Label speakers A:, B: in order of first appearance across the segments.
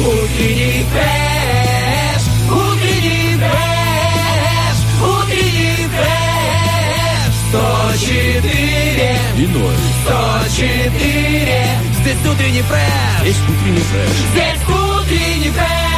A: утренний фреш Утренний фреш, утренний фреш 104
B: И ноль.
A: 104 Здесь утренний фреш
B: Есть утренний фреш.
A: Здесь утренний фреш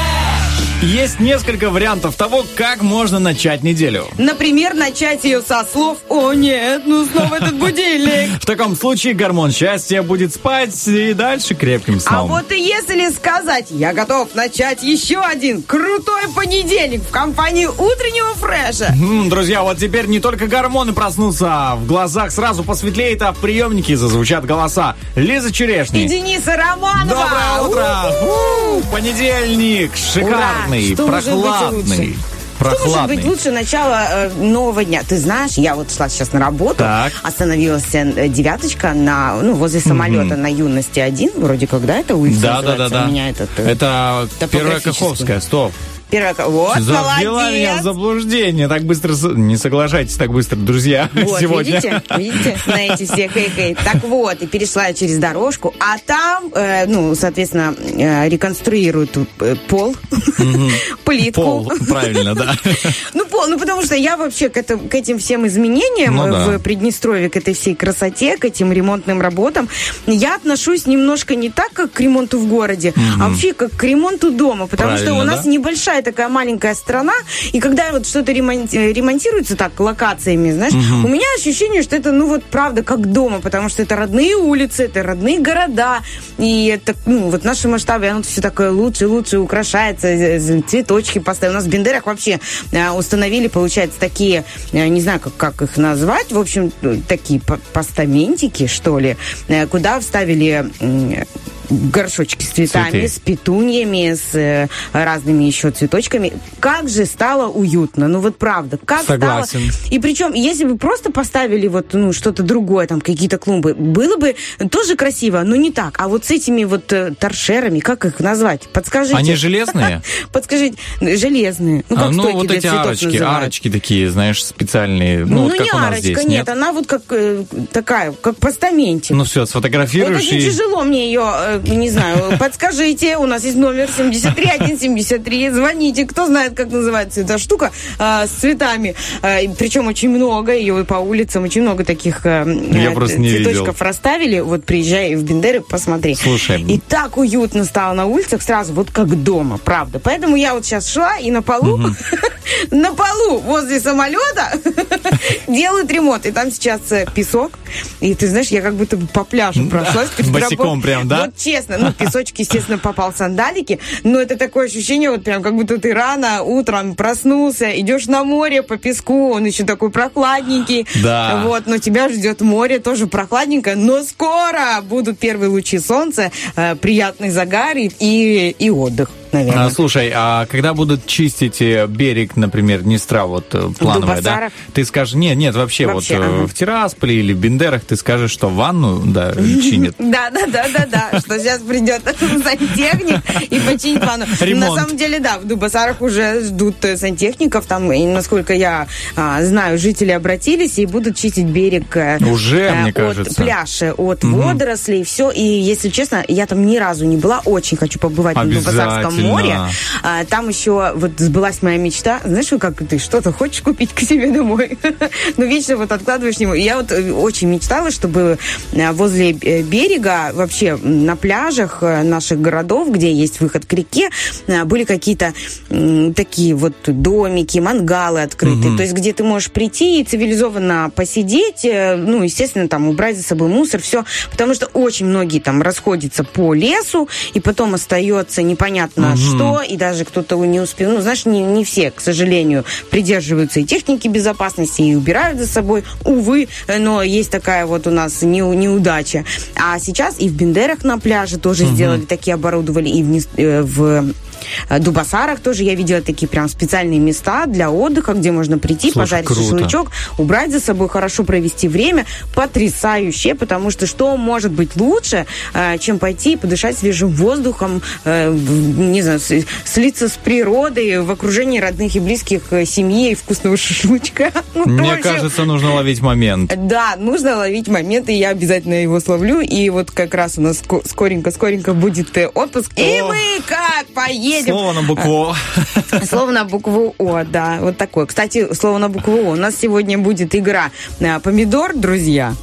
C: Есть несколько вариантов того, как можно начать неделю.
D: Например, начать ее со слов «О нет, ну снова этот будильник».
C: В таком случае гормон счастья будет спать и дальше крепким
D: А
C: сном.
D: вот и если сказать, я готов начать еще один крутой понедельник в компании утреннего фреша.
C: М, Друзья, вот теперь не только гормоны проснутся, а в глазах сразу посветлеет, а в приемнике зазвучат голоса Лиза
D: И
C: Черешни.
D: Дениса Романова.
C: Доброе утро! Понедельник, шикарный,
D: Ура! Что
C: прохладный.
D: лучше? Что может
C: Прохладный.
D: быть лучше начала э, нового дня? Ты знаешь, я вот шла сейчас на работу,
C: Так.
D: остановилась э, девяточка на, ну, возле самолета на юности один, вроде как, да, это улица
C: Да, да, да, да.
D: У меня этот... э,
C: Это первая. Каховская, стоп.
D: Первая... Вот,
C: Завела меня в
D: молодец.
C: заблуждение. Так быстро... Не соглашайтесь так быстро, друзья,
D: Вот,
C: сегодня.
D: видите, видите, на эти все хей-хей. Так вот, и перешла через дорожку, а там, э, ну, соответственно, э, реконструируют э, пол, плитку.
C: Пол, правильно, да.
D: Ну, пол, ну, потому что я вообще к, этому- к этим всем изменениям
C: Ну
D: э,
C: да.
D: в Приднестровье, к этой всей красоте, к этим ремонтным работам, я отношусь немножко не так, как к ремонту в городе, а вообще как к ремонту дома, потому что у
C: Правильно,
D: нас
C: да?
D: небольшая такая маленькая страна, и когда вот что-то ремонти- ремонтируется так, локациями, знаешь, у меня ощущение, что это, ну, вот правда, как дома, потому что это родные улицы, это родные города, и это, ну, вот наши масштабы, оно все такое лучше, лучше украшается, э, цветочки поставили. У нас в Бендерах вообще э, установили, получается, такие, э, не знаю, как, как их назвать, в общем, такие по- постаментики, что ли, куда вставили горшочки с цветами,
C: Цветы.
D: с петуньями, с э, разными еще цветочками. Как же стало уютно. Ну вот правда, как
C: Согласен.
D: стало... И причем, если бы просто поставили вот ну что-то другое, там какие-то клумбы, было бы тоже красиво, но не так. А вот с этими вот э, торшерами, как их назвать? Подскажите.
C: Они железные?
D: Подскажите. Железные. Ну, как
C: А, ну,
D: стойки
C: вот
D: для
C: эти арочки,
D: называют.
C: арочки такие, знаешь, специальные. Ну,
D: Ну,
C: вот
D: не
C: как у нас
D: арочка,
C: здесь,
D: нет,
C: нет?
D: она вот как э, такая, как постаментик.
C: Ну все,
D: Вот
C: сфотографируешь
D: очень
C: и...
D: тяжело мне ее, э, не знаю, подскажите, у нас есть номер 73173, звоните, кто знает, как называется эта штука э, с цветами, и причем очень много, ее по улицам очень много таких
C: Я
D: э, цветочков расставили, вот приезжай в Бендеры, посмотри.
C: Слушай.
D: И так уютно стало на улицах сразу, вот как дома, правда. Поэтому я вот сейчас шла и на полу, на полу возле самолета делают ремонт. И там сейчас э, песок. И ты знаешь, я как будто бы по пляжу прошлась.
C: Босиком прям, да?
D: Вот честно. Ну, песочек, естественно, попал в сандалики. Но это такое ощущение, вот прям как будто ты рано утром проснулся, идешь на море по песку, он еще такой прохладненький.
C: Да.
D: Вот, но тебя ждет море, тоже прохладненько. Но скоро будут первые лучи солнца, э, приятный загар и, и отдых, наверное.
C: А, слушай, а когда будут чистить э, берег, например, Днестра, вот э, плановая, да? Ты скажешь, нет, нет, вообще,
D: Вообще,
C: вот э,
D: ага.
C: в Тирасполе или в Бендерах ты скажешь, что ванну, да, чинят.
D: Да, да, да, да, да, что сейчас придет сантехник и починит ванну. На самом деле, да, в Дубасарах уже ждут сантехников, там, и, насколько я а, знаю, жители обратились и будут чистить берег
C: Уже, мне кажется.
D: пляжа, от водорослей, все. И, если честно, я там ни разу не была, очень хочу побывать на Дубасарском. Море. А, там еще вот сбылась моя мечта. Знаешь, как ты что-то хочешь купить к себе домой, но вечно вот откладываешь него. Я вот э, очень мечтала, чтобы э, возле э, берега, вообще на пляжах наших городов, где есть выход к реке, были какие-то такие вот домики, мангалы открытые. То есть, где ты можешь прийти и цивилизованно посидеть, ну, естественно, там убрать за собой мусор, все. Потому что очень многие там расходятся по лесу, и потом остается непонятно что, и даже кто-то не успел. Ну, знаешь, не, не все, к сожалению, придерживаются и техники безопасности, и убирают за собой. Увы, но есть такая вот у нас не, неудача. А сейчас и в Бендерах на пляже тоже сделали, такие оборудовали, и в, э, в Дубасарах тоже я видела такие прям специальные места для отдыха, где можно прийти,
C: Слушай,
D: пожарить
C: круто.
D: шашлычок, убрать за собой, хорошо провести время. Потрясающе, потому что что может быть лучше, э, чем пойти и подышать свежим воздухом, э, не знаю, слиться с природой в окружении родных и близких, э, семьи и вкусного шашлычка. Ну,
C: Мне
D: общем,
C: кажется, нужно ловить момент.
D: да, нужно ловить момент, и я обязательно его словлю. И вот как раз у нас ско- скоренько-скоренько будет э, отпуск. И мы как поедем?
C: Слово на букву О.
D: Слово на букву О, да, вот такое. Кстати, слово на букву О. У нас сегодня будет игра э, «Помидор, друзья».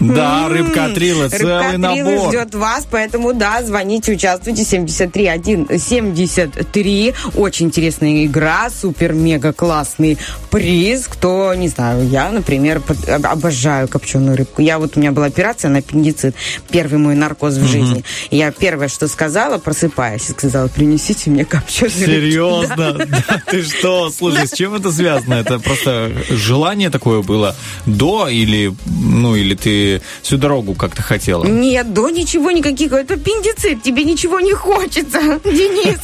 C: Да, рыбка отрила, целый
D: Рыбка Трилы
C: набор.
D: ждет вас, поэтому да, звоните, участвуйте. 73 1 73. Очень интересная игра, супер-мега классный приз. Кто, не знаю, я, например, обожаю копченую рыбку. Я вот, у меня была операция на аппендицит, первый мой наркоз в жизни. Я первое, что сказала, просыпаясь, сказала, принесите мне копченую рыбку.
C: Серьезно? Да ты что? Слушай, с чем это связано? Это просто желание такое было до или, ну, или ты всю дорогу как-то хотела?
D: Нет, до ничего никаких. Это аппендицит, тебе ничего не хочется, Денис.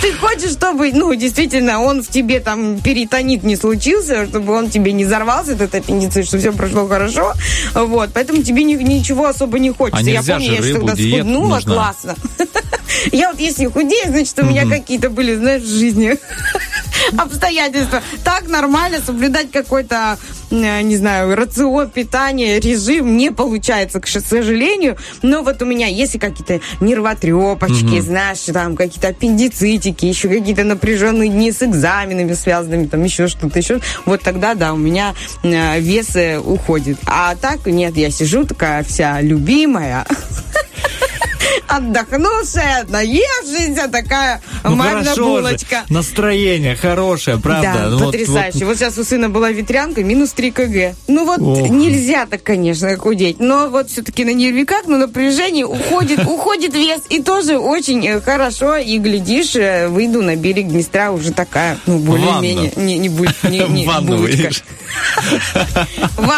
D: Ты хочешь, чтобы, ну, действительно, он в тебе там перитонит не случился, чтобы он тебе не взорвался, этот аппендицит, чтобы все прошло хорошо. Вот, поэтому тебе ни- ничего особо не хочется.
C: А
D: я помню, я
C: диет
D: схуднула
C: нужна.
D: классно. Я вот если худею, значит, у меня какие-то были, знаешь, в жизни обстоятельства. Так нормально соблюдать какой-то, не знаю, рацион питания, режим не получается, к сожалению. Но вот у меня есть и какие-то нервотрепочки, знаешь, там какие-то аппендицитики, еще какие-то напряженные дни с экзаменами связанными, там еще что-то еще. Вот тогда, да, у меня э, вес э, уходит. А так, нет, я сижу такая вся любимая. Отдохнувшая, наевшаяся, такая
C: Ну,
D: мамина
C: хорошо же.
D: булочка.
C: Настроение хорошее, правда?
D: Да,
C: Ну, вот-
D: потрясающе. Вот, сейчас у сына была ветрянка, минус 3 кг. Ну вот
C: Ох.
D: нельзя так, конечно, худеть. Но вот все-таки на нервиках, на напряжении уходит, уходит вес. И тоже очень э, хорошо. И глядишь, э, выйду на берег Днестра уже такая, ну, более-менее. Не, не, буль- не, не
C: ванну
D: булочка.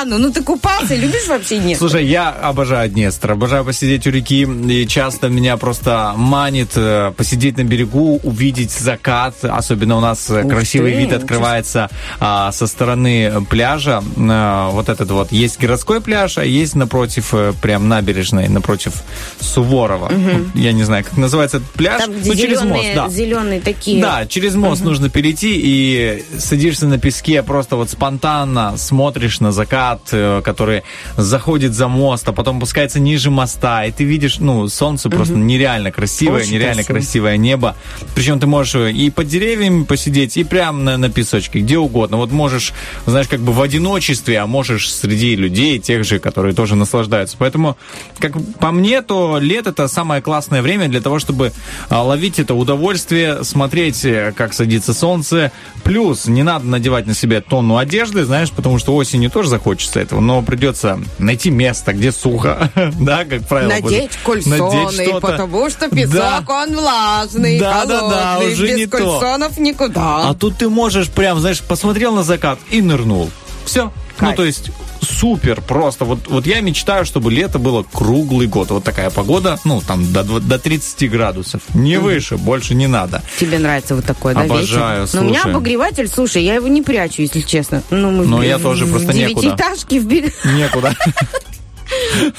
D: Ну ты купался, любишь вообще нет?
C: Слушай, я обожаю Днестр, обожаю посидеть у реки, и часто меня просто манит э, посидеть на берегу, увидеть закат, особенно у нас э,
D: Ух
C: красивый
D: ты,
C: вид открывается а, со стороны пляжа, Э, вот этот вот, есть городской пляж, а есть напротив, прям набережной, напротив Суворова. Я не знаю, как называется этот пляж,
D: Там, где
C: ну, через мост, да.
D: зеленые такие.
C: Да, через мост нужно перейти и садишься на песке, просто вот спонтанно смотришь на закат, который заходит за мост, а потом опускается ниже моста, и ты видишь, ну, солнце просто нереально красивое,
D: Очень
C: нереально
D: красиво.
C: красивое небо. Причем ты можешь и под деревьями посидеть, и прямо на, на песочке, где угодно. Вот можешь, знаешь, как бы в одиночестве, а можешь среди людей, тех же, которые тоже наслаждаются. Поэтому, как по мне, то лето это самое классное время для того, чтобы а, ловить это удовольствие, смотреть, э, как садится солнце. Плюс не надо надевать на себя тонну одежды, знаешь, потому что осенью тоже захочется этого, но придется найти место, где сухо, да, как правило.
D: Надеть
C: будет. Надеть что-то.
D: потому что песок,
C: Да.
D: он влажный,
C: Да, да, да,
D: холодный,
C: уже
D: без
C: не то.
D: кальсонов никуда.
C: А тут ты можешь прям, знаешь, посмотрел на закат и нырнул. Все. Ну,
D: Кайф.
C: то есть супер просто. Вот, вот я мечтаю, чтобы лето было круглый год. Вот такая погода, ну, там, до, до 30 градусов. Не выше, больше не надо.
D: Тебе нравится вот такое, да,
C: Обожаю,
D: вечер? Но у меня обогреватель, слушай, я его не прячу, если честно. Ну, мы
C: Но
D: в-
C: я
D: в-
C: тоже
D: в
C: просто некуда.
D: девятиэтажке в
C: Некуда.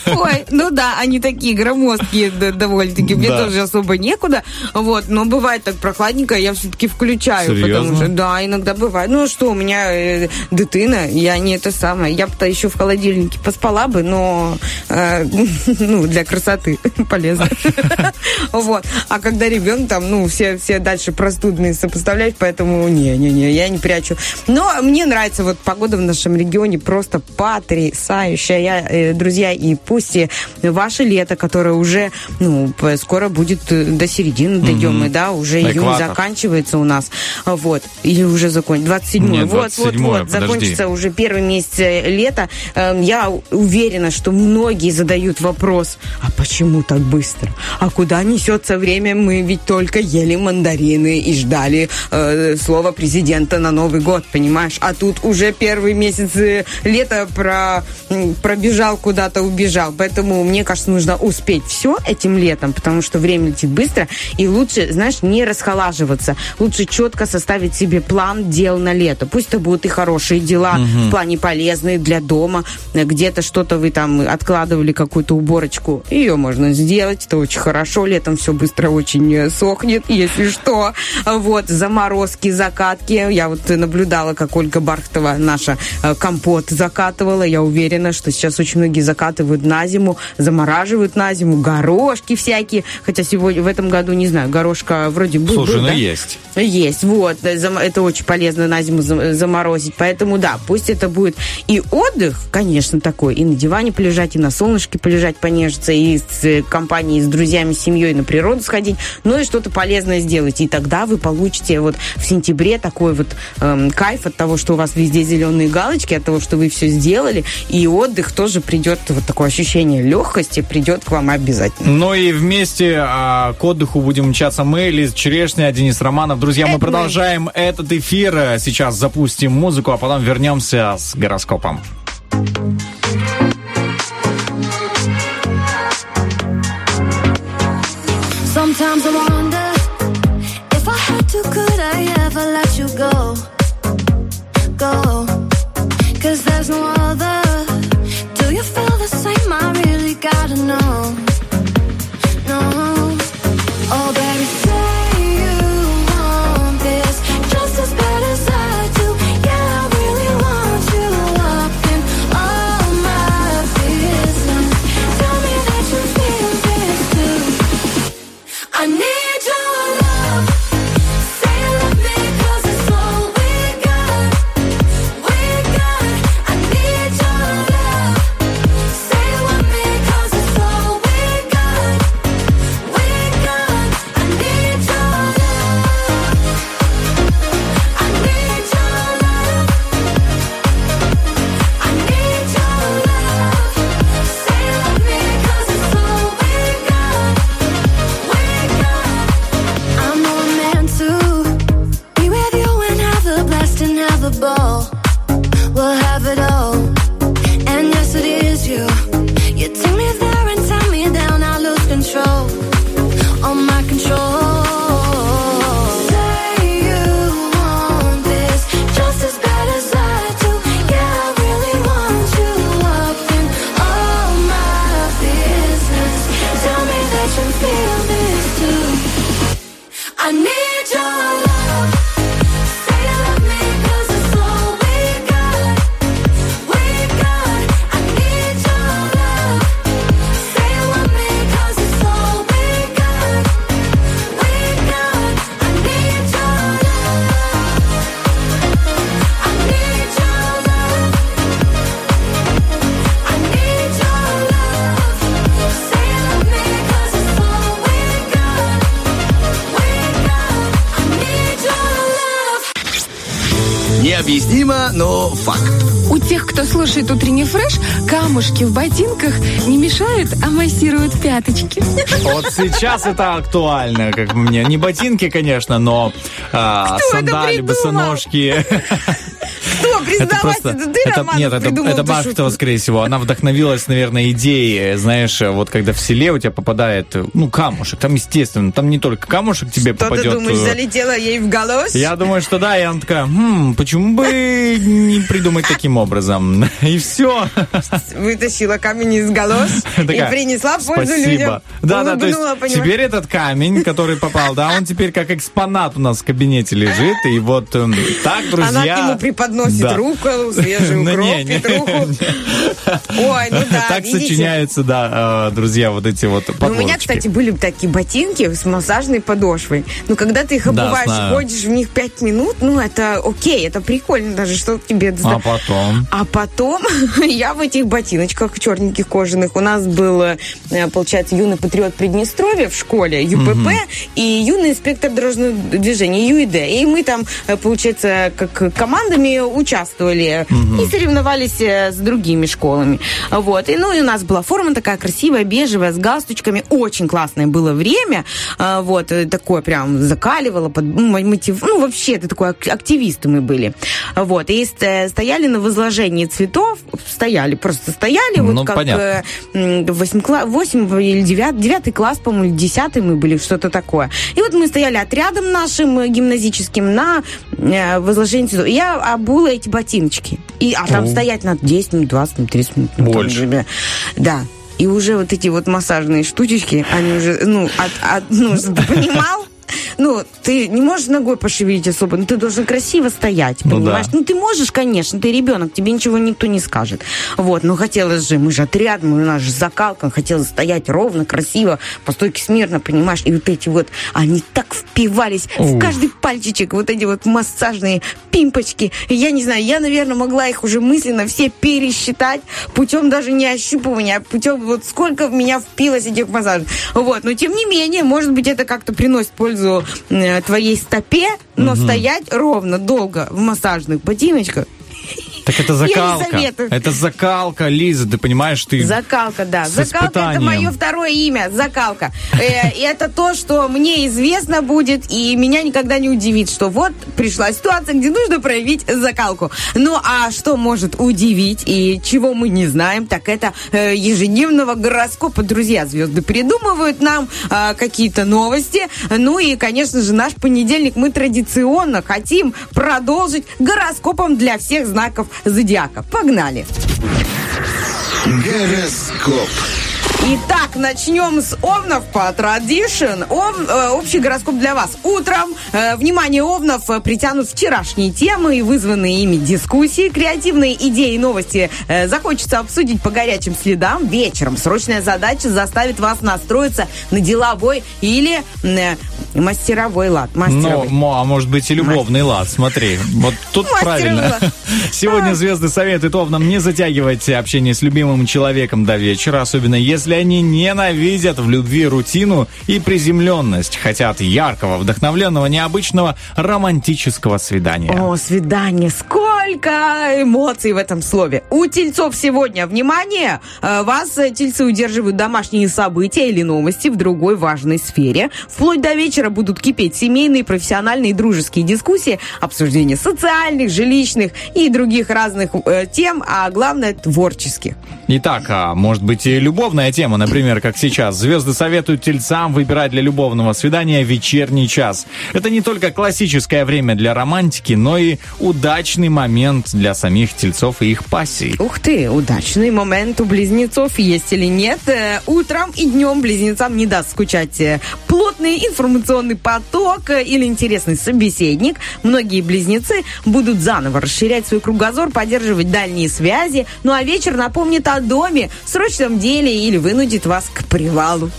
D: Ой, ну да, они такие громоздкие довольно-таки. Мне
C: Да.
D: тоже особо некуда. Вот, но бывает так прохладненько, я все-таки включаю.
C: Серьезно?
D: Потому что, да, иногда бывает. Ну что, у меня э, дитина, я не это самое. Я бы еще в холодильнике поспала бы, но э, ну, для красоты полезно. Вот. А когда ребенок там, ну, все, все дальше простудные сопоставлять, поэтому не-не-не, я не прячу. Но мне нравится вот погода в нашем регионе просто потрясающая. Я, э, друзья, и пусть и ваше лето, которое уже, ну, скоро будет э, до середины дойдем, мы, да, уже июнь
C: Экватор.
D: заканчивается у нас. Вот. Или уже закончится. 27
C: Нет,
D: Вот, вот,
C: 27-е,
D: вот.
C: подожди.
D: Закончится уже первый месяц э, лета. Эм, Я уверена, что многие задают вопрос, а почему так быстро? А куда несется время? Мы ведь только ели мандарины и ждали э, слова президента на Новый год, понимаешь? А тут уже первый месяц э, лета про, пробежал куда-то, убежал. Поэтому, мне кажется, нужно успеть все этим летом, потому что время летит быстро. И лучше, знаешь, не расхолаживаться. Лучше четко составить себе план дел на лето. Пусть это будут и хорошие дела, угу. в плане полезные для дома. Где-то что-то вы там откладывали, какую-то уборочку. Ее можно сделать. Это очень хорошо. Летом все быстро очень э, сохнет, если что. Вот, заморозки, закатки. Я вот наблюдала, как Ольга Бархтова, наша э, компот, закатывала. Я уверена, что сейчас очень многие закатывают на зиму, замораживают на зиму, горошки всякие. Хотя сегодня, в этом году, не знаю, горошка вроде был.
E: Слушай,
D: был,
E: ну
D: да?
E: есть.
D: Есть, вот. Это очень полезно на зиму заморозить. Поэтому, да, пусть это будет и отдых, конечно, такой, и на диване полежать, и на солнышке полежать, понежиться, и с э, компанией, с друзьями, с семьей на природу сходить, но и что-то полезное сделать. И тогда вы получите вот в сентябре такой вот эм, кайф от того, что у вас везде зеленые галочки, от того, что вы все сделали, и отдых тоже придет, вот такое ощущение легкости придет к вам обязательно.
E: Ну и вместе а, к отдыху будем мчаться мы, Лиз Черешня, Денис Романов. Друзья, мы продолжаем этот эфир. Сейчас запустим музыку, а потом вернемся с гороскопом. Sometimes I wonder if I had to, could I ever let you go? Go. Cause there's no
B: камушки в ботинках не мешают, а массируют пяточки.
E: Вот сейчас это актуально, как мне. Не ботинки, конечно, но а, сандали, босоножки.
D: Кто? Признавайся, это, ты, это,
E: Нет, это, это Бахтова, скорее всего. Она вдохновилась, наверное, идеей, знаешь, вот когда в селе у тебя попадает, ну, камушек, там, естественно, там не только камушек тебе
D: что
E: попадет.
D: ты думаешь, э, залетела ей в голос?
E: Я думаю, что да, и она такая, хм, почему бы не придумать таким образом? И все.
D: Вытащила камень из голос и принесла пользу людям.
E: Да, да, то есть теперь этот камень, который попал, да, он теперь как экспонат у нас в кабинете лежит, и вот эм, так, друзья... Она
D: к нему преподносит да. Руку, свежий ну, укроп, петруху. Ой, ну да,
E: Так сочиняются, да, э, друзья, вот эти вот
D: У меня, кстати, были такие ботинки с массажной подошвой. Ну, когда ты их обуваешь, ходишь в них пять минут, ну, это окей, это прикольно даже, что тебе...
E: А потом?
D: А потом я в этих ботиночках черненьких кожаных, у нас был, э, получается, юный патриот Приднестровья в школе, ЮПП, и юный инспектор дорожного движения, ЮИД. И мы там, э, получается, как командами участвовали участвовали и соревновались э, с другими школами. Вот. И, ну, и у нас была форма такая красивая, бежевая, с галстучками. Очень классное было время. А, Вот. э, Такое прям закаливало, под, ну, мотив... ну, вообще, это такой ак- активисты мы были. Вот. И ст- стояли на возложении цветов, стояли, просто стояли, вот
C: Ну,
D: как
C: понятно.
D: э, м, восемь кла- восемь или девят- девятый класс, по-моему, или десятый мы были, что-то такое. И вот мы стояли отрядом нашим э, гимназическим на э, возложении цветов. И я обула эти ботиночки. И, а там
C: О.
D: стоять надо 10 минут, 20 минут, 30 минут. ну, там
C: Больше.
D: уже, Да. И уже вот эти вот массажные штучечки, они уже, ну, от, от- ну, понимал, ну, ты не можешь ногой пошевелить особо, но ты должен красиво стоять,
C: Ну
D: понимаешь?
C: да.
D: Ну, ты можешь, конечно, ты ребенок, тебе ничего никто не скажет. Вот, но хотелось же, мы же отряд, мы, у нас же закалка, хотелось стоять ровно, красиво, по стойке смирно, понимаешь? И вот эти вот, они так впивались в
C: Ух.
D: каждый пальчичек, вот эти вот массажные пимпочки. Я не знаю, я, наверное, могла их уже мысленно все пересчитать путем даже не ощупывания, а путем вот сколько в меня впилось этих массажей. Вот, но тем не менее, может быть, это как-то приносит пользу э, твоей стопе, но стоять ровно, долго в массажных ботиночках
C: Так это закалка. Это закалка, Лиза, ты понимаешь, ты...
D: Закалка, да. Закалка это мое второе имя. Закалка. Э, И это то, что мне известно будет, и меня никогда не удивит, что вот пришла ситуация, где нужно проявить закалку. Ну а что может удивить и чего мы не знаем, так это э, ежедневного гороскопа. Друзья, звезды придумывают нам а, какие-то новости. Ну и, конечно же, наш понедельник мы традиционно хотим продолжить гороскопом для всех знаков зодиака. Погнали!
F: Гороскоп.
D: Итак, начнем с Овнов по традишн. Ов, э, общий гороскоп для вас. Утром, э, внимание, Овнов э, притянут вчерашние темы и вызванные ими дискуссии, креативные идеи и новости э, захочется обсудить по горячим следам. Вечером срочная задача заставит вас настроиться на деловой или э, мастеровой лад.
C: Ну,
D: Мастеровой.
C: мо- а может быть и любовный лад, смотри. Вот тут правильно.
D: лад.
C: Сегодня звезды советуют Овнам не затягивать общение с любимым человеком до вечера, особенно если они ненавидят в любви рутину и приземленность, хотят яркого, вдохновленного, необычного романтического свидания.
D: О, свидание. Сколько эмоций в этом слове. У тельцов сегодня, внимание, э, вас, э, тельцы, удерживают домашние события или новости в другой важной сфере. Вплоть до вечера будут кипеть семейные, профессиональные и дружеские дискуссии, обсуждение социальных, жилищных и других разных э, тем, а главное, творческих.
C: Итак, а может быть и любовная тема, например, как сейчас. Звезды советуют тельцам выбирать для любовного свидания вечерний час. Это не только классическое время для романтики, но и удачный момент для самих тельцов и их пассий.
D: Ух ты, удачный момент у близнецов есть или нет. Э, Утром и днем близнецам не даст скучать э, плотный информационный поток э, или интересный собеседник. Многие близнецы будут заново расширять свой кругозор, поддерживать дальние связи. Ну а вечер напомнит о доме, срочном деле или вынудит вас к привалу.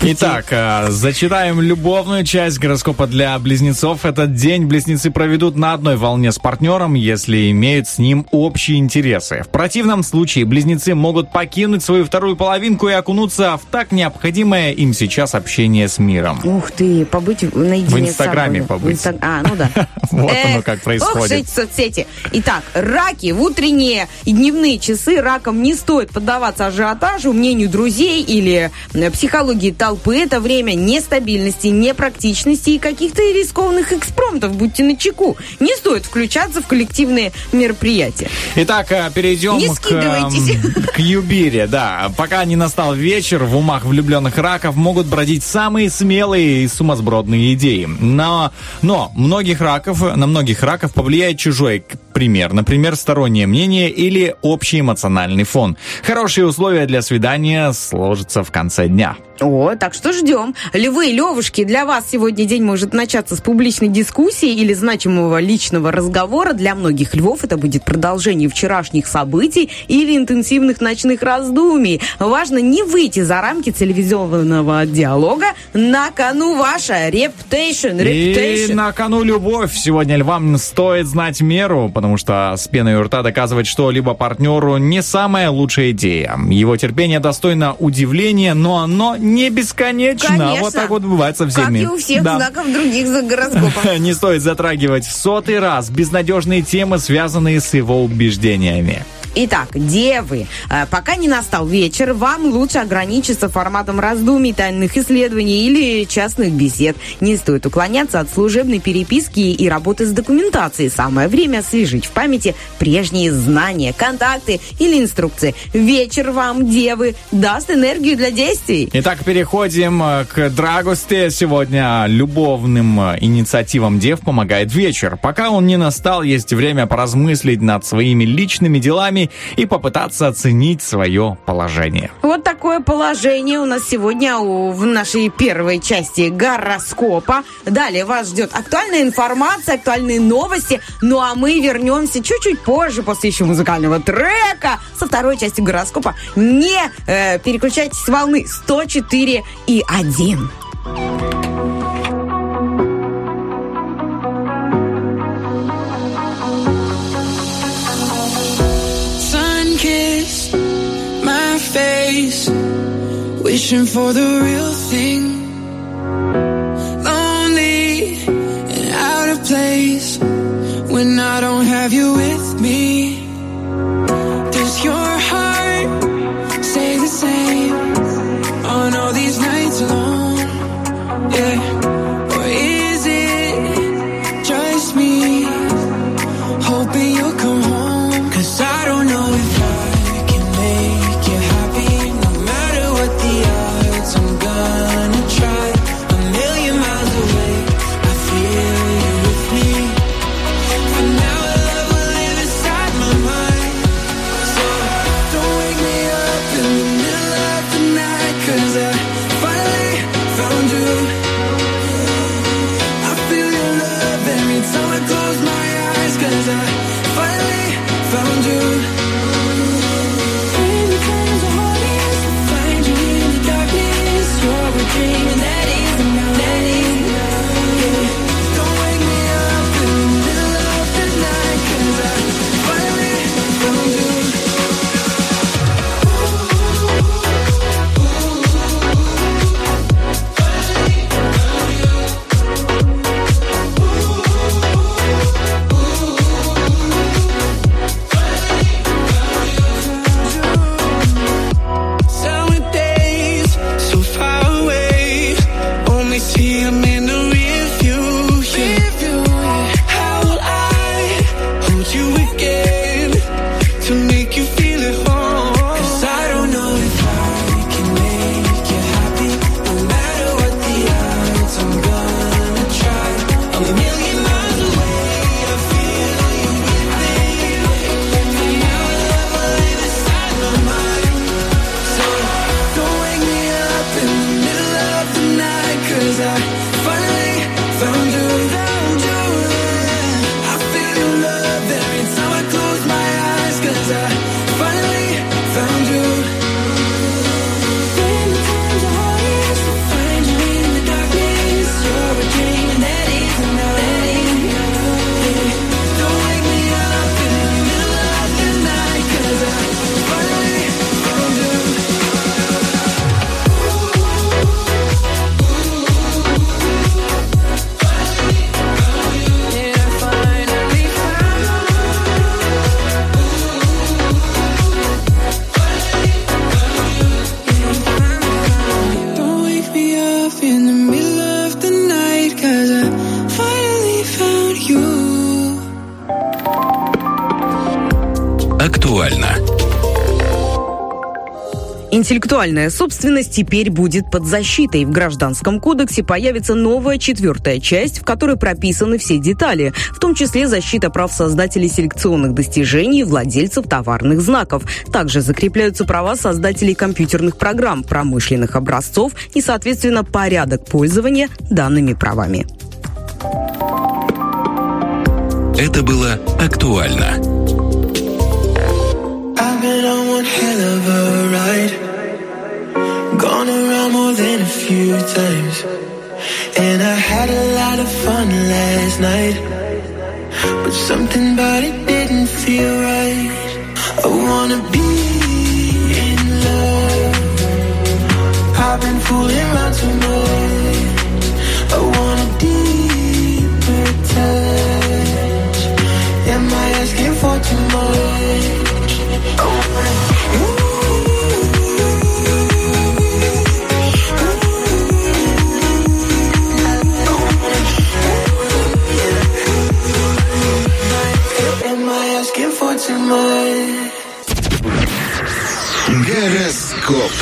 C: Итак, а, зачитаем любовную часть гороскопа для близнецов. Этот день близнецы проведут на одной волне с партнером, если имеют с ним общие интересы. В противном случае близнецы могут покинуть свою вторую половинку и окунуться в так необходимое им сейчас общение с миром.
D: Ух ты, побыть наедине
C: В Инстаграме побыть.
D: В Инстаг- А, ну да.
C: Вот оно
D: Эх,
C: как происходит.
D: эти соцсети. Итак, раки в утренние и дневные часы ракам не стоит поддаваться ажиотажу, мнению друзей или э, психологии толпы. Это время нестабильности, непрактичности и каких-то рискованных экспромтов. Будьте начеку. Не стоит включаться в коллективные мероприятия.
C: Итак, а, перейдем
D: Не
C: к, эм, к Юбире. Да, пока не настал вечер, в умах влюбленных раков могут бродить самые смелые и сумасбродные идеи. Но, но многих раков, на многих раков повлияет чужой пример. Например, стороннее мнение или общий эмоциональный фон. Хорошие условия для свидания сложатся в конце дня.
D: О, так что ждем. Львы, левушки, для вас сегодня день может начаться с публичной дискуссии или значимого личного разговора. Для многих львов это будет продолжение вчерашних событий или интенсивных ночных раздумий. Важно не выйти за рамки телевизионного диалога. На кону ваша reputation.
C: И на кону любовь. Сегодня львам стоит знать меру, потому потому что с пеной у рта доказывать что-либо партнеру не самая лучшая идея. Его терпение достойно удивления, но оно не бесконечно.
D: Конечно.
C: Вот так вот бывает со всеми.
D: Как и у всех
C: Да.
D: знаков других гороскопов.
C: Не стоит затрагивать в сотый раз безнадежные темы, связанные с его убеждениями.
D: Итак, девы, э, пока не настал вечер, вам лучше ограничиться форматом раздумий, тайных исследований или частных бесед. Не стоит уклоняться от служебной переписки и работы с документацией. Самое время освежить в памяти прежние знания, контакты или инструкции. Вечер вам, девы, даст энергию для действий.
C: Итак, переходим э, к Драгосте. Сегодня любовным э, инициативам дев помогает вечер. Пока он не настал, есть время поразмыслить над своими личными делами и попытаться оценить свое положение.
D: Вот такое положение у нас сегодня у- в нашей первой части гороскопа. Далее вас ждет актуальная информация, актуальные новости. Ну а мы вернемся чуть-чуть позже, после еще музыкального трека, со второй части гороскопа. Не э, переключайтесь с волны 104 и 1.
F: Face, wishing for the real thing. Lonely and out of place when I don't have you with around you.
D: Интеллектуальная собственность теперь будет под защитой. В Гражданском кодексе появится новая четвертая часть, в которой прописаны все детали, в том числе защита прав создателей селекционных достижений и владельцев товарных знаков. Также закрепляются права создателей компьютерных программ, промышленных образцов и, соответственно, порядок пользования данными правами.
G: Это было актуально.
F: Few times. And I had a lot of fun last night. but something about it didn't feel right. I wanna be in love. I've been fooling around
G: Гороскоп.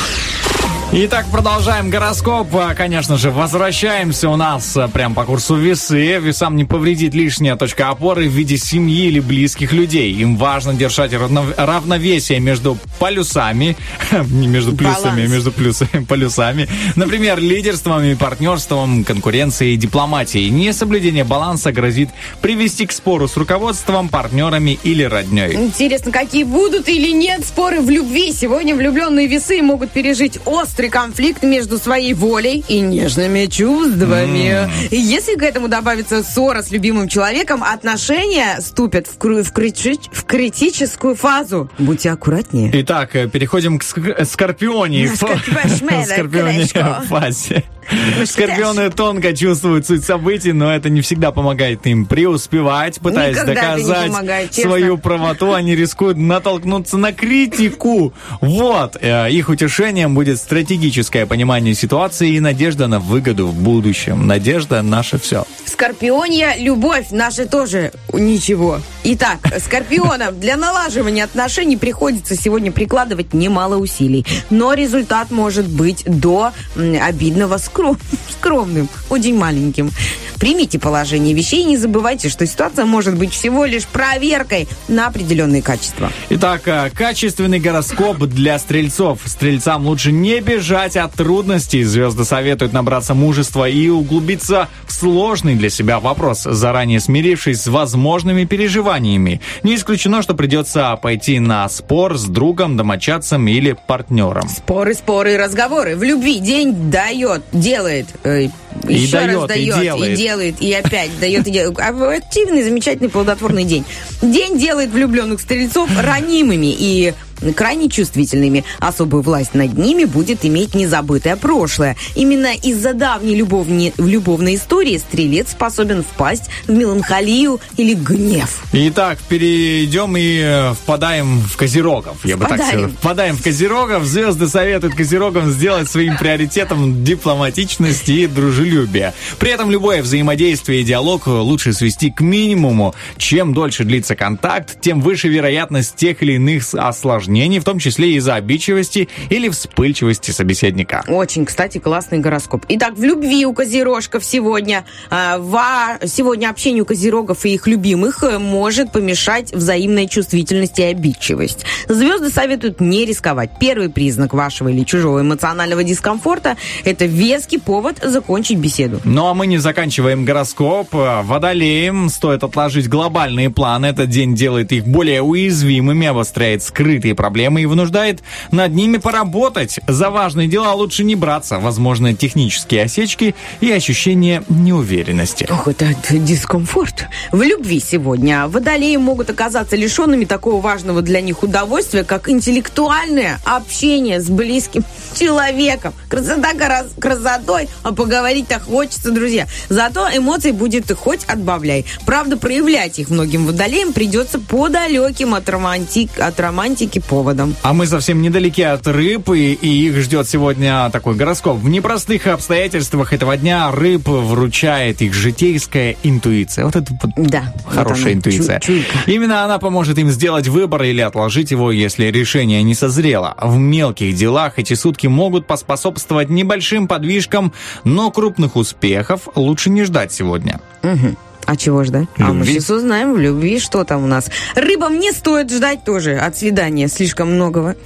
C: Итак, продолжаем гороскоп. А, Конечно же, возвращаемся у нас а, прям по курсу весы. Весам не повредит лишняя точка опоры в виде семьи или близких людей. Им важно держать равно- равновесие между полюсами, не между плюсами, а
D: Баланс.
C: между плюсами, полюсами. Например, лидерством и партнерством, конкуренцией и дипломатией. Несоблюдение баланса грозит привести к спору с руководством, партнерами или родней.
D: Интересно, какие будут или нет споры в любви. Сегодня влюбленные весы могут пережить острый конфликт между своей волей и нежными чувствами. И если к этому добавится ссора с любимым человеком, отношения ступят в, кру- в крити- в критическую фазу. Будьте аккуратнее.
C: Итак, э, переходим к ск- скорпионе.
D: Скорпиошмеда,
C: Скорпионе
D: колечко.
C: фазе. Скорпионы тонко чувствуют суть событий, но это не всегда помогает им преуспевать, пытаясь
D: Никогда
C: доказать
D: помогает,
C: свою правоту, они рискуют натолкнуться на критику. Вот, э, их утешением будет стратегическое понимание ситуации и надежда на выгоду в будущем. Надежда наше все.
D: Скорпионья, любовь наша тоже ничего. Итак, скорпионам для налаживания отношений приходится сегодня прикладывать немало усилий. Но результат может быть до обидного скром- скромным, очень маленьким. Примите положение вещей и не забывайте, что ситуация может быть всего лишь проверкой на определенные качества.
C: Итак, э, качественный гороскоп для стрельцов. Стрельцам лучше не бежать от трудностей. Звезды советуют набраться мужества и углубиться в сложный для себя вопрос, заранее смирившись с возможными переживаниями. Не исключено, что придется пойти на спор с другом, домочадцем или партнером.
D: Споры, споры и разговоры. В любви день дает, делает. э,
C: И
D: еще раз
C: дает, и делает.
D: делает, и опять дает, и делает. А Активный, замечательный, плодотворный день. День делает влюбленных стрельцов ранимыми и крайне чувствительными. Особую власть над ними будет иметь незабытое прошлое. Именно из-за давней любовни, любовной истории стрелец способен впасть в меланхолию или гнев.
C: Итак, перейдем и э, впадаем в козерогов. Я бы так
D: Впадаем.
C: сказал. Впадаем в козерогов. Звезды советуют козерогам сделать своим приоритетом дипломатичность и дружелюбие. При этом любое взаимодействие и диалог лучше свести к минимуму. Чем дольше длится контакт, тем выше вероятность тех или иных с- осложнений, в том числе из-за обидчивости или вспыльчивости собеседника.
D: Очень, кстати, классный гороскоп. Итак, в любви у козерожков сегодня, а, во- сегодня общение у козерогов и их любимых э, может помешать взаимная чувствительность и обидчивость. Звезды советуют не рисковать. Первый признак вашего или чужого эмоционального дискомфорта – это веский повод закончить беседу.
C: Ну а мы не заканчиваем гороскоп. Водолеем стоит отложить глобальные планы. Этот день делает их более уязвимыми, обостряет скрытые проблемы и вынуждает над ними поработать. За важные дела лучше не браться. Возможны технические осечки и ощущение неуверенности.
D: Ох, это дискомфорт. В любви сегодня водолеи могут оказаться лишенными такого важного для них удовольствия, как интеллектуальное общение с близким человеком. Красота гора- красотой, а поговорить-то хочется, друзья. Зато эмоций будет хоть отбавляй. Правда, проявлять их многим водолеям придется по далеким от, романтик- от романтики поводам.
C: А мы совсем недалеки от рыб, и, и их ждет сегодня такой гороскоп. В непростых обстоятельствах этого дня рыб вручает их житейская интуиция. Вот это вот
D: Да, вот
C: хорошая
D: она,
C: интуиция.
D: чу- чуйка.
C: Именно она поможет им сделать выбор или отложить его, если решение не созрело. В мелких делах эти сутки могут поспособствовать небольшим подвижкам, но крупных успехов лучше не ждать сегодня.
D: Мгм. А чего ждать? А мы сейчас узнаем в любви, что там у нас. Рыбам не стоит ждать тоже от свидания слишком многого.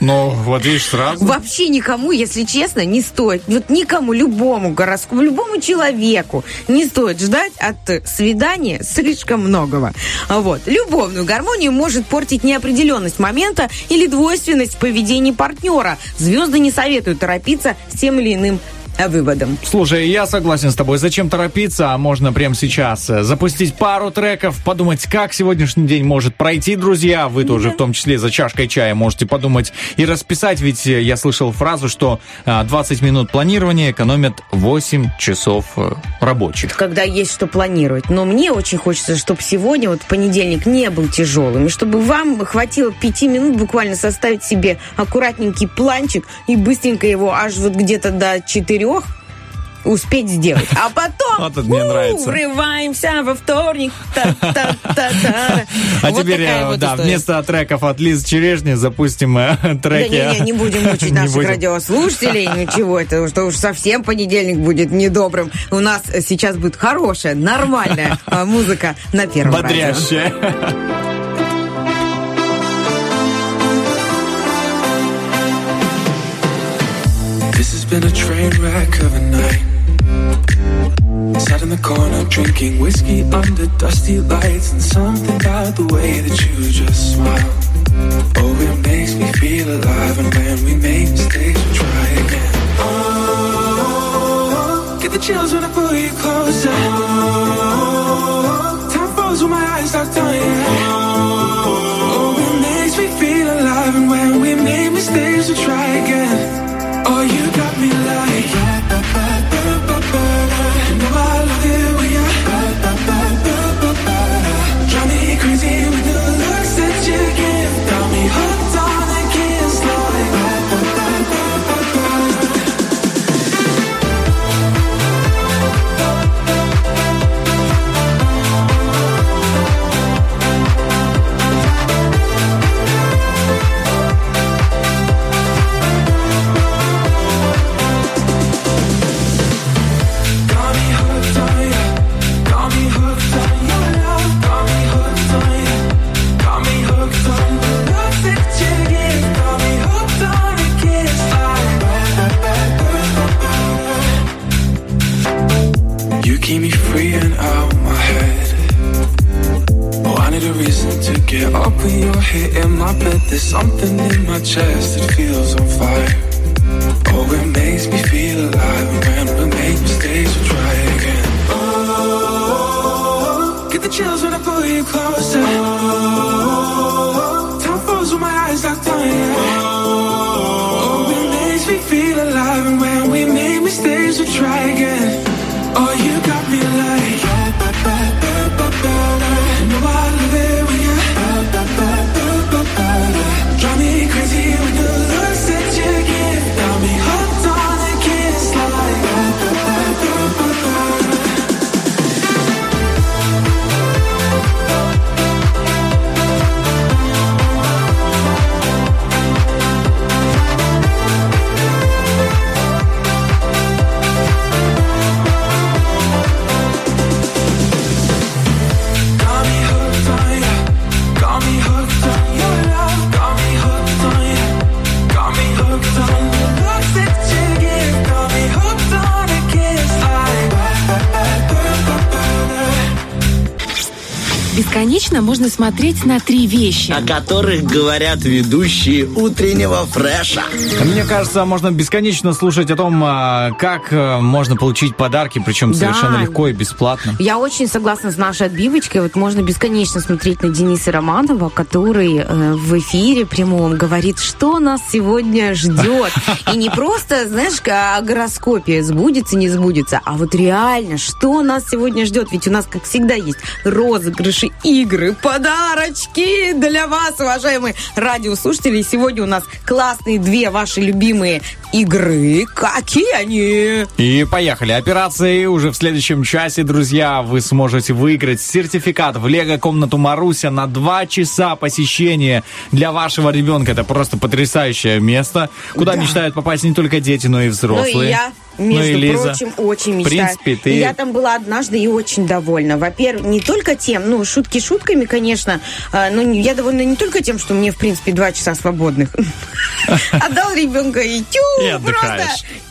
C: Ну, вот видишь, сразу.
D: Вообще никому, если честно, не стоит. Вот никому, любому гороскопу, любому человеку не стоит ждать от свидания слишком многого. Вот. Любовную гармонию может портить неопределенность момента или двойственность в поведении партнера. Звезды не советуют торопиться с тем или иным выводам.
C: Слушай, я согласен с тобой. Зачем торопиться? А можно прямо сейчас э, запустить пару треков, подумать, как сегодняшний день может пройти, друзья. Вы тоже, в том числе за чашкой чая, можете подумать и расписать. Ведь э, я слышал фразу, что а, 20 минут планирования экономят 8 часов э, рабочих.
D: когда есть что планировать. Но мне очень хочется, чтобы сегодня, вот понедельник, не был тяжелым. И чтобы вам хватило пяти минут буквально составить себе аккуратненький планчик и быстренько его аж вот где-то до четырех успеть сделать. А потом
C: Вот это мне нравится.
D: врываемся во вторник.
C: А теперь, э, да, вместо треков от Лизы Черешни запустим э,
D: Да
C: треки.
D: не, не, не будем мучить наших радиослушателей. Ничего, это что уж совсем понедельник будет недобрым. У нас сейчас будет хорошая, нормальная а, музыка на первом.
C: Бодрящая.
H: been a train wreck of a night. Sat in the corner drinking whiskey under dusty lights, and something about the way that you just smile. Oh, it makes me feel alive, and when we make mistakes, we try again. Oh, get the chills when I pull you closer. Oh, time froze when my eyes locked on you. Oh, it makes me feel alive, and when we make mistakes, we try again. Oh, you got me like get up when you're hitting my bed. There's something in my chest that feels on fire. Oh, it makes me feel alive. And when we make mistakes, we try again. Oh, get the chills when I pull you closer. Oh, time froze when my eyes locked on you. Oh, it makes me feel alive. And when we make mistakes, we try again.
B: Бесконечно можно смотреть на три вещи.
I: о которых говорят ведущие утреннего фреша.
C: Мне кажется, можно бесконечно слушать о том, а, как э, можно получить подарки, причем
D: Да.
C: совершенно легко и бесплатно.
D: Я очень согласна с нашей отбивочкой. Вот можно бесконечно смотреть на Дениса Романова, который э, в эфире прямом говорит, что нас сегодня ждет. И не просто, знаешь, о гороскопе сбудется, не сбудется, а вот реально, что нас сегодня ждет. Ведь у нас, как всегда, есть розыгрыши, игры, подарочки для вас, уважаемые радиослушатели. Сегодня у нас классные две ваши любимые игры. Какие они?
C: И поехали. Операции уже в следующем часе, друзья. Вы сможете выиграть сертификат в Лего-комнату Маруся на два часа посещения для вашего ребенка. Это просто потрясающее место, куда
D: Да.
C: мечтают попасть не только дети, но и взрослые.
D: Ну и я, между
C: и Лиза.
D: прочим, очень
C: В
D: мечтаю.
C: принципе, ты...
D: Я там была однажды и очень довольна. Во-первых, не только тем, ну, шутки шутками, конечно, а, но я довольна не только тем, что мне, в принципе, два часа свободных. Отдал ребенка и тю, просто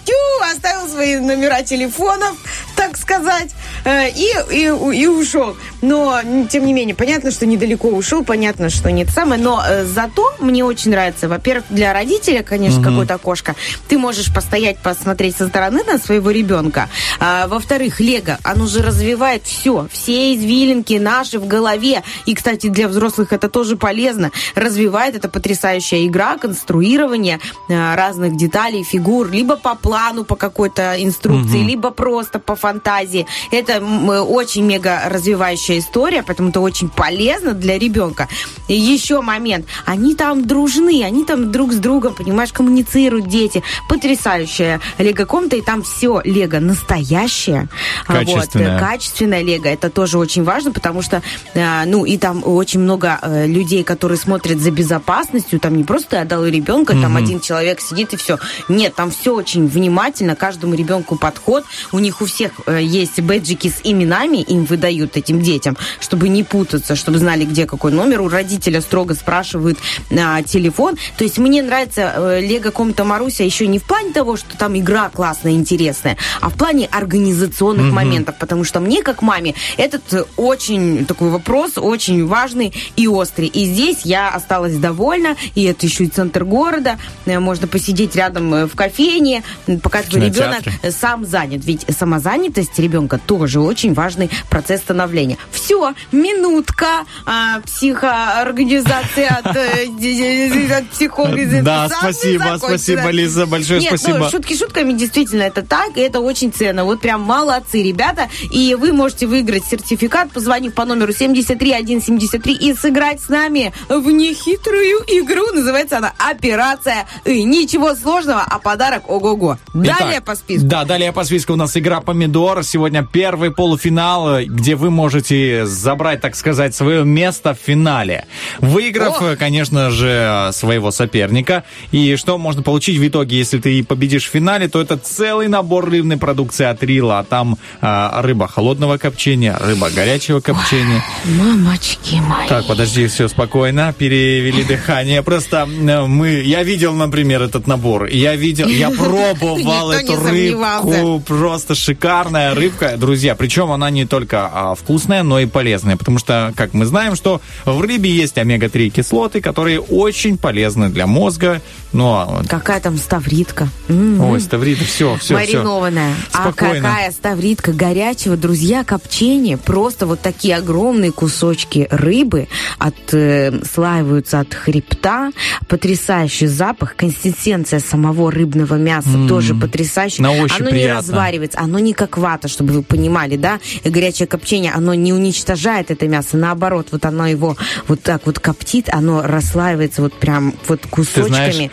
D: тю, оставил свои номера телефонов, так сказать, э, и, и, и ушел. Но, тем не менее, понятно, что недалеко ушел, понятно, что нет самое, но э, зато мне очень нравится, во-первых, для родителя, конечно, какое-то окошко, ты можешь постоять, посмотреть со стороны, стороны на своего ребенка. А, во-вторых, Лего, оно же развивает все, все извилинки наши в голове. И, кстати, для взрослых это тоже полезно. Развивает это потрясающая игра, конструирование а, разных деталей, фигур, либо по плану, по какой-то инструкции, либо просто по фантазии. Это очень мега развивающая история, поэтому это очень полезно для ребенка. И еще момент. Они там дружны, они там друг с другом, понимаешь, коммуницируют дети. Потрясающая лего-комната, и там все лего настоящее. А,
C: Качественное.
D: Вот, э, качественное лего. Это тоже очень важно, потому что, э, ну, и там очень много э, людей, которые смотрят за безопасностью. Там не просто отдал ребенка, там один человек сидит и все. Нет, там все очень внимательно, каждому ребенку подход. У них у всех э, есть бэджики с именами, им выдают этим детям, чтобы не путаться, чтобы знали, где какой номер. У родителя строго спрашивают а, телефон. То есть мне нравится э, Лего Комната Маруся еще не в плане того, что там игра классная, интересная, а в плане организационных моментов, потому что мне, как маме, этот э, очень такой вопрос, очень важный и острый. И здесь я осталась довольна, и это еще и центр города, Э, можно посидеть рядом э, в кофейне, пока твой ребенок сам занят. Ведь самозанятость ребенка тоже очень важный процесс становления. Все, минутка а, психоорганизации от, психолога.
C: Да, спасибо, спасибо, Лиза, большое
D: Нет,
C: спасибо.
D: ну, шутки шутками, действительно, это так, и это очень ценно. Вот прям молодцы, ребята. И вы можете выиграть сертификат, позвонив по номеру 73173 и сыграть с нами в нехитрую игру. Называется она «Операция И». Ничего сложного, а подарок ого-го. Далее
C: Итак,
D: по списку.
C: Да, далее по списку у нас игра «Помидор». Сегодня первый полуфинал, где вы можете забрать, так сказать, свое место в финале. Выиграв,
D: О!
C: конечно же, своего соперника. И что можно получить в итоге, если ты победишь в финале, то это целый набор рыбной продукции от Рила. Там а, рыба холодного копчения, рыба горячего копчения.
D: Мамочки мои.
C: Так, подожди, все спокойно, перевели дыхание. Просто э, мы, я видел, например, этот набор. Я видел, я пробовал эту рыбку. Просто шикарная рыбка, друзья. Причем она не только а, вкусная, но и полезная. Потому что, как мы знаем, что в рыбе есть омега-3 кислоты, которые очень полезны для мозга. Ну, а,
D: Какая там ставритка. М.
C: ой, ставрида, все, все,
D: Маринованная. А
C: Спокойно.
D: какая ставритка горячего, друзья, копчение. Просто вот такие огромные кусочки рыбы отслаиваются от хребта. Потрясающий запах, консистенция самого рыбного мяса тоже потрясающая.
C: На ощупь
D: оно не
C: приятно.
D: разваривается, оно не как вата, чтобы вы понимали, да? И горячее копчение, оно не уничтожает это мясо, наоборот, вот оно его вот так вот коптит, оно расслаивается вот прям вот кусочками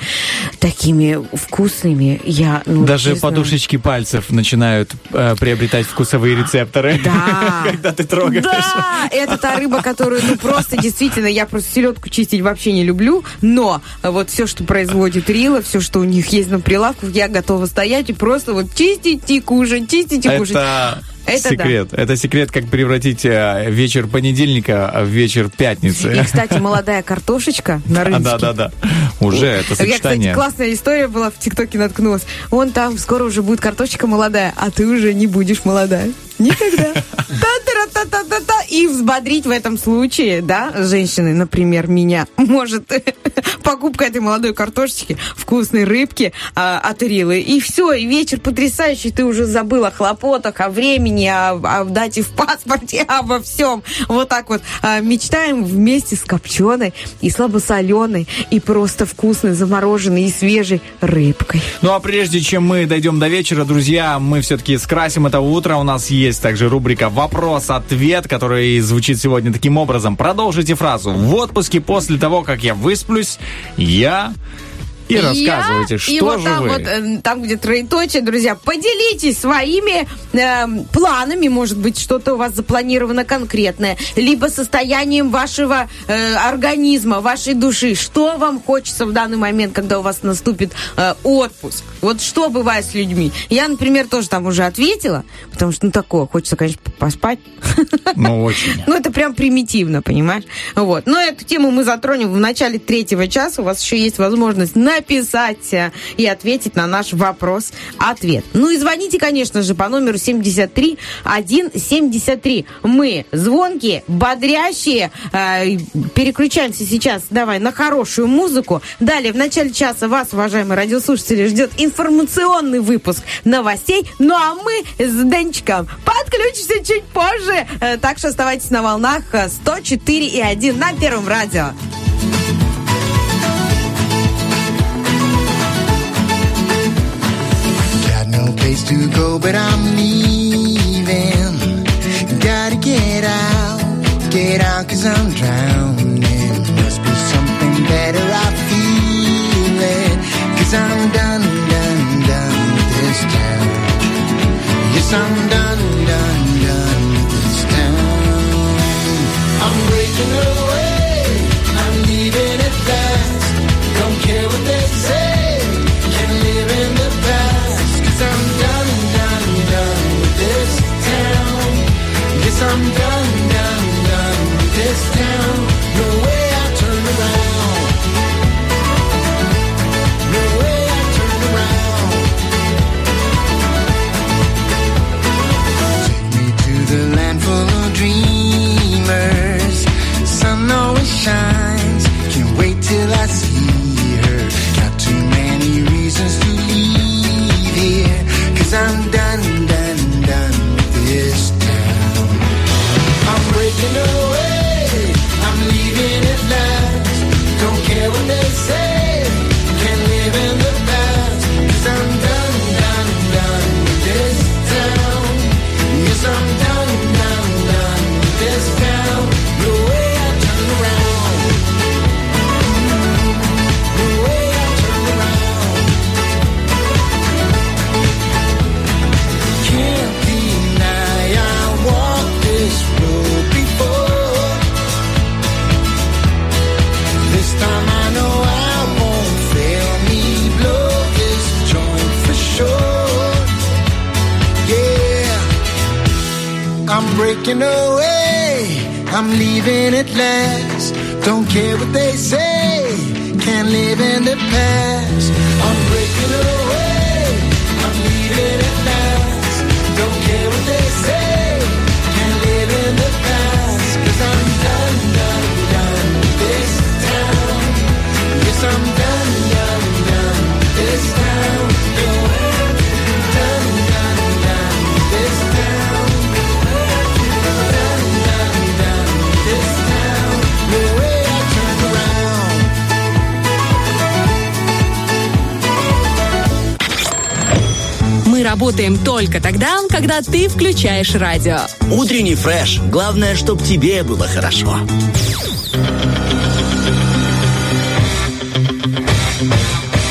D: такими вкусными. Я, ну,
C: Даже
D: честно,
C: подушечки пальцев начинают э, приобретать вкусовые рецепторы.
D: Да.
C: Когда ты трогаешь.
D: Да, это та рыба, которую, ну, просто действительно, я просто селедку чистить вообще не люблю, но вот все, что производит Рила, все, что у них есть на прилавках, я готова стоять и просто вот чистить и кушать, чистить и кушать.
C: Это,
D: Это
C: секрет. Это секрет, как превратить э, вечер понедельника в вечер пятницы.
D: И, кстати, молодая картошечка на
C: А,
D: рынке.
C: да, да, да. Уже это
D: Я, кстати,
C: сочетание.
D: классная история была, в ТикТоке наткнулась. Он там скоро уже будет картошечка молодая, а ты уже не будешь молодая. Никогда. Та-та-та-та-та-та. И взбодрить в этом случае, да, женщины, например, меня, может покупка этой молодой картошечки, вкусной рыбки а, от Рилы. И все, и вечер потрясающий. Ты уже забыл о хлопотах, о времени, о, о дате в паспорте, обо всем. Вот так вот а, мечтаем вместе с копченой и слабосоленой, и просто вкусной, замороженной и свежей рыбкой.
C: Ну а прежде чем мы дойдем до вечера, друзья, мы все-таки скрасим это утро. У нас есть также рубрика «Вопрос-ответ», который звучит сегодня таким образом. Продолжите фразу. В отпуске после того, как я высплюсь, я... И рассказывайте,
D: Я-
C: что
D: и вот
C: же
D: там
C: вы...
D: вот, э, там, где троеточие, друзья, поделитесь своими эм, планами, может быть, что-то у вас запланировано конкретное, либо состоянием вашего э, организма, вашей души. Что вам хочется в данный момент, когда у вас наступит э, отпуск? Вот что бывает с людьми? Я, например, тоже там уже ответила, потому что, ну, такое, хочется, конечно, поспать.
C: Ну, очень.
D: Ну, это прям примитивно, понимаешь? Вот. Но эту тему мы затронем в начале третьего часа. У вас еще есть возможность написать э, и ответить на наш вопрос-ответ. Ну и звоните, конечно же, по номеру 73 173. Мы звонкие, бодрящие. Э, переключаемся сейчас, давай, на хорошую музыку. Далее, в начале часа вас, уважаемые радиослушатели, ждет информационный выпуск новостей. Ну а мы с Денчиком подключимся чуть позже. Э, Так что оставайтесь на волнах э, 104 и 1 на Первом радио.
J: Place to go, but I'm leaving. Gotta get out, get out, cause I'm drowning.
B: Когда ты включаешь радио.
K: Утренний фреш. Главное, чтобы тебе было хорошо.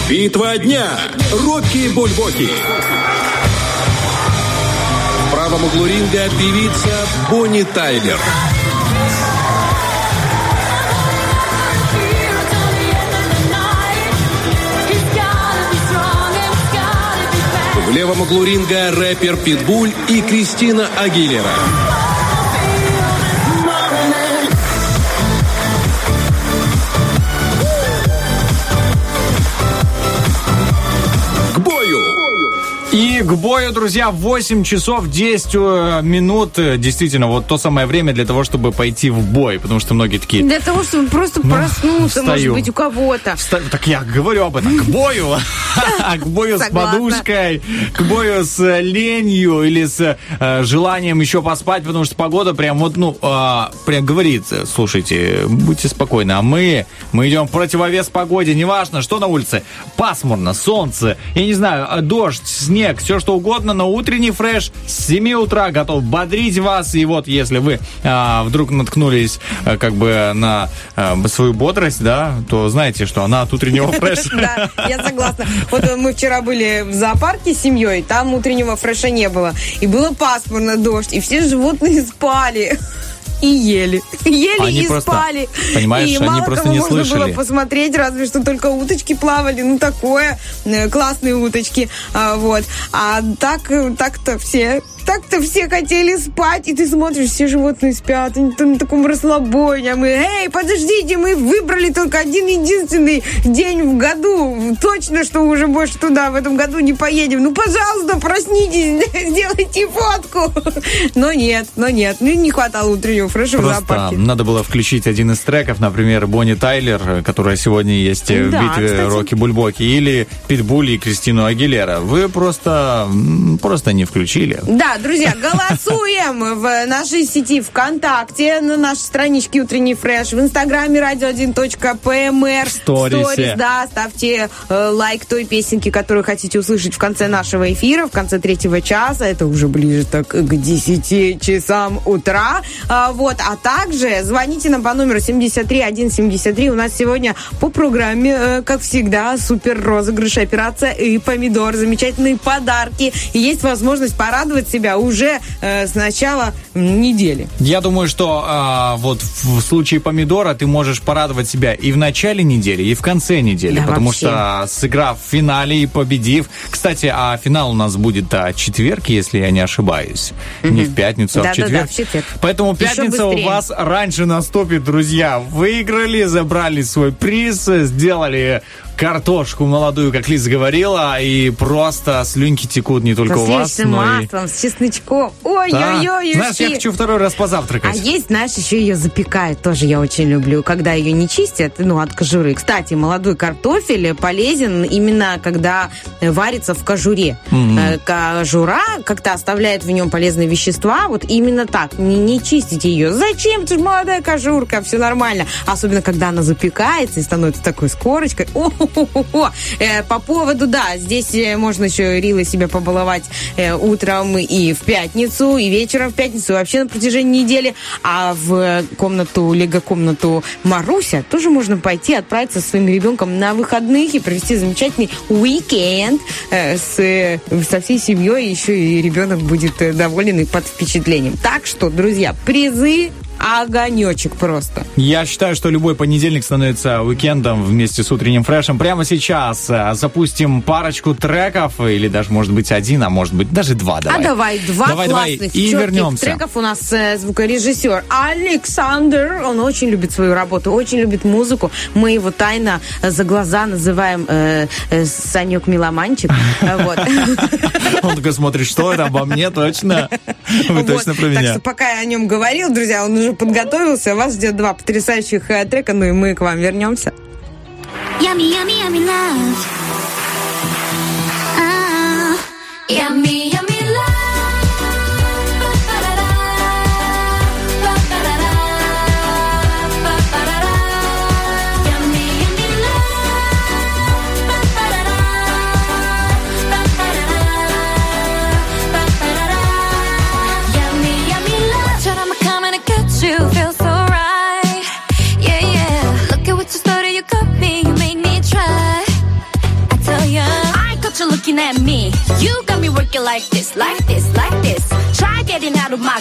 L: Битва дня. Рокки Бульбоки. В правом углу ринга певица Бонни Тайлер. В левом углу ринга рэпер Питбуль и Кристина Агилера. К бою!
C: И к бою, друзья, 8 часов 10 э, минут. Э, Действительно, вот то самое время для того, чтобы пойти в бой. Потому что многие такие...
D: Для того, чтобы просто
C: Ну,
D: проснуться, может
C: встаю.
D: быть, у кого-то.
C: «Ста- Так я говорю об этом. К бою. К бою с подушкой, к бою с э, ленью или с э, желанием еще поспать, потому что погода прям вот, ну, а, прям говорит, э, слушайте, будьте спокойны, а мы, мы идем в противовес погоде, неважно, что на улице, пасмурно, солнце, я не знаю, дождь, снег, все что угодно, но утренний фреш с 7 утра готов бодрить вас, и вот если вы а, вдруг наткнулись как бы на свою бодрость, да, то знаете, что она от утреннего фреша.
D: Да, я согласна. Вот мы вчера были в зоопарке с семьей, там утреннего фреша не было. И было пасмурно, дождь, и все животные спали. И ели. Ели
C: Они
D: и
C: просто,
D: спали.
C: понимаешь,
D: и
C: они
D: мало
C: просто
D: кого
C: не
D: можно
C: слышали.
D: было посмотреть, разве что только уточки плавали. Ну, такое. э, Классные уточки. А, вот. А так, э, так-то все, так-то все хотели спать, и ты смотришь, все животные спят, они там на таком расслабоне, а мы, эй, подождите, мы выбрали только один единственный день в году, точно, что уже больше туда в этом году не поедем. Ну, пожалуйста, проснитесь, сделайте фотку. Но нет, но нет, ну не хватало утреннего фреша в
C: Просто
D: зоопарке.
C: надо было включить один из треков, например, Бонни Тайлер, которая сегодня есть в
D: Да,
C: битве
D: кстати.
C: Рокки Бульбоки, или Питбуль и Кристину Агилера. Вы просто, просто не включили.
D: Да, друзья, голосуем в нашей сети ВКонтакте, на нашей страничке Утренний фреш, в Инстаграме radio1.pmr.
C: В сторисе.
D: да, ставьте э, лайк той песенке, которую хотите услышать в конце нашего эфира, в конце третьего часа. Это уже ближе так к 10 часам утра. А, вот, а также звоните нам по номеру 73173. У нас сегодня по программе, э, как всегда, супер розыгрыш, операция и помидор, замечательные подарки. И есть возможность порадовать себя уже э, с начала недели.
C: Я думаю, что а, вот в случае помидора ты можешь порадовать себя и в начале недели, и в конце недели,
D: Да,
C: потому
D: вообще.
C: что сыграв в финале и победив, кстати, а финал у нас будет а, четверг, если я не ошибаюсь, не в пятницу, а в четверг.
D: в четверг.
C: Поэтому пятница у вас раньше наступит, друзья. Выиграли, забрали свой приз, сделали картошку молодую, как Лиза говорила, и просто слюнки текут не только
D: Со
C: у вас, но и...
D: маслом, с чесночком.
C: Да.
D: Ой-ой-ой,
C: Знаешь, я хочу второй раз
D: А
C: позавтракать.
D: есть, знаешь, еще ее запекают, тоже я очень люблю, когда ее не чистят, ну, от кожуры. Кстати, молодой картофель полезен именно когда варится в кожуре. Э, Кожура как-то оставляет в нем полезные вещества, вот именно так, не, не чистите ее. Зачем? Же молодая кожурка, все нормально. Особенно, когда она запекается и становится такой с корочкой. О-хо-хо-хо. Э, По поводу, да, здесь э, можно еще Рилой себя побаловать э, утром и в пятницу, и вечером в пятницу, и вообще на протяжении недели. А в комнату, лего-комнату Маруся тоже можно пойти, отправиться со своим ребенком на выходных и провести замечательный уикенд э, с, со всей семьей. Еще и ребенок будет э, доволен и под впечатлением. Так что, друзья, призы огонечек просто.
C: Я считаю, что любой понедельник становится уикендом вместе с утренним фрешем. Прямо сейчас э, запустим парочку треков, или даже, может быть, один, а может быть, даже два. Давай.
D: А давай два
C: давай, давай,
D: классных
C: и
D: чётких
C: вернемся.
D: треков. У нас э, звукорежиссер Александр. Он очень любит свою работу, очень любит музыку. Мы его тайно за глаза называем э, э, Санек Меломанчик. Э, Вот.
C: Он такой смотрит, что это обо мне точно? Вы точно про
D: Так
C: меня.
D: что пока я о нем говорил, друзья, он уже подготовился. Вас ждет два потрясающих э, трека, ну и мы к вам вернемся.
M: Yummy, yummy, yummy love. Ah, yummy, yummy like this, like this, like this. Try getting out of my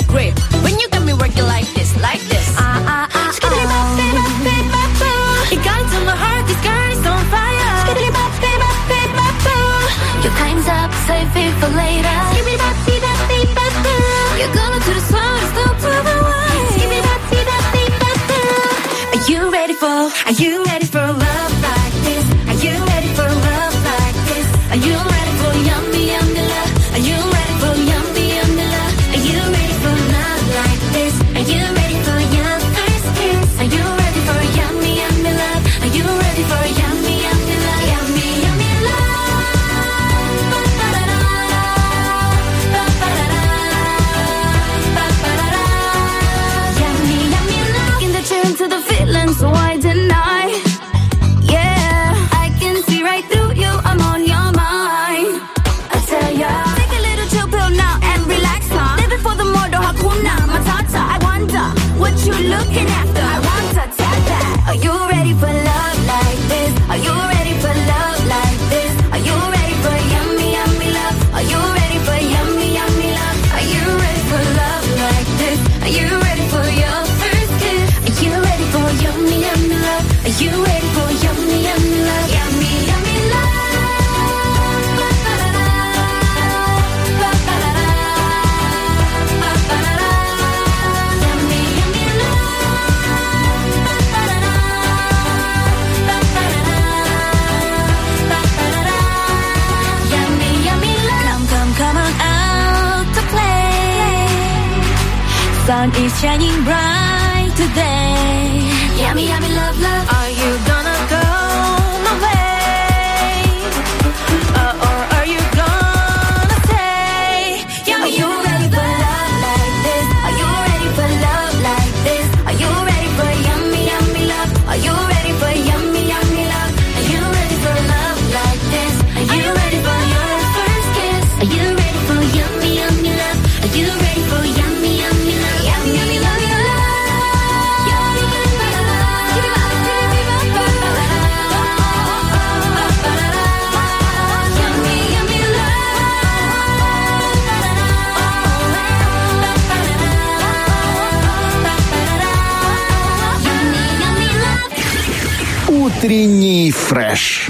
K: Фреш.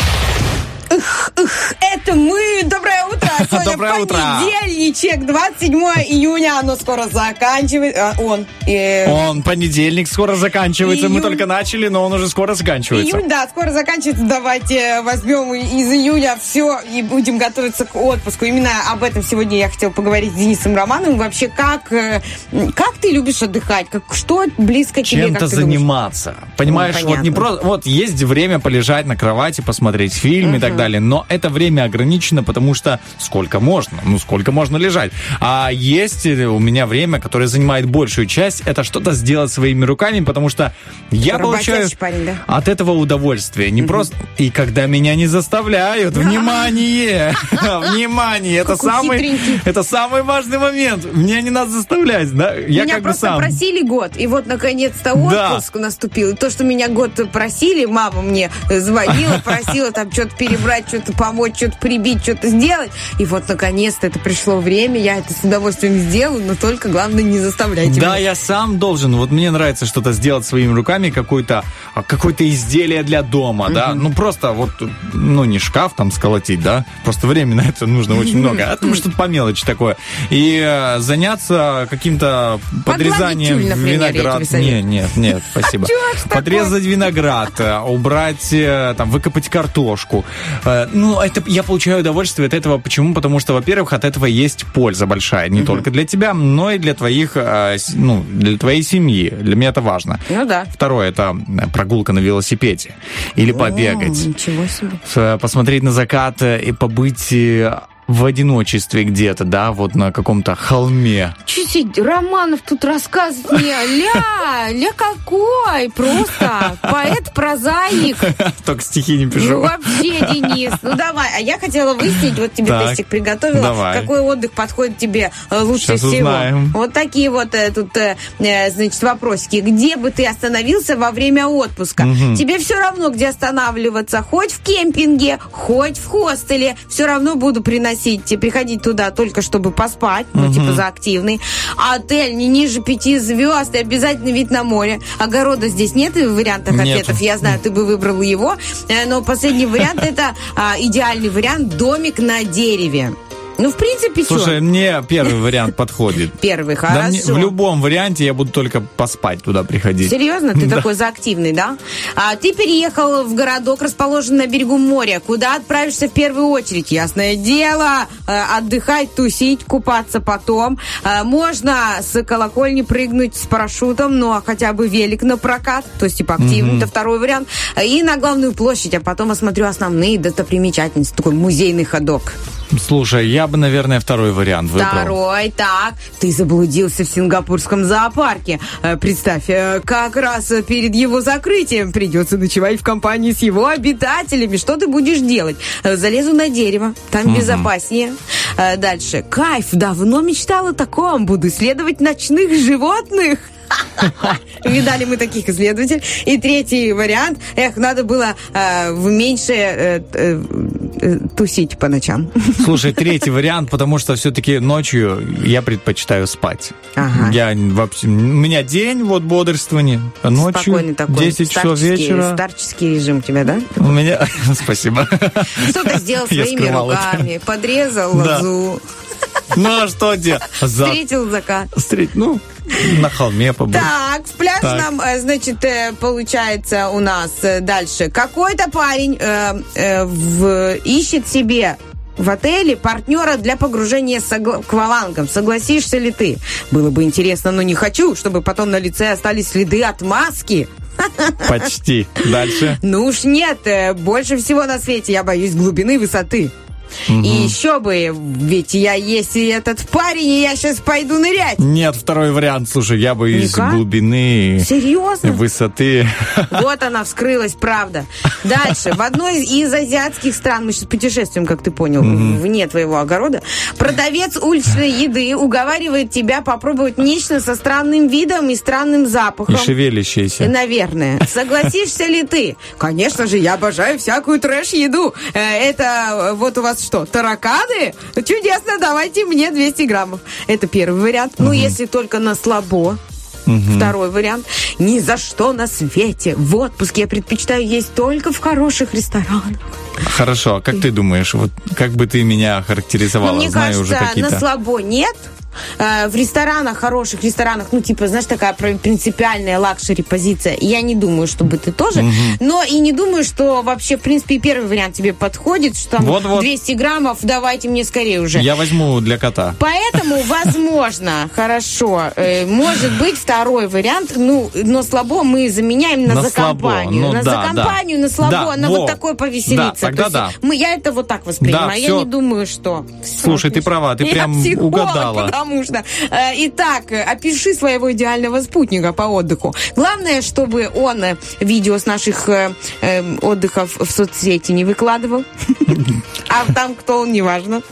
D: Это мы. Доброе утро. Сегодня
C: Доброе утро.
D: понедельничек, 27 июня. Оно скоро заканчивается. А, он. Э,
C: Он понедельник скоро заканчивается. Мы
D: Июнь.
C: только начали, но он уже скоро заканчивается.
D: Июнь, да, скоро заканчивается. Давайте возьмем из июня все и будем готовиться к отпуску. Именно об этом сегодня я хотела поговорить с Денисом Романовым. Вообще, как, э, как ты любишь отдыхать? Как, что близко тебе?
C: чем-то
D: ты думаешь?
C: заниматься. Понимаешь,
D: Ну,
C: вот не просто. Вот есть время полежать на кровати, посмотреть фильм и так далее, но это время ограничено, потому что сколько можно? Ну, сколько можно лежать? А есть э, у меня время, которое занимает большую часть, это что-то сделать своими руками, потому что я получаю
D: парень, да?
C: от этого удовольствие. Не просто. И когда меня не заставляют, внимание! Внимание! Это самый, это самый важный момент. Меня не надо заставлять, да? Я
D: меня
C: как бы
D: просто
C: сам.
D: просили год, и вот наконец-то
C: Да.
D: отпуск наступил. И то, что меня год просили, мама мне звонила, просила там что-то перебрать, что-то помочь, что-то прибить, что-то сделать. И вот наконец-то это пришло время, я это с удовольствием сделаю, но только главное не заставляйте
C: Да,
D: меня.
C: я сам должен. Вот мне нравится что-то сделать своими руками, какое-то а, какое-то изделие для дома, да. Ну просто вот, ну не шкаф там сколотить, да. Просто времени на это нужно очень много. А там что-то по мелочи такое. И э, заняться каким-то подрезанием виноград. Нет, нет, нет, спасибо.
D: ж такое?
C: Подрезать виноград, э, убрать, э, там, выкопать картошку. Ну, это я получаю удовольствие от этого. Почему? Потому что, во-первых, от этого есть польза большая. Не только для тебя, но и для твоих, ну, для твоей семьи. Для меня это важно.
D: Ну да.
C: Второе это э, прогулка на велосипеде или побегать,
D: О, ничего себе.
C: С- посмотреть на закат э, и побыть э, в одиночестве где-то, да, вот на каком-то холме.
D: Чуть Романов тут рассказывает мне. Ля, ля какой, просто поэт-прозаик.
C: Только стихи не
D: Ну
C: пишу.
D: вообще, Денис, ну давай. А я хотела выяснить, вот тебе
C: Так,
D: тестик приготовила,
C: давай.
D: какой отдых подходит тебе э, лучше
C: Сейчас
D: всего.
C: узнаем.
D: Вот такие вот э, тут, э, э, значит, вопросики. Где бы ты остановился во время отпуска? Тебе все равно, где останавливаться, хоть в кемпинге, хоть в хостеле, все равно буду приносить, тебе приходить туда только чтобы поспать, ну, типа за активный. А отель не ниже пяти звезд и обязательно вид на море. Огорода здесь нет в вариантах
C: Нету.
D: ответов, я знаю, ты бы выбрал его, э, но последний вариант это а, идеальный вариант домик на дереве. Ну, в принципе, чё?
C: Слушай, мне первый вариант подходит.
D: Первый,
C: Да
D: хорошо.
C: мне- в любом варианте я буду только поспать туда приходить.
D: Серьезно? Ты
C: Да.
D: такой заактивный, да? А, ты переехал в городок, расположенный на берегу моря. Куда отправишься в первую очередь? Ясное дело, э, отдыхать, тусить, купаться потом. Э, можно с колокольни прыгнуть с парашютом, ну, а хотя бы велик на прокат, то есть, типа, активный, это второй вариант. И на главную площадь, а потом осмотрю основные достопримечательности. Такой музейный ходок.
C: Слушай, я бы, наверное, второй вариант выбрал.
D: Второй, так, ты заблудился в сингапурском зоопарке. Э, Представь, э, как раз перед его закрытием придется ночевать в компании с его обитателями. Что ты будешь делать? Э, Залезу на дерево, там безопаснее. Э, Дальше. Кайф, давно мечтал о таком. Буду исследовать ночных животных. Видали мы таких исследователей. И третий вариант. Эх, надо было э, в меньше э, э, э, тусить по ночам.
C: Слушай, третий вариант, потому что все-таки ночью я предпочитаю спать.
D: Ага.
C: Я вообще... У меня день, вот, бодрствование. А ночью
D: Спокойный такой.
C: 10 часов вечера.
D: Старческий режим у тебя, да?
C: У меня... Спасибо.
D: Что-то сделал
C: Я
D: своими руками, подрезал лозу,
C: Ну, а что делать?
D: Встретил закат.
C: Встреть, ну, на холме побыть.
D: Так, в пляжном, э, значит, э, получается у нас э, дальше. Какой-то парень э, э, в- ищет себе в отеле партнера для погружения с аквалангом. Согласишься ли ты? Было бы интересно, но не хочу, чтобы потом на лице остались следы от маски.
C: Почти. Дальше.
D: Ну уж нет, больше всего на свете я боюсь глубины и высоты. И еще бы, ведь я есть и этот парень, и я сейчас пойду нырять.
C: Нет, второй вариант. Слушай, я боюсь
D: Никак?
C: глубины,
D: Серьезно?
C: высоты.
D: Вот она вскрылась, правда. Дальше. В одной из азиатских стран, мы сейчас путешествуем, как ты понял, вне твоего огорода, продавец уличной еды уговаривает тебя попробовать нечто со странным видом и странным
C: И
D: запахом.
C: шевелящиеся.
D: Наверное. Согласишься ли ты? Конечно же, я обожаю всякую трэш-еду. Э, Это э, вот у вас что, тараканы? Чудесно, давайте мне 200 граммов. Это первый вариант. Ну, если только на слабо. Второй вариант. Ни за что на свете в отпуске я предпочитаю есть только в хороших ресторанах.
C: Хорошо, а как ты думаешь, вот как бы ты меня
D: Но
C: характеризовала?
D: Ну, мне
C: Знаю уже
D: кажется, на
C: какие-то.
D: слабо нет. Э, В ресторанах, хороших ресторанах, ну, типа, знаешь, такая принципиальная luxury позиция. Я не думаю, чтобы ты тоже. Но и не думаю, что вообще, в принципе, первый вариант тебе подходит, что там
C: Вот-вот.
D: 200 граммов, давайте мне скорее уже.
C: Я возьму для кота.
D: Поэтому, возможно, хорошо, э, может быть второй вариант, ну, но слабо мы заменяем на,
C: На
D: за компанию.
C: ну
D: на
C: да,
D: за компанию,
C: да.
D: на слабо,
C: Да,
D: на
C: во.
D: вот такое повеселиться.
C: Да, тогда
D: То
C: да.
D: Мы, я это вот так воспринимаю.
C: Да,
D: я не думаю, что...
C: Слушай, ты права, ты прям угадала.
D: Потому что... э, Итак, опиши своего идеального спутника по отдыху. Главное, чтобы он э, видео с наших э, отдыхов в соцсети не выкладывал. А там кто он, неважно.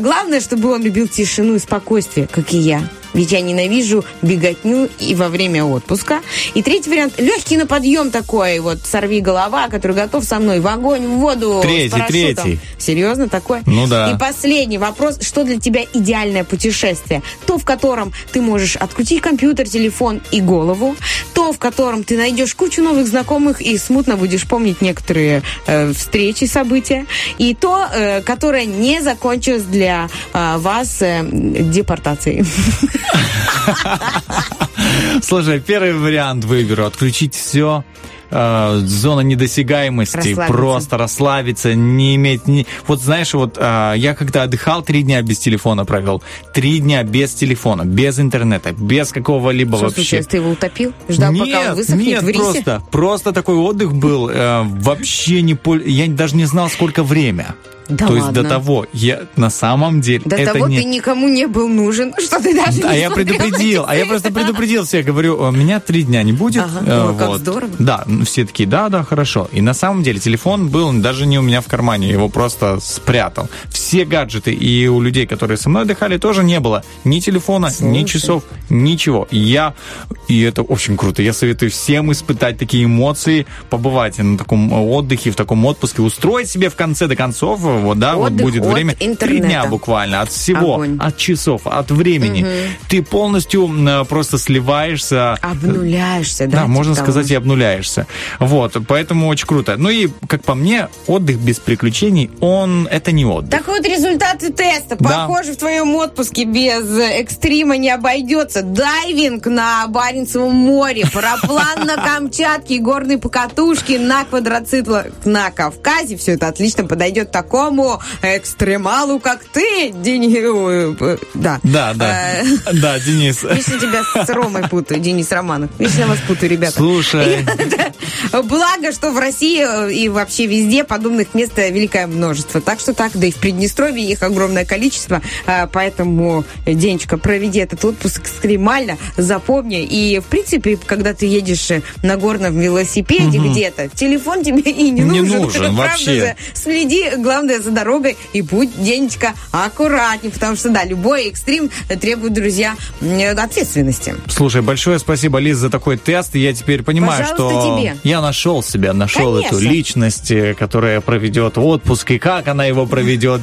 D: Главное, чтобы он любил тишину и спокойствие, как и я. Ведь я ненавижу беготню и во время отпуска. И третий вариант. Легкий на подъем такой, вот сорви голова, который готов со мной в огонь, в воду.
C: Третий, третий.
D: Серьезно такой?
C: Ну да.
D: И последний вопрос. Что для тебя идеальное путешествие? То, в котором ты можешь открутить компьютер, телефон и голову. То, в котором ты найдешь кучу новых знакомых и смутно будешь помнить некоторые э, встречи, события. И то, э, которое не закончилось для э, вас э, депортацией.
C: Слушай, первый вариант выберу. Отключить все. зона недосягаемости,
D: Расслабиться.
C: просто расслабиться, не иметь... ни- Вот знаешь, вот э, я когда отдыхал, три дня без телефона провел. Три дня без телефона, без интернета, без какого-либо
D: Что
C: вообще.
D: случилось? Ты его утопил? Ждал,
C: нет,
D: пока он высохнет
C: нет,
D: в рисе?
C: просто, просто такой отдых был. э, вообще не пол... Я даже не знал, сколько время.
D: Да
C: То есть
D: ладно?
C: до того, я на самом деле...
D: До
C: это
D: того
C: не...
D: ты никому не был нужен, что ты даже
C: А я предупредил, а я просто предупредил всех, говорю, «Э, меня три дня не будет.
D: Ага.
C: э,
D: Ой, как здорово.
C: Да, ну, все такие, да, да, хорошо. И на самом деле телефон был даже не у меня в кармане, его просто спрятал. Все гаджеты и у людей, которые со мной отдыхали, тоже не было ни телефона, ни
D: Слушай.
C: часов, ничего. И я, и это очень круто. Я советую всем испытать такие эмоции, побывать на таком отдыхе, в таком отпуске, устроить себе в конце до концов, вот, да, вот
D: Отдых
C: будет
D: от
C: время. Три дня буквально, от всего,
D: Огонь.
C: от часов, от времени. Ты полностью м, просто сливаешься.
D: Обнуляешься, да?
C: Да,
D: типа
C: можно
D: того?
C: сказать, и обнуляешься. Вот, поэтому очень круто. Ну и, как по мне, отдых без приключений, он, это не отдых.
D: Так вот, результаты теста.
C: Да.
D: Похоже, в твоем отпуске без э, экстрима не обойдется. Дайвинг на Баренцевом море, параплан на Камчатке, горные покатушки на квадроциклах на Кавказе. Все это отлично подойдет такому экстремалу, как ты, Денис. Ой, э, Да.
C: Да, да.
D: Э,
C: Да, Денис.
D: Вечно тебя с Ромой путаю, Денис Романов. Вечно вас путаю, ребята.
C: Слушай,
D: Благо, что в России э, и вообще везде подобных мест э, великое множество. Так что так, да и в Приднестровье их огромное количество. Поэтому, э, Денечка, проведи этот отпуск экстремально, запомни. И, в принципе, когда ты едешь э, на горном велосипеде где-то, телефон тебе и не,
C: Не
D: нужен.
C: нужен вообще.
D: же? Следи, главное, за дорогой и будь, Денечка, аккуратней. Потому что, да, любой экстрим э, требует, друзья, ответственности.
C: слушай, большое спасибо, Лиз, за такой тест. Я теперь понимаю,
D: Пожалуйста,
C: что
D: тебе.
C: я нашел себя, нашел
D: Конечно.
C: эту личность, э, которая проведет отпуск, и как она его проведет,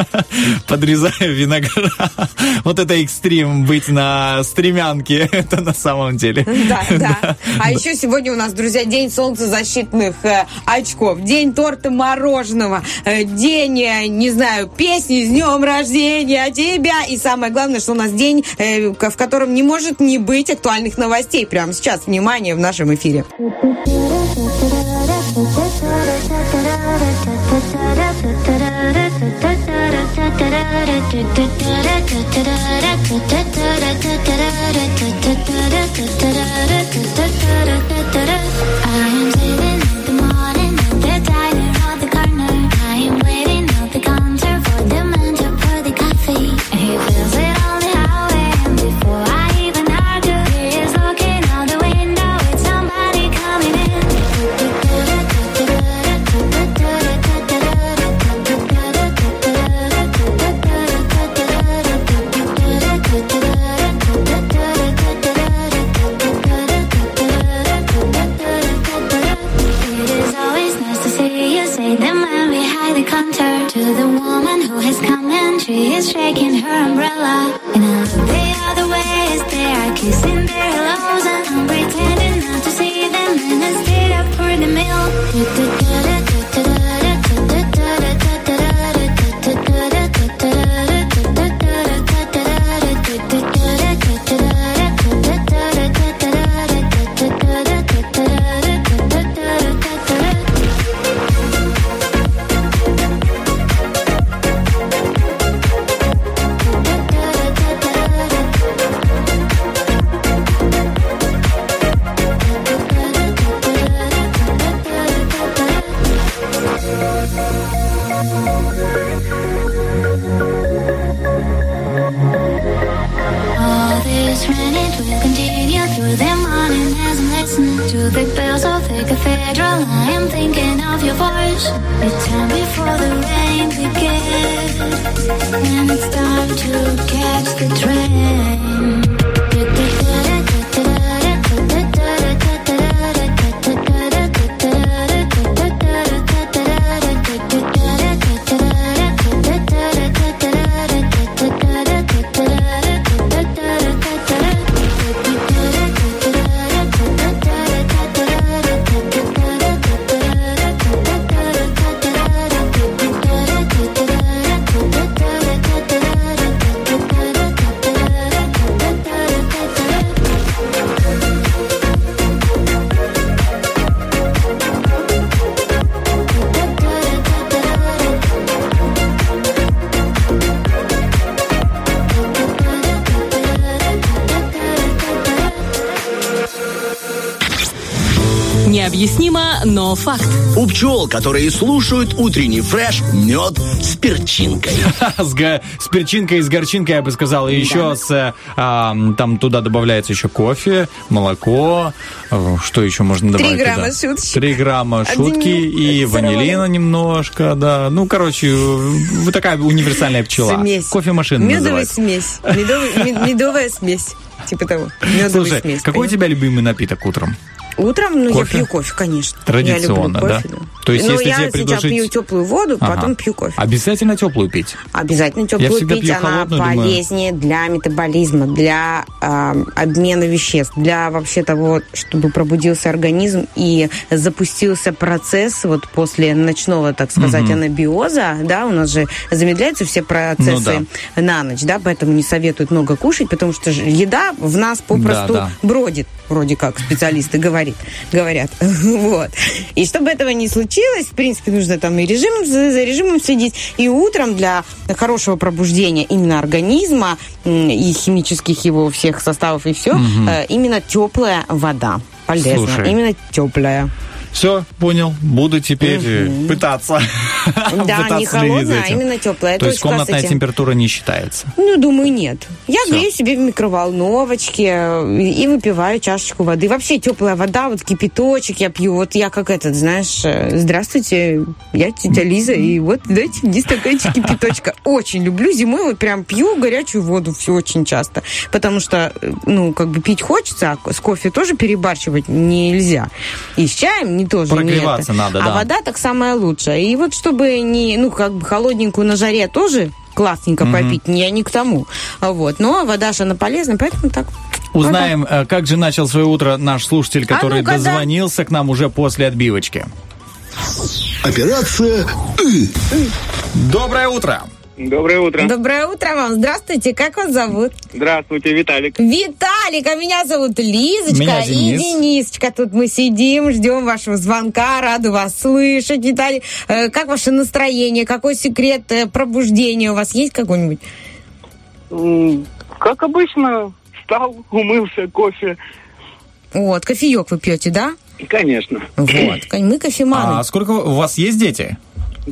C: подрезая виноград. Вот это экстрим, быть на стремянке, это на самом деле.
D: Да, да. А еще сегодня у нас, друзья, день солнцезащитных э, очков, день торта мороженого, день, э, не знаю, песни с днем рождения тебя. И самое главное, что у нас день, э, в котором не может не быть актуальных новостей. Прямо сейчас, внимание, в нашем эфире.
M: I am is shaking her umbrella, and I look the other way as they are kissing their hellos, and I'm pretending not to see them, and I pour the milk.
N: Но факт.
K: У пчел, которые слушают утренний фреш, мед с перчинкой.
C: С, га- с перчинкой и с горчинкой, я бы сказал. И еще с, э, а, там туда добавляется еще кофе, молоко. э, Что еще можно
D: Три
C: добавить
D: грамма
C: туда?
D: шуточек.
C: Три грамма
D: Один
C: шутки и ванилина немножко, да. Ну, короче, вы такая универсальная пчела.
D: Смесь.
C: Кофемашина
D: Медовая
C: называется.
D: смесь. Медовая смесь. Типа того. Медовая
C: Слушай,
D: смесь.
C: какой у тебя любимый напиток утром?
D: Утром, ну,
C: Кофе?
D: я пью кофе, конечно.
C: Традиционно,
D: я люблю кофе,
C: да? То есть,
D: Но
C: если
D: я
C: тебе
D: сейчас
C: предложить-
D: пью теплую воду,
C: Ага.
D: потом пью кофе.
C: Обязательно теплую пить.
D: Обязательно
C: Я
D: теплую
C: всегда
D: пить,
C: пью
D: она
C: холодную, думаю.
D: полезнее для метаболизма, для э, обмена веществ, для вообще того, чтобы пробудился организм и запустился процесс вот после ночного, так сказать,
O: Мгм.
D: анабиоза, да, у нас же замедляются все процессы
C: Ну
D: на ночь, да, поэтому не советуют много кушать, потому что еда в нас попросту
C: Да,
D: бродит, вроде как специалисты говорит, говорят. Вот. И чтобы этого не случилось, в принципе, нужно там и режим, за, за режимом следить, и утром для хорошего пробуждения именно организма и химических его всех составов и все,
C: Мгм.
D: именно теплая вода. Полезно.
C: Слушай.
D: Именно теплая.
C: Все, понял. Буду теперь э, пытаться.
D: Да,
C: пытаться
D: не холодная, а именно теплая.
C: То есть комнатная
D: кстати,
C: температура не считается.
D: Ну, думаю, нет. Я
C: Всё.
D: грею себе в микроволновочке э, и выпиваю чашечку воды. Вообще теплая вода, вот кипяточек я пью. Вот я как этот, знаешь, э, здравствуйте, я тетя Лиза, и вот дайте мне стаканчик кипяточка. Очень люблю. Зимой вот прям пью горячую воду все очень часто. Потому что, ну, как бы пить хочется, а с кофе тоже перебарщивать нельзя. И с чаем не тоже не
C: Прогреваться
D: это.
C: надо,
D: а
C: да.
D: вода так самая лучшая. И вот чтобы не, ну, как бы холодненькую на жаре тоже классненько
C: Мгм.
D: попить, я не к тому. А Вот. Но вода же она полезна, поэтому так.
C: Узнаем, э, как же начал свое утро наш слушатель, который
D: ну-ка, да.
C: дозвонился к нам уже после отбивочки.
K: Операция «Ы».
C: Доброе утро!
O: Доброе утро.
D: Доброе утро вам. Здравствуйте. Как вас зовут?
O: Здравствуйте, Виталик.
D: Виталик, а меня зовут Лизочка
O: Меня
D: и
O: Денис.
D: Денисочка. Тут мы сидим, ждем вашего звонка. Рады вас слышать, Виталий. Э, Как ваше настроение? Какой секрет э, пробуждения у вас есть какой-нибудь?
O: Как обычно, встал, умылся, кофе.
D: Вот, кофеек вы пьете, да?
O: Конечно.
D: Вот, мы кофеманы.
C: А сколько у вас есть дети?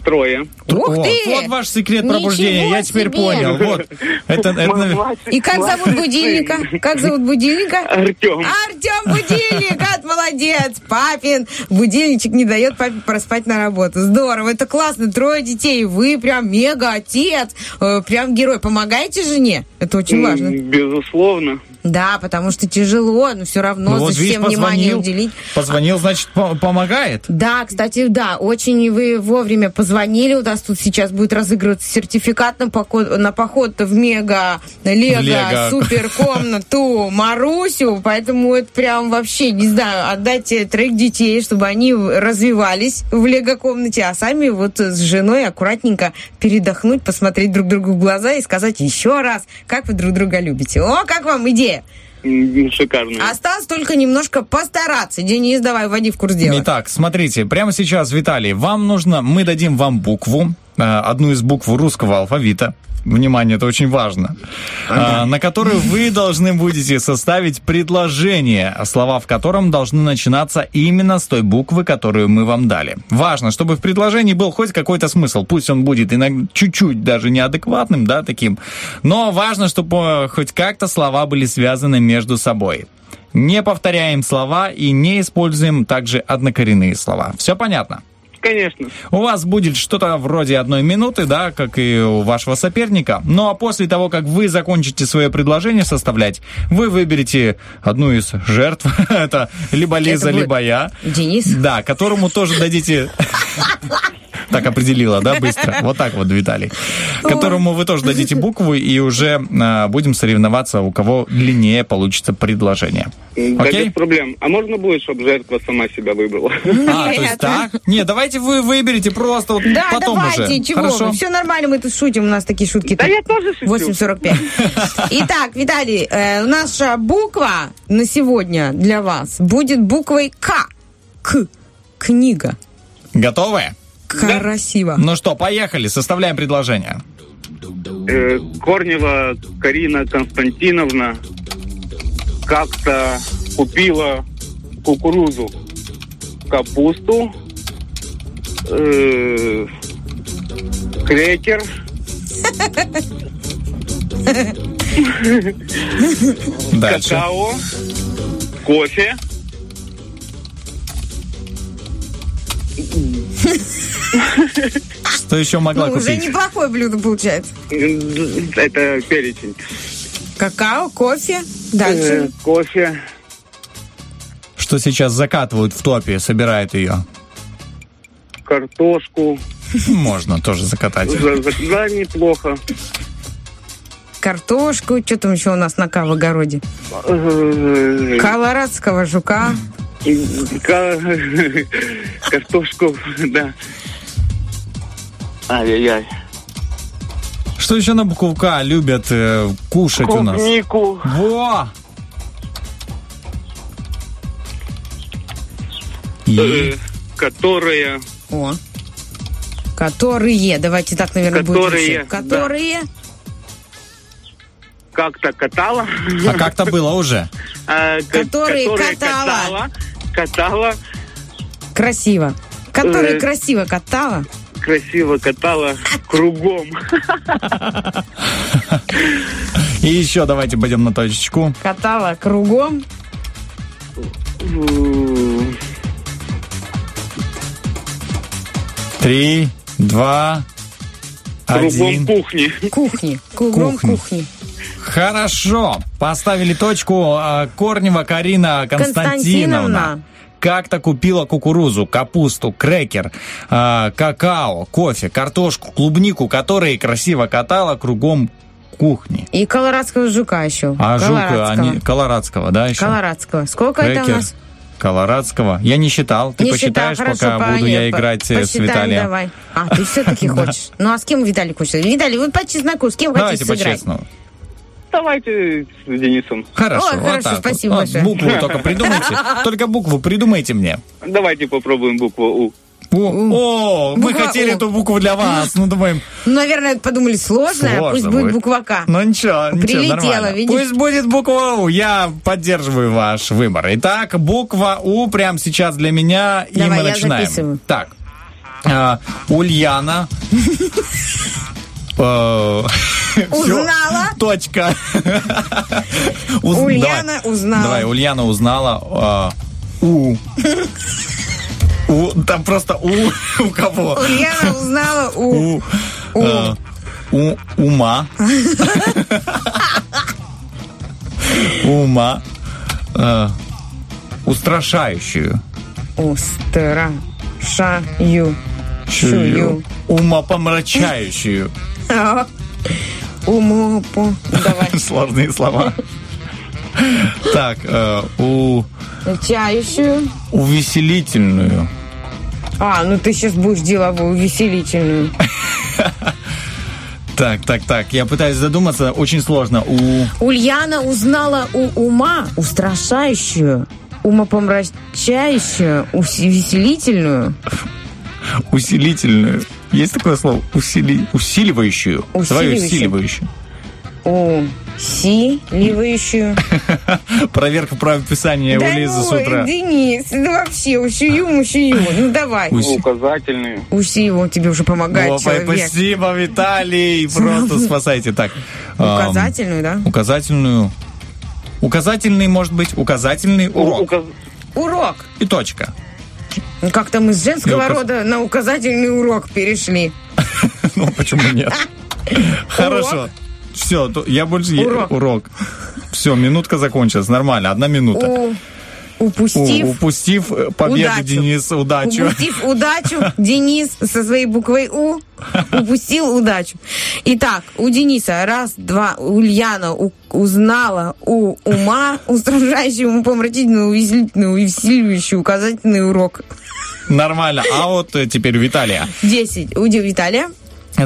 O: Трое.
D: Ух
C: Вот,
D: ты!
C: вот ваш секрет
D: Ничего
C: пробуждения, я теперь
D: себе!
C: понял. Вот. Это, это,
D: И как зовут будильника? Как зовут будильника?
O: Артем.
D: Артем Будильник, от молодец. Папин будильничек не дает папе проспать на работу. Здорово, это классно. Трое детей. Вы прям мега отец. Э, Прям герой. Помогаете жене? Это очень важно.
O: Безусловно.
D: Да, потому что тяжело, но все равно
C: Ну, вот
D: за всем внимание уделить.
C: позвонил, значит, по- помогает.
D: Да, кстати, да, очень вы вовремя позвонили. У нас тут сейчас будет разыгрываться сертификат на поход, на поход в мега Лего,
C: Лего.
D: супер комнату Марусю. Поэтому это прям вообще, не знаю, отдайте троих детей, чтобы они развивались в Лего комнате, а сами вот с женой аккуратненько передохнуть, посмотреть друг другу в глаза и сказать еще раз, как вы друг друга любите. О, как вам идея!
O: М, Шикарно.
D: Осталось только немножко постараться. Денис, давай, вводи в курс дела.
C: Итак, смотрите, прямо сейчас, Виталий, вам нужно, мы дадим вам букву, э, одну из букв русского алфавита. Внимание, это очень важно. э, на которую вы должны будете составить предложение, слова в котором должны начинаться именно с той буквы, которую мы вам дали. Важно, чтобы в предложении был хоть какой-то смысл. Пусть он будет иногда чуть-чуть даже неадекватным, да, таким. Но важно, чтобы э, хоть как-то слова были связаны между собой. Не повторяем слова и не используем также однокоренные слова. Все понятно?
O: Конечно.
C: У вас будет что-то вроде одной минуты, да, как и у вашего соперника. Ну а после того, как вы закончите свое предложение составлять, вы выберете одну из жертв. Это либо Лиза, либо я.
D: Денис?
C: Да, которому тоже дадите... Так определила, да, быстро? Вот так вот, Виталий. Которому вы тоже дадите букву, и уже а, будем соревноваться, у кого длиннее получится предложение.
O: Да
C: Окей?
O: без проблем. А можно будет, чтобы жертва сама себя выбрала?
C: А, то есть так? Не, давайте вы выберете просто вот
D: Да,
C: потом
D: давайте,
C: уже.
D: чего
C: Хорошо?
D: вы? Все нормально, мы тут шутим, у нас такие шутки.
O: Да я тоже шучу.
D: 8.45. Итак, Виталий, э, наша буква на сегодня для вас будет буквой К. К. Книга.
C: Готовы?
D: Красиво.
C: Ну что, поехали, составляем предложение.
O: Э, Корнева Карина Константиновна как-то купила кукурузу, капусту, крекер,
C: Дальше.
O: какао, кофе,
C: Что еще могла
D: Ну, уже
C: купить?
D: неплохое блюдо получается.
O: это перечень.
D: Какао, кофе.
O: Э,
D: Дальше.
O: кофе,
C: Что сейчас закатывают в топе, собирают ее?
O: Картошку.
C: Можно тоже закатать.
O: За- за- Да, неплохо.
D: Картошку. Что там еще у нас на К в огороде?
O: Э,
D: Колорадского жука.
O: ка- Картошку, да. Ай-яй-яй.
C: Что еще на букву К любят э, кушать у нас?
O: Клубнику.
C: Во!
O: э,
C: И
O: Которая
D: О. Которые. Давайте так, наверное, будет
O: Которые,
D: лучше. Которые.
O: как-то катала.
C: А как-то было уже.
O: А,
D: Которые катала.
O: катала. Катала,
D: Красиво. Которые
O: Э.
D: красиво катала.
O: красиво катала кругом.
C: И еще давайте пойдем на точечку.
D: Катала кругом.
C: Три, два,
O: Кругом
C: один.
O: кухни.
D: Кухни. Кругом
C: Кухни.
D: кухни.
C: Хорошо. Поставили точку. А, Корнева Карина Константиновна.
D: Константиновна.
C: Как-то купила кукурузу, капусту, крекер, а, какао, кофе, картошку, клубнику, которые красиво катала кругом кухни.
D: И колорадского жука еще.
C: А
D: колорадского.
C: они, колорадского, да, еще?
D: Колорадского. Сколько это у
C: Крекер.
D: нас?
C: Колорадского. Я не считал. Ты
D: Не
C: посчитаешь,
D: считаю,
C: пока
D: хорошо,
C: буду я
D: понятно.
C: играть э, с Виталием.
D: давай. А, ты все-таки хочешь. Ну, а с кем Виталий хочет? Виталий, вы по чесноку, с кем
C: Давайте
D: хотите сыграть?
C: по-честному.
O: Давайте с Денисом.
C: Хорошо, вот
D: хорошо,
C: так
D: спасибо
C: Вот,
D: большое.
C: Букву только придумайте. Только букву придумайте мне.
O: Давайте попробуем букву У.
C: О, мы хотели эту букву для вас. Ну, думаем,
D: Ну, наверное, подумали,
C: Сложно
D: пусть будет буква К.
C: ну ничего, ничего, нормально. Пусть будет буква У. Я поддерживаю ваш выбор. Итак, буква У прямо сейчас для меня, и мы начинаем. Так, а, Ульяна. Э,
D: Узнала.
C: Точка.
D: Ульяна узнала.
C: Давай, Ульяна узнала. э, У. У. Там просто У. У кого?
D: Ульяна узнала у...
C: У. э, У. Ума. Ума. э, Устрашающую.
D: Устрашаю. Шую.
C: Умопомрачающую.
D: Умопу. Давай.
C: Сложные слова. Так, э, у
D: Чающую.
C: увеселительную.
D: А, ну ты сейчас будешь деловую, увеселительную.
C: Так, так, так. Я пытаюсь задуматься. Очень сложно. У
D: Ульяна узнала у ума устрашающую, умопомрачающую, увеселительную.
C: усилительную. Есть такое слово? Усили... Усиливающую. Давай
D: Усиливающую.
C: Усиливающую. Проверка правописания у Лизы с
D: ну,
C: утра.
D: Денис, ну вообще, ущую, мущую. Ну давай.
C: Уси-
O: Указательную.
D: Усиево тебе уже помогает
C: спасибо, Виталий. Просто спасайте. Так.
D: Указательную, да?
C: Указательную. Указательный, может быть, указательный урок.
D: Урок.
C: И точка.
D: Ну, Как-то мы с женского
C: указ-
D: рода на указательный урок перешли.
C: Ну, почему нет? Хорошо. Все, я больше...
D: Урок.
C: Урок. Все, минутка закончилась. Нормально, одна минута.
D: У- Упустив,
C: У- упустив э, победу,
D: удачу.
C: Денис, удачу.
D: упустив удачу, Денис со своей буквой У упустил удачу. Итак, у Дениса раз, два, Ульяна у- узнала у ума устрашающую, умопомрачительную, увеселительную, увеселивающую указательный урок.
C: Нормально. А вот э, теперь Виталия.
D: Десять. У Виталия.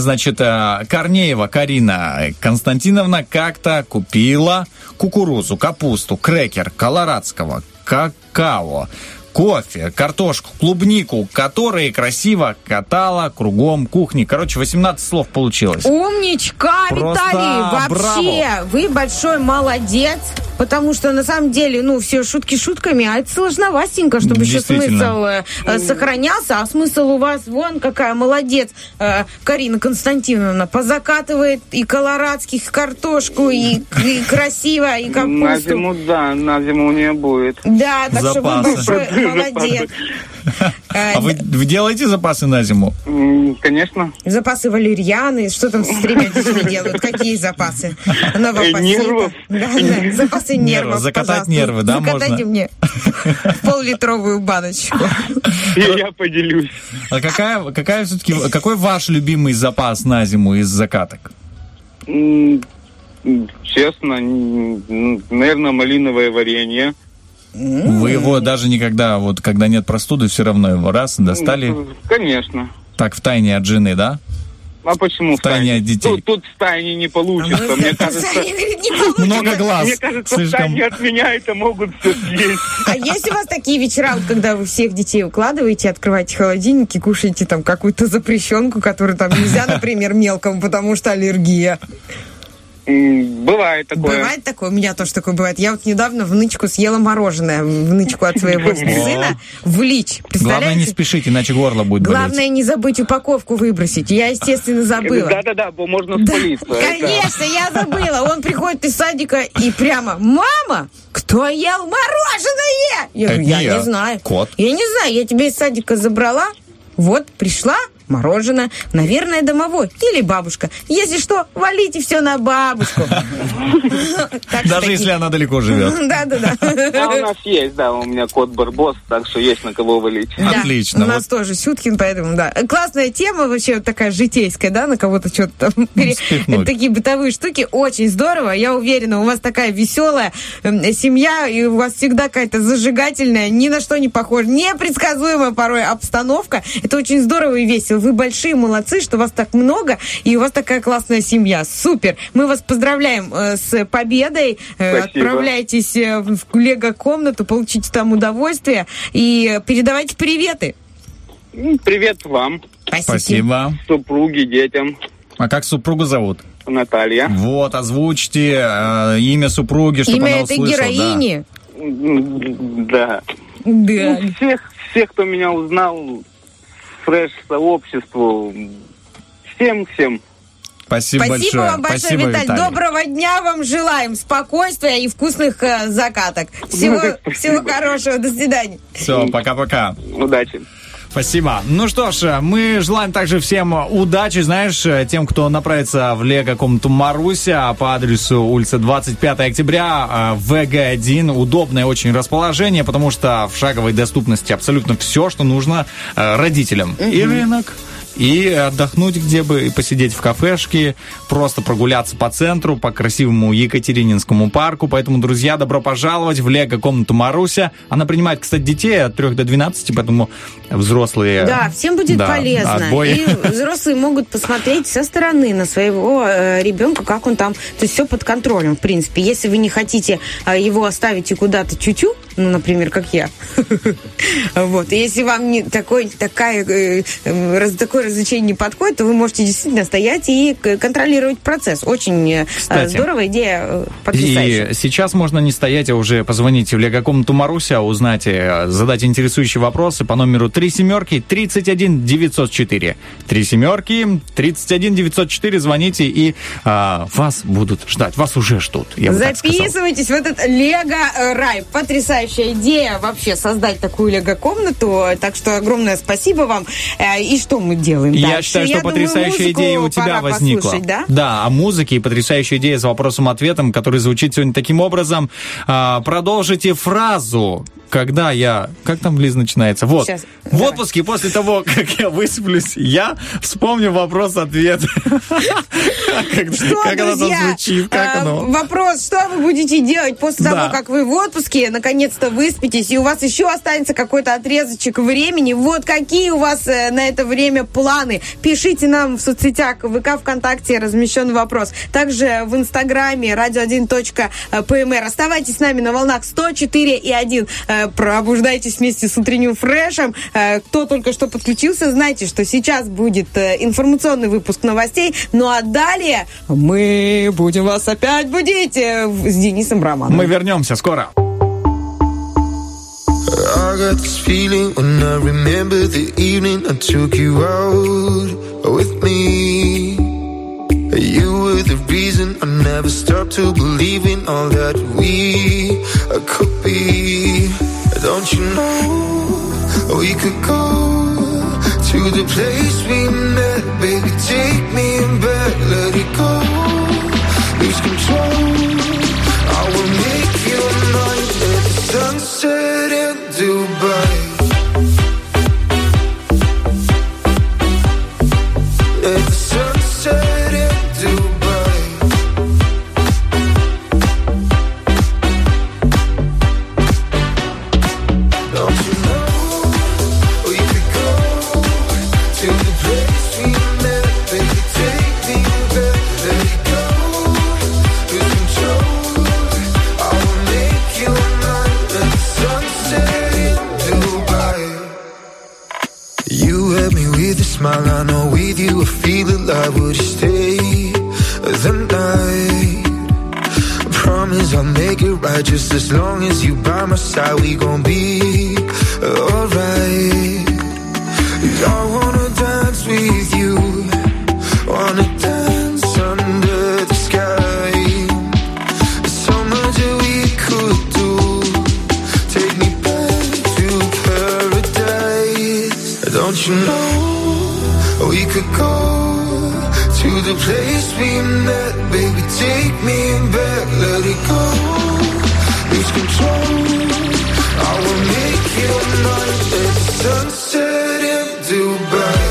C: Значит, э, Корнеева Карина Константиновна как-то купила кукурузу, капусту, крекер, колорадского, какао, кофе, картошку, клубнику, которые красиво катала кругом кухни. Короче, 18 слов получилось.
D: Умничка,
C: Просто
D: Виталий! Вообще, вы большой молодец, потому что на самом деле, ну, все шутки шутками, а это сложновастенько, чтобы еще смысл э, э, сохранялся, а смысл у вас, вон какая молодец, э, Карина Константиновна, позакатывает и колорадских, и картошку, и, и красиво, и
O: На
D: капусту.
O: зиму, да, на зиму у нее будет.
D: Да, так что вы
C: Запасы.
D: большой молодец. Э,
C: А вы, вы делаете запасы на зиму?
O: Конечно.
D: Запасы валерьяны, что там с тремя детьми делают? Какие запасы? Новопосита.
O: Нервов.
D: Да, да, запасы нервов,
C: Закатать
D: пожалуйста.
C: нервы, да,
D: Закатайте
C: можно?
D: мне пол-литровую баночку.
O: И я поделюсь.
C: А какая, какая все-таки, какой ваш любимый запас на зиму из закаток?
O: Честно, наверное, малиновое варенье.
C: Вы его даже никогда, вот когда нет простуды, все равно его раз достали
O: Конечно.
C: так в тайне от жены, да?
O: А почему в
C: тайне от детей.
O: Тут, тут в тайне не получится. Мне кажется.
C: Много глаз.
O: мне кажется, в тайне от меня это могут все съесть.
D: А есть у вас такие вечера, вот, когда вы всех детей укладываете, открываете холодильник и кушаете там какую-то запрещенку, которую там нельзя, например, мелкому, потому что аллергия?
O: Бывает такое.
D: Бывает такое, у меня тоже такое бывает. Я вот недавно внучку съела мороженое, внучку от своего сына, в лич.
C: Главное, не спешите, иначе горло будет болеть.
D: Главное не забыть упаковку выбросить. Я, естественно, забыла.
O: Да-да-да, можно спалиться.
D: Конечно, я забыла. Он приходит из садика и прямо, мама, кто ел мороженое? Я
C: Это
D: говорю,
C: не
D: я не знаю.
C: Кот.
D: Я не знаю, я тебя из садика забрала, вот, пришла, мороженое, наверное, домовой или бабушка. Если что, валите все на бабушку.
C: Даже если она далеко живет.
D: Да-да-да.
O: А у нас есть, да, у меня кот Барбос, так что есть на кого валить.
D: Да,
C: Отлично.
D: У нас тоже Сюткин, поэтому, да. Классная тема вообще такая житейская, да, на кого-то что-то там. Такие бытовые штуки. Очень здорово. Я уверена, у вас такая веселая эм, семья, и у вас всегда какая-то зажигательная, ни на что не похожа, непредсказуемая порой обстановка. Это очень здорово и весело. Вы большие молодцы, что вас так много, и у вас такая классная семья. Супер. Мы вас поздравляем э, с победой. Э,
O: Спасибо.
D: Отправляйтесь э, в лего-комнату, получите там удовольствие и передавайте приветы.
O: М, Привет вам,
C: Спасибо.
O: супруге, детям,
C: А как супругу зовут?
O: Наталья.
C: Вот, озвучьте э, имя супруги, чтобы она
D: Имя этой
C: услышала. да.
D: героини.
O: М, Да.
D: Да.
O: Ну, всех, всех, кто меня узнал, фреш-сообществу, всем-всем.
C: Спасибо,
D: Спасибо
C: большое.
D: вам большое,
C: Спасибо,
D: Виталь.
C: Виталий.
D: Доброго дня вам желаем. Спокойствия и вкусных э, закаток. Всего,
O: Спасибо.
D: всего хорошего. До свидания.
C: Все, пока-пока.
O: Удачи.
C: Спасибо. Ну что ж, мы желаем также всем удачи, знаешь, тем, кто направится в лего-комнату Маруся по адресу улица 25 октября, э, ВГ1. Удобное очень расположение, потому что в шаговой доступности абсолютно все, что нужно э, родителям. И рынок, и отдохнуть где бы, и посидеть в кафешке, просто прогуляться по центру, по красивому Екатерининскому парку. Поэтому, друзья, добро пожаловать в Лего-комнату Маруся. Она принимает, кстати, детей от 3 до 12, поэтому взрослые...
D: Да, всем будет
C: да,
D: полезно.
C: отбой.
D: И взрослые могут посмотреть со стороны на своего э, ребенка, как он там. То есть все под контролем, в принципе. Если вы не хотите э, его оставить и куда-то чуть-чуть, ну, например, как я. Вот. Если вам не такой, такая, э, раз- такое развлечение не подходит, то вы можете действительно стоять и контролировать процесс. Очень э,
C: Кстати.
D: здоровая идея, э, потрясающая.
C: И сейчас можно не стоять, а уже позвонить в лего-комнату Маруся, узнать, э, задать интересующие вопросы по номеру 3 семерки 31 904. 3 семерки 31 904. Звоните, и а, вас будут ждать. Вас уже ждут, я.
D: Записывайтесь в этот Лего-рай. Потрясающая идея вообще создать такую Лего-комнату. Так что огромное спасибо вам. И что мы делаем
C: Я
D: дальше?
C: считаю, что
D: думаю,
C: потрясающая
D: музыку
C: идея у тебя возникла.
D: да?
C: Да, о музыке и потрясающая идея с вопросом-ответом, который звучит сегодня таким образом. А, продолжите фразу, когда я... Как там, Лиз, начинается? Вот.
D: Щас,
C: В отпуске после того, как я высплюсь, я вспомню вопрос-ответ. Как оно там
D: друзья,
C: звучит? Как оно?
D: вопрос, что вы будете делать после того, как вы в отпуске, наконец-то выспитесь, и у вас еще останется какой-то отрезочек времени. Вот какие у вас э, на это время планы? Пишите нам в соцсетях ВК, ВКонтакте, размещен вопрос. Также в Инстаграме radio1.pmr. Оставайтесь с нами на волнах 104 и 1. Э, Пробуждайтесь вместе с утренним фрешем. Э, Кто только что подключился, знайте, что сейчас будет э, информационный выпуск новостей. Ну а далее мы будем вас опять будить с Денисом Романом.
C: Мы вернемся скоро.
P: I got this feeling when I remember the evening I took you out with me. You were the reason I never stopped to believe in all that we uh, could be. Don't you know we could go to the place we met, baby? Take me back, let it go. Lose control. I will make you mine at the sunset smile, I know with you I feel alive. Would you stay the night? I promise I'll make it right just as long as you by my side. We gon' be alright. I wanna dance with you, wanna dance under the sky. So much that we could do. Take me back to paradise. Don't you know We could go to the place we met, baby. Take me back, let it go. Lose control. I will make you mine. Let the sunset in Dubai.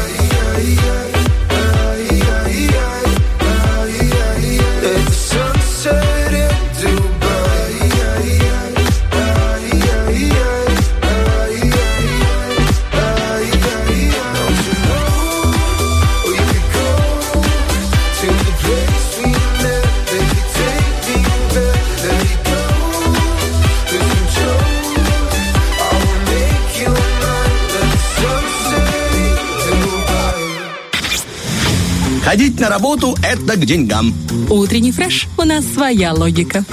I: Ходить на работу – это к деньгам.
B: Утренний фреш. У нас своя логика.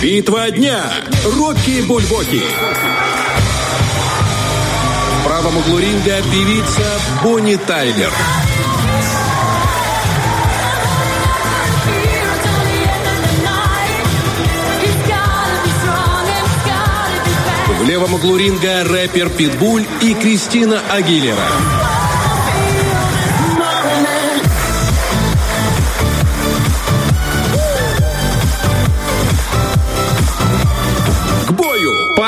L: Битва дня. Рокки Бульбоки. В правом углу ринга певица Бонни Тайлер. В левом углу ринга рэпер Питбуль и Кристина Агилера.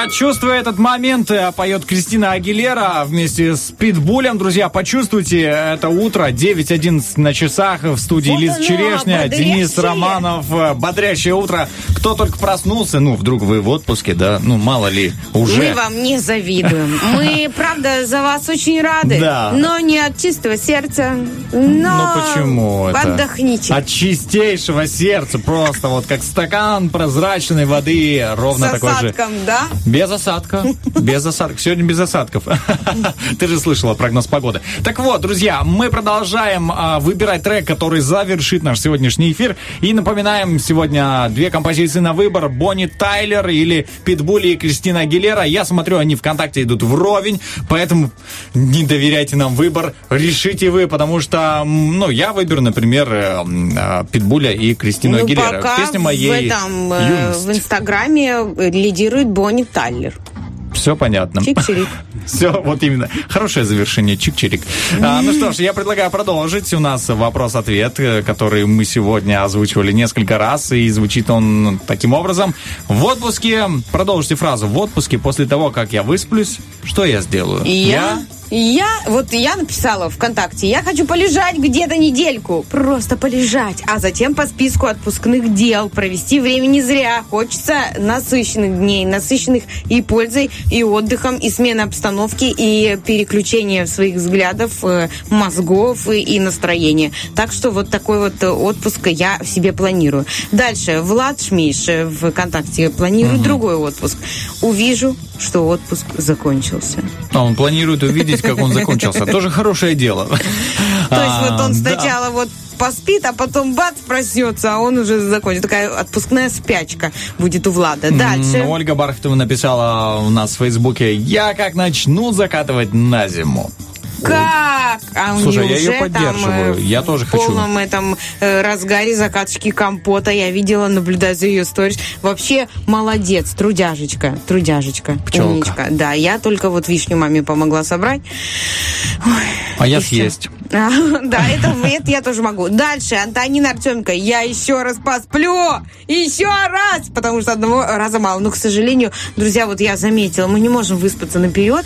C: Почувствуй этот момент, э, поет Кристина Агилера вместе с Питбулем. Друзья, почувствуйте это утро, 9.11 на часах в студии
D: Вот
C: Лиза Черешня,
D: бодрящее.
C: Денис Романов. э, Бодрящее утро. Кто только проснулся, ну, вдруг вы в отпуске, да, ну, мало ли, уже.
D: Мы вам не завидуем. Мы, правда, за вас очень рады.
C: Да.
D: Но не от чистого сердца. Но
C: Ну почему это?
D: Отдохните.
C: От чистейшего сердца, просто вот как стакан прозрачной воды, ровно
D: С
C: такой же.
D: осадком, да?
C: Без осадка. Без осадка. Сегодня без осадков. Ты же слышала прогноз погоды. Так вот, друзья, мы продолжаем а, выбирать трек, который завершит наш сегодняшний эфир. И напоминаем, сегодня две композиции на выбор. Бонни Тайлер или Питбули и Кристина Агилера. Я смотрю, они ВКонтакте идут вровень, поэтому не доверяйте нам выбор. Решите вы, потому что, ну, я выберу, например, э, а, Питбуля и Кристину
D: Ну,
C: Агилера.
D: пока
C: Песня
D: в
C: моей
D: этом, э,
C: юности.
D: в Инстаграме лидирует Бонни Тайлер.
C: Все понятно.
D: Чик-чирик.
C: Все, вот именно. Хорошее завершение, чик-чирик. А, ну что ж, я предлагаю продолжить. У нас вопрос-ответ, э, который мы сегодня озвучивали несколько раз, и звучит он таким образом. В отпуске, продолжите фразу, в отпуске после того, как я высплюсь, что я сделаю?
D: И я, я, вот я написала ВКонтакте, я хочу полежать где-то недельку, просто полежать, а затем по списку отпускных дел провести время не зря. Хочется насыщенных дней, насыщенных и пользой, и отдыхом, и смены обстановки, и переключения своих взглядов, э, мозгов и, настроения. Так что вот такой вот э, отпуск я себе планирую. Дальше, Влад Шмиш э, в ВКонтакте планирует другой отпуск. Увижу, что отпуск закончился.
C: А он планирует увидеть, как он закончился. Тоже хорошее дело.
D: То есть вот он
C: А,
D: сначала вот поспит, а потом бац, проснется, а он уже закончил. Такая отпускная спячка будет у Влада. Дальше.
C: М, Ольга Бархатова написала у нас в Фейсбуке, я как начну закатывать на зиму.
D: Как? А
C: Слушай, я ее
D: там,
C: поддерживаю.
D: э,
C: Я тоже
D: в
C: хочу.
D: полном этом э, разгаре закаточки компота. Я видела, наблюдаю за ее сторис. Вообще молодец, трудяжечка, трудяжечка,
C: Пчелка.
D: умничка. Да, я только вот вишню маме помогла собрать.
C: А я
D: И всё. А, Да, это, это я тоже могу. Дальше, Антонина Артеменко. Я еще раз посплю. Еще раз. Потому что одного раза мало. Но, к сожалению, друзья, вот я заметила, мы не можем выспаться наперед.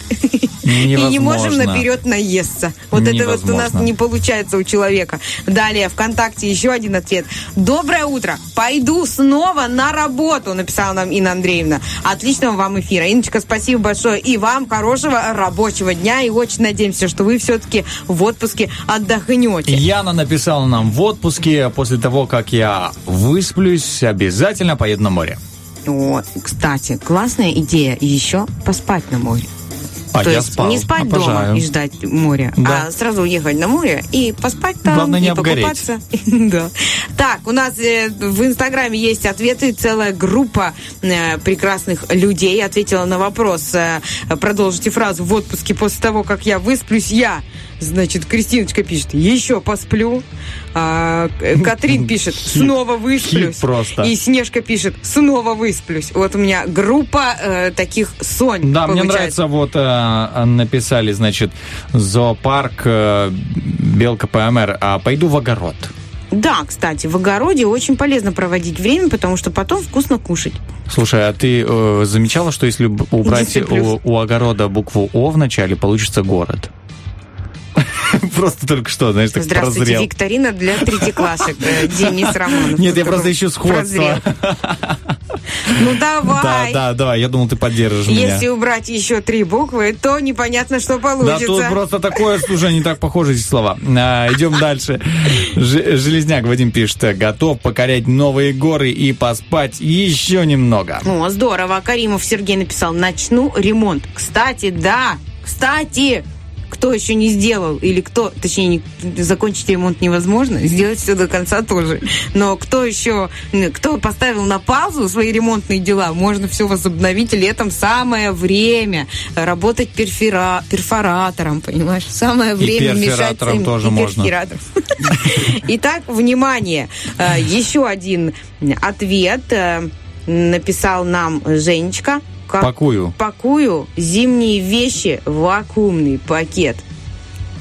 D: И не можем наперед наесться. Вот это вот у нас не получается у человека. Далее, ВКонтакте еще один ответ. Доброе утро. Пойду снова на работу, написала нам Инна Андреевна. Отличного вам эфира. Инночка, спасибо большое. И вам хорошего рабочего дня. И очень надеемся, что вы все-таки в отпуске отдохнете.
C: Яна написала нам в отпуске, после того, как я высплюсь, обязательно поеду на море.
D: Вот, кстати, классная идея еще поспать на море.
C: А
D: То
C: я
D: есть
C: спал.
D: не спать
C: Обожаю.
D: дома и ждать моря,
C: Да.
D: а сразу уехать на море и поспать там,
C: Главное, не
D: и
C: обгореть.
D: покупаться. да. Так, у нас э, в Инстаграме есть ответы, целая группа э, прекрасных людей ответила на вопрос. э, продолжите фразу в отпуске после того, как я высплюсь, я Значит, Кристиночка пишет, еще посплю. А, э, Катрин пишет, снова высплюсь.
C: просто.
D: И Снежка пишет, снова высплюсь. Вот у меня группа э, таких Сонь
C: Да, мне
D: получается.
C: нравится, вот э, написали, значит, зоопарк э, Белка ПМР, а пойду в огород.
D: Да, кстати, в огороде очень полезно проводить время, потому что потом вкусно кушать.
C: Слушай, а ты э, замечала, что если убрать у, у огорода букву О в начале, получится город? Просто только что, знаешь, так
D: Здравствуйте,
C: прозрел.
D: викторина для третьеклашек. э, Денис Романов.
C: Нет, я просто ищу сходство.
D: Ну
C: Да,
D: давай.
C: да, да, я думал, ты поддержишь меня.
D: Если убрать еще три буквы, то непонятно, что
C: Да
D: получится.
C: тут просто такое, слушай, не так похожи эти слова. А, идем дальше. Ж- Железняк Вадим пишет, готов покорять новые горы и поспать еще немного.
D: О, здорово. Каримов Сергей написал, начну ремонт. Кстати, да, кстати, кто еще не сделал, или кто, точнее, не- закончить ремонт невозможно, сделать все до конца тоже. Но кто еще, кто поставил на паузу свои ремонтные дела, можно все возобновить. Летом самое время работать перфера- перфоратором, понимаешь? Самое время мешать
C: перфоратором
D: своим-
C: тоже
D: и
C: можно.
D: Итак, внимание, Э, еще один ответ э, написал нам Женечка. Как
C: Пакую.
D: Пакую зимние вещи в вакуумный пакет.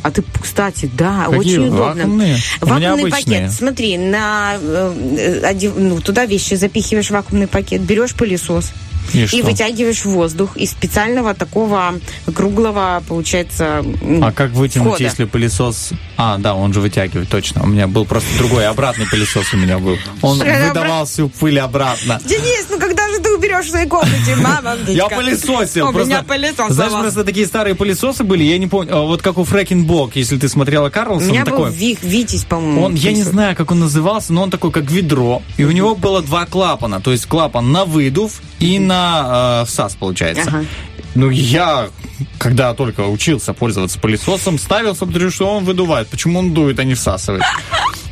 D: А ты, кстати, да,
C: Какие
D: очень удобно.
C: вакуумные?
D: Вакуумный пакет. Смотри, на, э, ну, туда вещи запихиваешь в вакуумный пакет, берешь пылесос
C: И
D: и
C: что?
D: вытягиваешь воздух из специального такого круглого, получается,
C: А как вытянуть,
D: входа.
C: если пылесос... А, да, он же вытягивает, точно. У меня был просто другой, обратный пылесос у меня был. Он выдавал всю пыль обратно.
D: Денис, ну когда же ты уберешь в своей комнате, мама?
C: Я пылесосил.
D: У меня пылесос
C: Знаешь, просто такие старые пылесосы были, я не помню, а, вот как у Фрэкинбок, если ты смотрела
D: У
C: Карлсон,
D: меня был Витязь, по-моему.
C: Он, я не знаю, как он назывался, но он такой, как ведро. И у него было два клапана. То есть клапан на выдув и на э, всас, получается.
D: Ага.
C: Ну, я, когда только учился пользоваться пылесосом, ставил, смотрю, что он выдувает. Почему он дует, а не всасывает?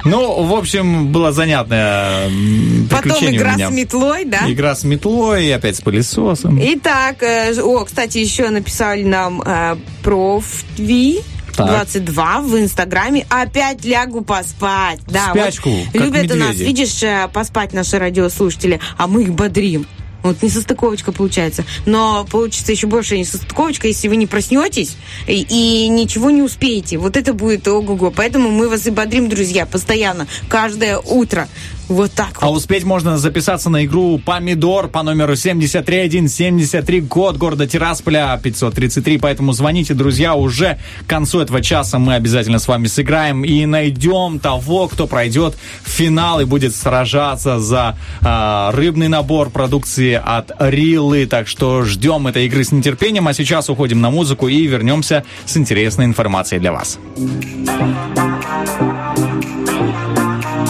C: Ну, в общем, было занятное м,
D: Потом
C: приключение
D: игра
C: у меня.
D: с метлой, да?
C: Игра с метлой, и опять с пылесосом.
D: Итак, э, о, кстати, еще написали нам э, профви.
C: Так.
D: 22 в Инстаграме. Опять лягу поспать. Да,
C: спячку,
D: вот любят у нас,
C: медведи.
D: видишь, э, поспать наши радиослушатели, а мы их бодрим. Вот не состыковочка получается. Но получится еще больше не состыковочка, если вы не проснетесь и, и ничего не успеете. Вот это будет ого-го. Поэтому мы вас и бодрим, друзья, постоянно, каждое утро. Вот так
C: А
D: вот.
C: успеть можно записаться на игру «Помидор» по номеру 73173, код города Тирасполя 533. Поэтому звоните, друзья, уже к концу этого часа мы обязательно с вами сыграем и найдем того, кто пройдет финал и будет сражаться за а, рыбный набор продукции от Рилы. Так что ждем этой игры с нетерпением. А сейчас уходим на музыку и вернемся с интересной информацией для вас.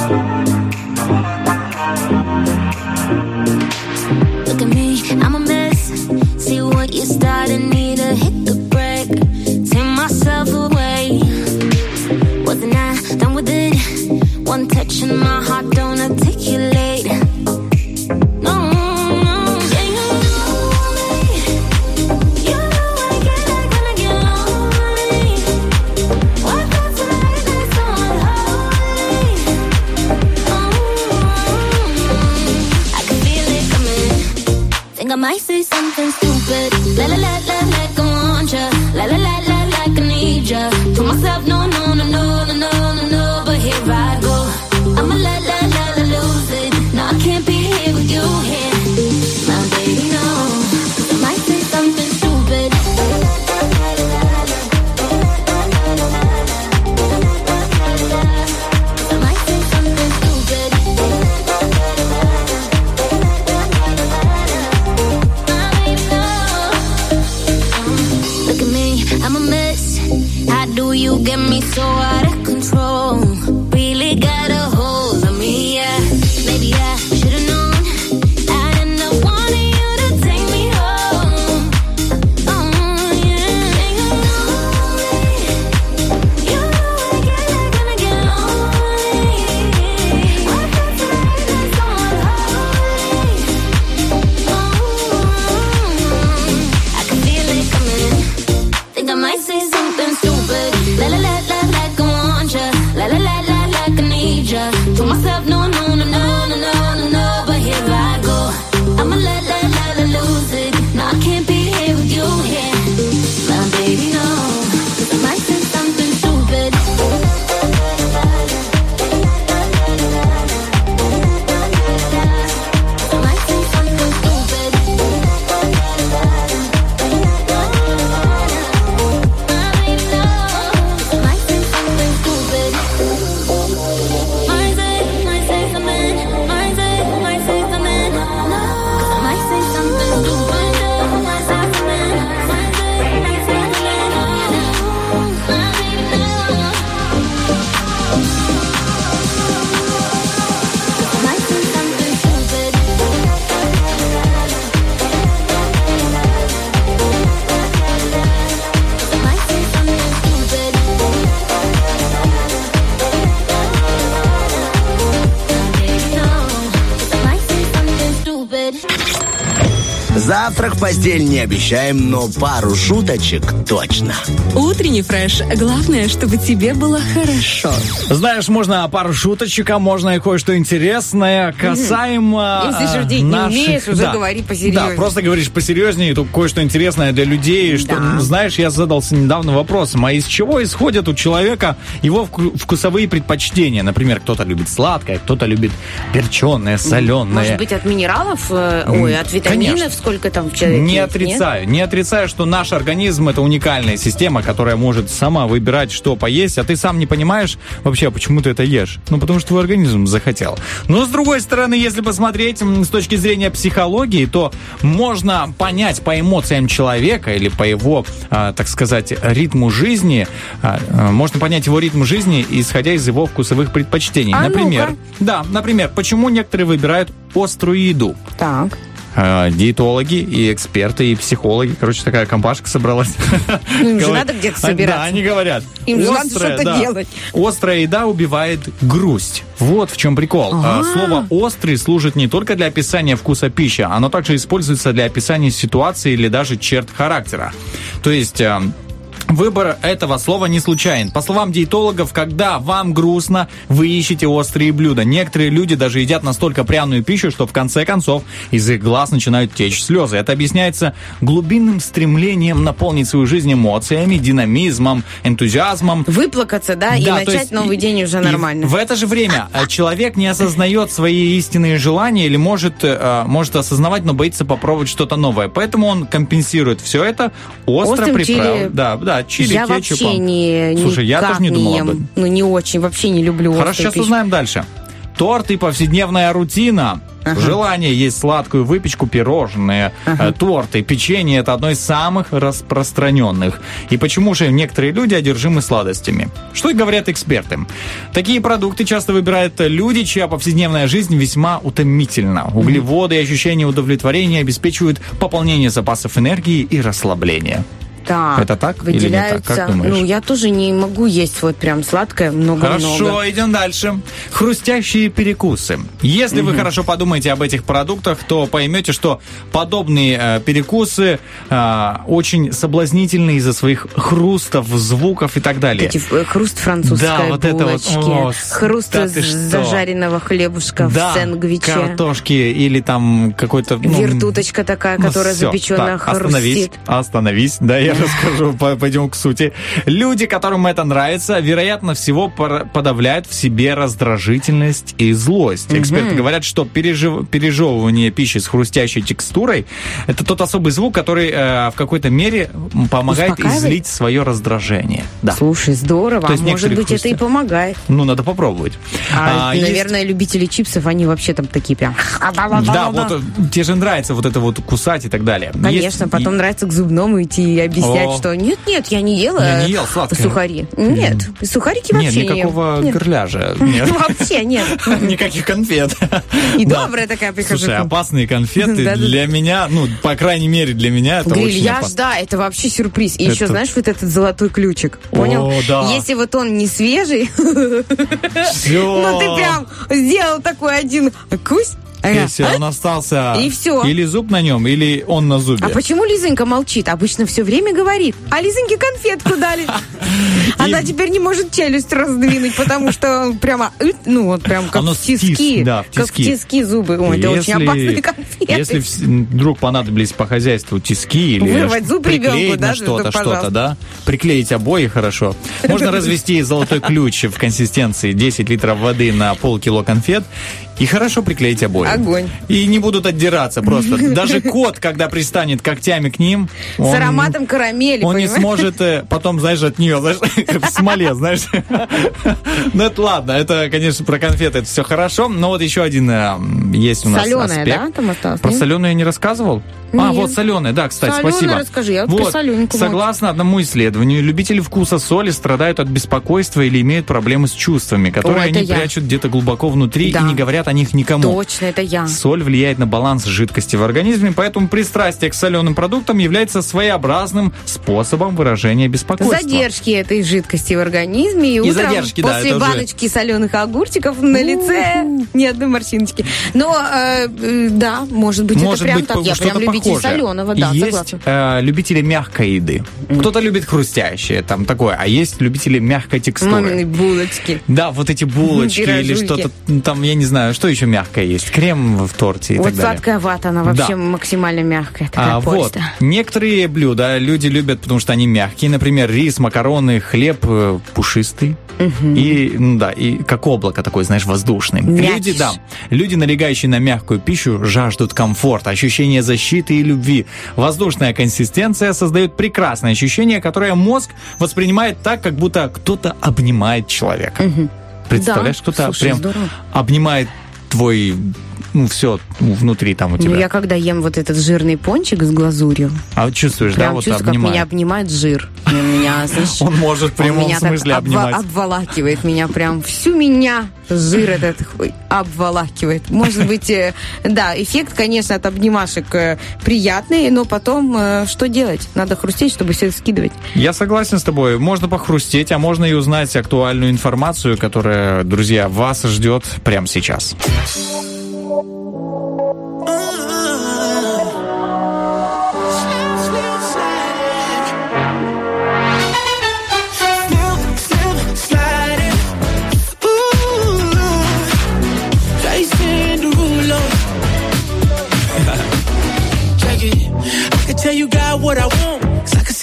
M: Look
K: riding постель не обещаем, но пару шуточек точно.
N: Утренний фреш. Главное, чтобы тебе было хорошо.
C: Знаешь, можно пару шуточек, а можно и кое-что интересное касаемо
D: Если же
C: а,
D: день не
C: наших-
D: умеешь, уже
C: Да.
D: говори посерьезнее.
C: Да, просто говоришь посерьезнее, тут кое-что интересное для людей, что,
D: Да.
C: знаешь, я задался недавно вопросом, а из чего исходят у человека его вку- вкусовые предпочтения? Например, кто-то любит сладкое, кто-то любит перченое, соленое.
D: Может быть, от минералов, э, ой, от витаминов,
C: Конечно.
D: сколько там в человеке?
C: Не
D: есть,
C: отрицаю, не отрицаю, что наш организм это уникальная система, которая может сама выбирать, что поесть, а ты сам не понимаешь вообще, почему ты это ешь. Ну, потому что твой организм захотел. Но с другой стороны, если посмотреть с точки зрения психологии, то можно понять по эмоциям человека или по его, а, так сказать, ритму жизни, а, а, можно понять его ритм жизни, исходя из его вкусовых предпочтений.
D: А
C: например,
D: ну-ка.
C: да, например, почему некоторые выбирают острую еду.
D: Так.
C: Э, диетологи и эксперты и психологи. Короче, такая компашка собралась.
D: Ну, им же надо где-то
C: А,
D: собираться.
C: Да, они говорят.
D: Им же надо что-то
C: да,
D: делать.
C: Острая еда убивает грусть. Вот в чем прикол. А, Слово «острый» служит не только для описания вкуса пищи, оно также используется для описания ситуации или даже черт характера. То есть... э, Выбор этого слова не случайен. По словам диетологов, когда вам грустно, вы ищете острые блюда. Некоторые люди даже едят настолько пряную пищу, что в конце концов из их глаз начинают течь слезы. Это объясняется глубинным стремлением наполнить свою жизнь эмоциями, динамизмом, энтузиазмом.
D: Выплакаться, да, и
C: Да, то
D: начать
C: есть
D: новый
C: и-
D: день уже
C: и
D: нормально.
C: В это же время э, человек не осознает свои истинные желания или может, э, может осознавать, но боится попробовать что-то новое. Поэтому он компенсирует все это остро приправ-
D: чили.
C: Да, да, чили
D: я
C: кетчупом.
D: вообще не,
C: Слушай, я тоже не думал об
D: ем.
C: этом.
D: Ну, не очень, вообще не люблю
C: Хорошо, сейчас
D: пищу.
C: узнаем дальше. Торт и повседневная рутина. Желание есть сладкую выпечку, пирожные, э, торты, печенье – это одно из самых распространенных. И почему же некоторые люди одержимы сладостями? Что и говорят эксперты. Такие продукты часто выбирают люди, чья повседневная жизнь весьма утомительна. Углеводы и ощущение удовлетворения обеспечивают пополнение запасов энергии и расслабления.
D: Так,
C: Это так или не так?
D: выделяются.
C: Как думаешь?
D: Ну, я тоже не могу есть вот прям сладкое много-много.
C: Хорошо, идем дальше. Хрустящие перекусы. Если вы хорошо подумаете об этих продуктах, то поймете, что подобные э, перекусы э, очень соблазнительны из-за своих хрустов, звуков и так далее.
D: Эти ф- хруст французской
C: Да, вот это вот,
D: булочки,
C: о,
D: хруст
C: да
D: зажаренного хлебушка
C: да,
D: в сэндвиче.
C: картошки или там какой-то... ну,
D: Вертуточка такая,
C: ну,
D: которая
C: всё.
D: запеченная,
C: Так, Остановись,
D: хрустит.
C: остановись, да, я расскажу, по- пойдем к сути. Люди, которым это нравится, вероятно всего подавляют в себе раздражительность и злость. Эксперты говорят, что пережив- пережевывание пищи с хрустящей текстурой – это тот особый звук, который э, в какой-то мере помогает излить свое раздражение. Да.
D: Слушай, здорово.
C: То есть
D: а Может быть, это и помогает.
C: Ну, надо попробовать.
D: А,
C: А, есть-
D: наверное, любители чипсов, они вообще там такие прям...
C: Да, вот э, тебе же нравится вот это вот кусать и так далее.
D: Конечно,
C: Есть-
D: потом нравится к зубному идти и объяснять,
C: О.
D: что нет-нет, я не ела
C: Я не ел сладкое.
D: сухари. Нет, сухарики
C: Нет,
D: вообще не ем.
C: никакого
D: Нет.
C: Нет.
D: Вообще нет.
C: Никаких конфет.
D: И добрая такая прихожу.
C: Слушай, опасные конфеты для меня, ну, по крайней мере, для меня это очень опасно.
D: да, это вообще сюрприз. И еще, знаешь, вот этот золотой ключик. Понял? Если вот он не свежий, ну ты прям сделал такой один кусь.
C: Если он остался...
D: И всё.
C: Или зуб на нем, или он на зубе.
D: А почему Лизонька молчит? Обычно все время говорит. А Лизоньке конфетку дали. Она теперь не может челюсть раздвинуть, потому что прямо, ы, ну вот прям как в тиски.
C: да, в
D: Как в
C: тиски.
D: тиски зубы. Ой, это очень опасные конфеты.
C: Если вдруг понадобились по хозяйству тиски или
D: Вырвать зуб
C: приклеить
D: ребенку, да,
C: что-то,
D: что,
C: что-то, да, приклеить обои хорошо. Можно развести золотой ключ в консистенции 10 литров воды на полкило конфет и хорошо приклеить обои.
D: Огонь.
C: И не будут отдираться просто. Даже кот, когда пристанет когтями к ним,
D: С
C: он-
D: ароматом карамели,
C: он не
D: понимаешь?
C: сможет э, потом, знаешь, от нее, знаешь, в смоле, знаешь. Ну, это ладно, это, конечно, про конфеты это все хорошо, но вот еще один э, есть у нас
D: Соленая,
C: аспект.
D: да, там осталось?
C: Про соленую я не рассказывал? А,
D: Нет.
C: вот соленая, да, кстати,
D: Соленая
C: спасибо.
D: расскажи, я вот про солененькую
C: Согласно одному исследованию, любители вкуса соли страдают от беспокойства или имеют проблемы с чувствами, которые
D: О,
C: они
D: я.
C: прячут где-то глубоко внутри
D: Да.
C: и не говорят говорят о них никому.
D: Точно, это я.
C: Соль влияет на баланс жидкости в организме, поэтому пристрастие к соленым продуктам является своеобразным способом выражения беспокойства.
D: Задержки этой жидкости в организме и, утром
C: задержки, да,
D: после
C: уже-
D: баночки соленых огурчиков на лице ни одной морщиночки. Но э, э, да, может быть,
C: Может
D: это прям
C: быть,
D: так.
C: по-
D: Я
C: что-то
D: прям любитель
C: похожее.
D: соленого, да,
C: есть
D: согласна.
C: э, любители мягкой еды. Кто-то любит хрустящее, там такое, а есть любители мягкой текстуры.
D: Мамины булочки.
C: Да, вот эти булочки или что-то там, я не знаю, что еще мягкое есть. Крем в торте и
D: вот
C: так далее.
D: сладкая вата, она вообще
C: Да.
D: максимально мягкая, такая
C: А, вот. Некоторые блюда люди любят, потому что они мягкие. Например, рис, макароны, хлеб э, пушистый. И, ну да, и как облако такое, знаешь, воздушный.
D: Мякиш.
C: Люди, да, люди, налегающие на мягкую пищу, жаждут комфорта, ощущения защиты и любви. Воздушная консистенция создает прекрасное ощущение, которое мозг воспринимает так, как будто кто-то обнимает человека. Представляешь,
D: Да,
C: кто-то прям
D: здорово.
C: обнимает твой, ну, все внутри там у тебя.
D: Ну, я когда ем вот этот жирный пончик с глазурью,
C: А чувствуешь, да,
D: прям
C: вот
D: чувствую, как меня обнимает жир. Меня, знаешь,
C: Он может в прямом смысле
D: обва-
C: обнимать.
D: обволакивает меня прям всю меня жир этот обволакивает. Может быть, э, да, эффект, конечно, от обнимашек э, приятный, но потом э, что делать? Надо хрустеть, чтобы все это скидывать.
C: Я согласен с тобой. Можно похрустеть, а можно и узнать актуальную информацию, которая, друзья, вас ждет прямо сейчас.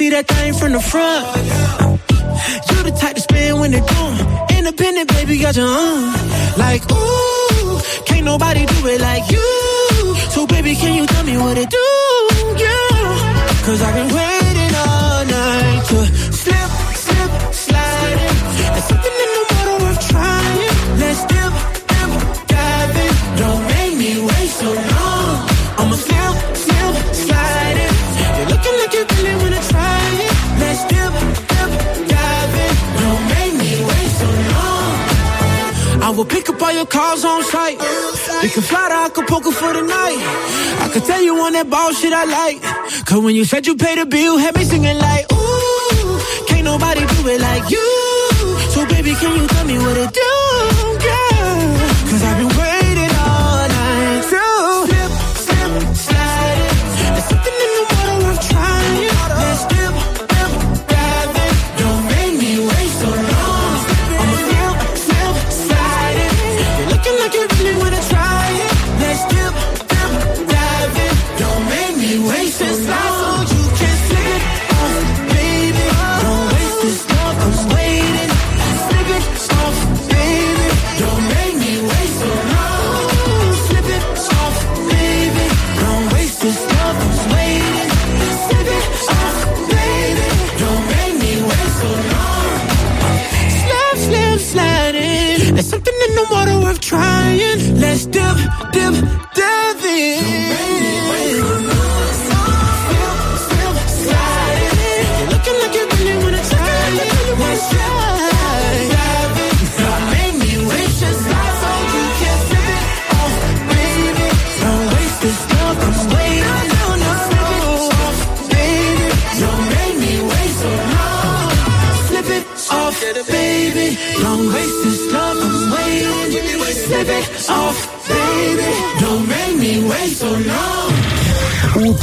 F: See that thing from the front. You the type to spend when they're doing. Independent, baby, got your own. Like, ooh, can't nobody do it like you. So, baby, can you tell me what it do? Yeah. Cause I've been waiting all night to slip, slip, slide in. There's something in the water worth trying. Let's dip, dip, dive in. Don't make me wait so long. Will pick up all your calls on site. We can fly to Acapulco for the night. I could tell you on that ball shit I like. Cause when you said you paid the bill, had me singing like, ooh, can't nobody do it like you. So baby, can you tell me what it do? no matter worth trying. Let's dip, dip, dive in.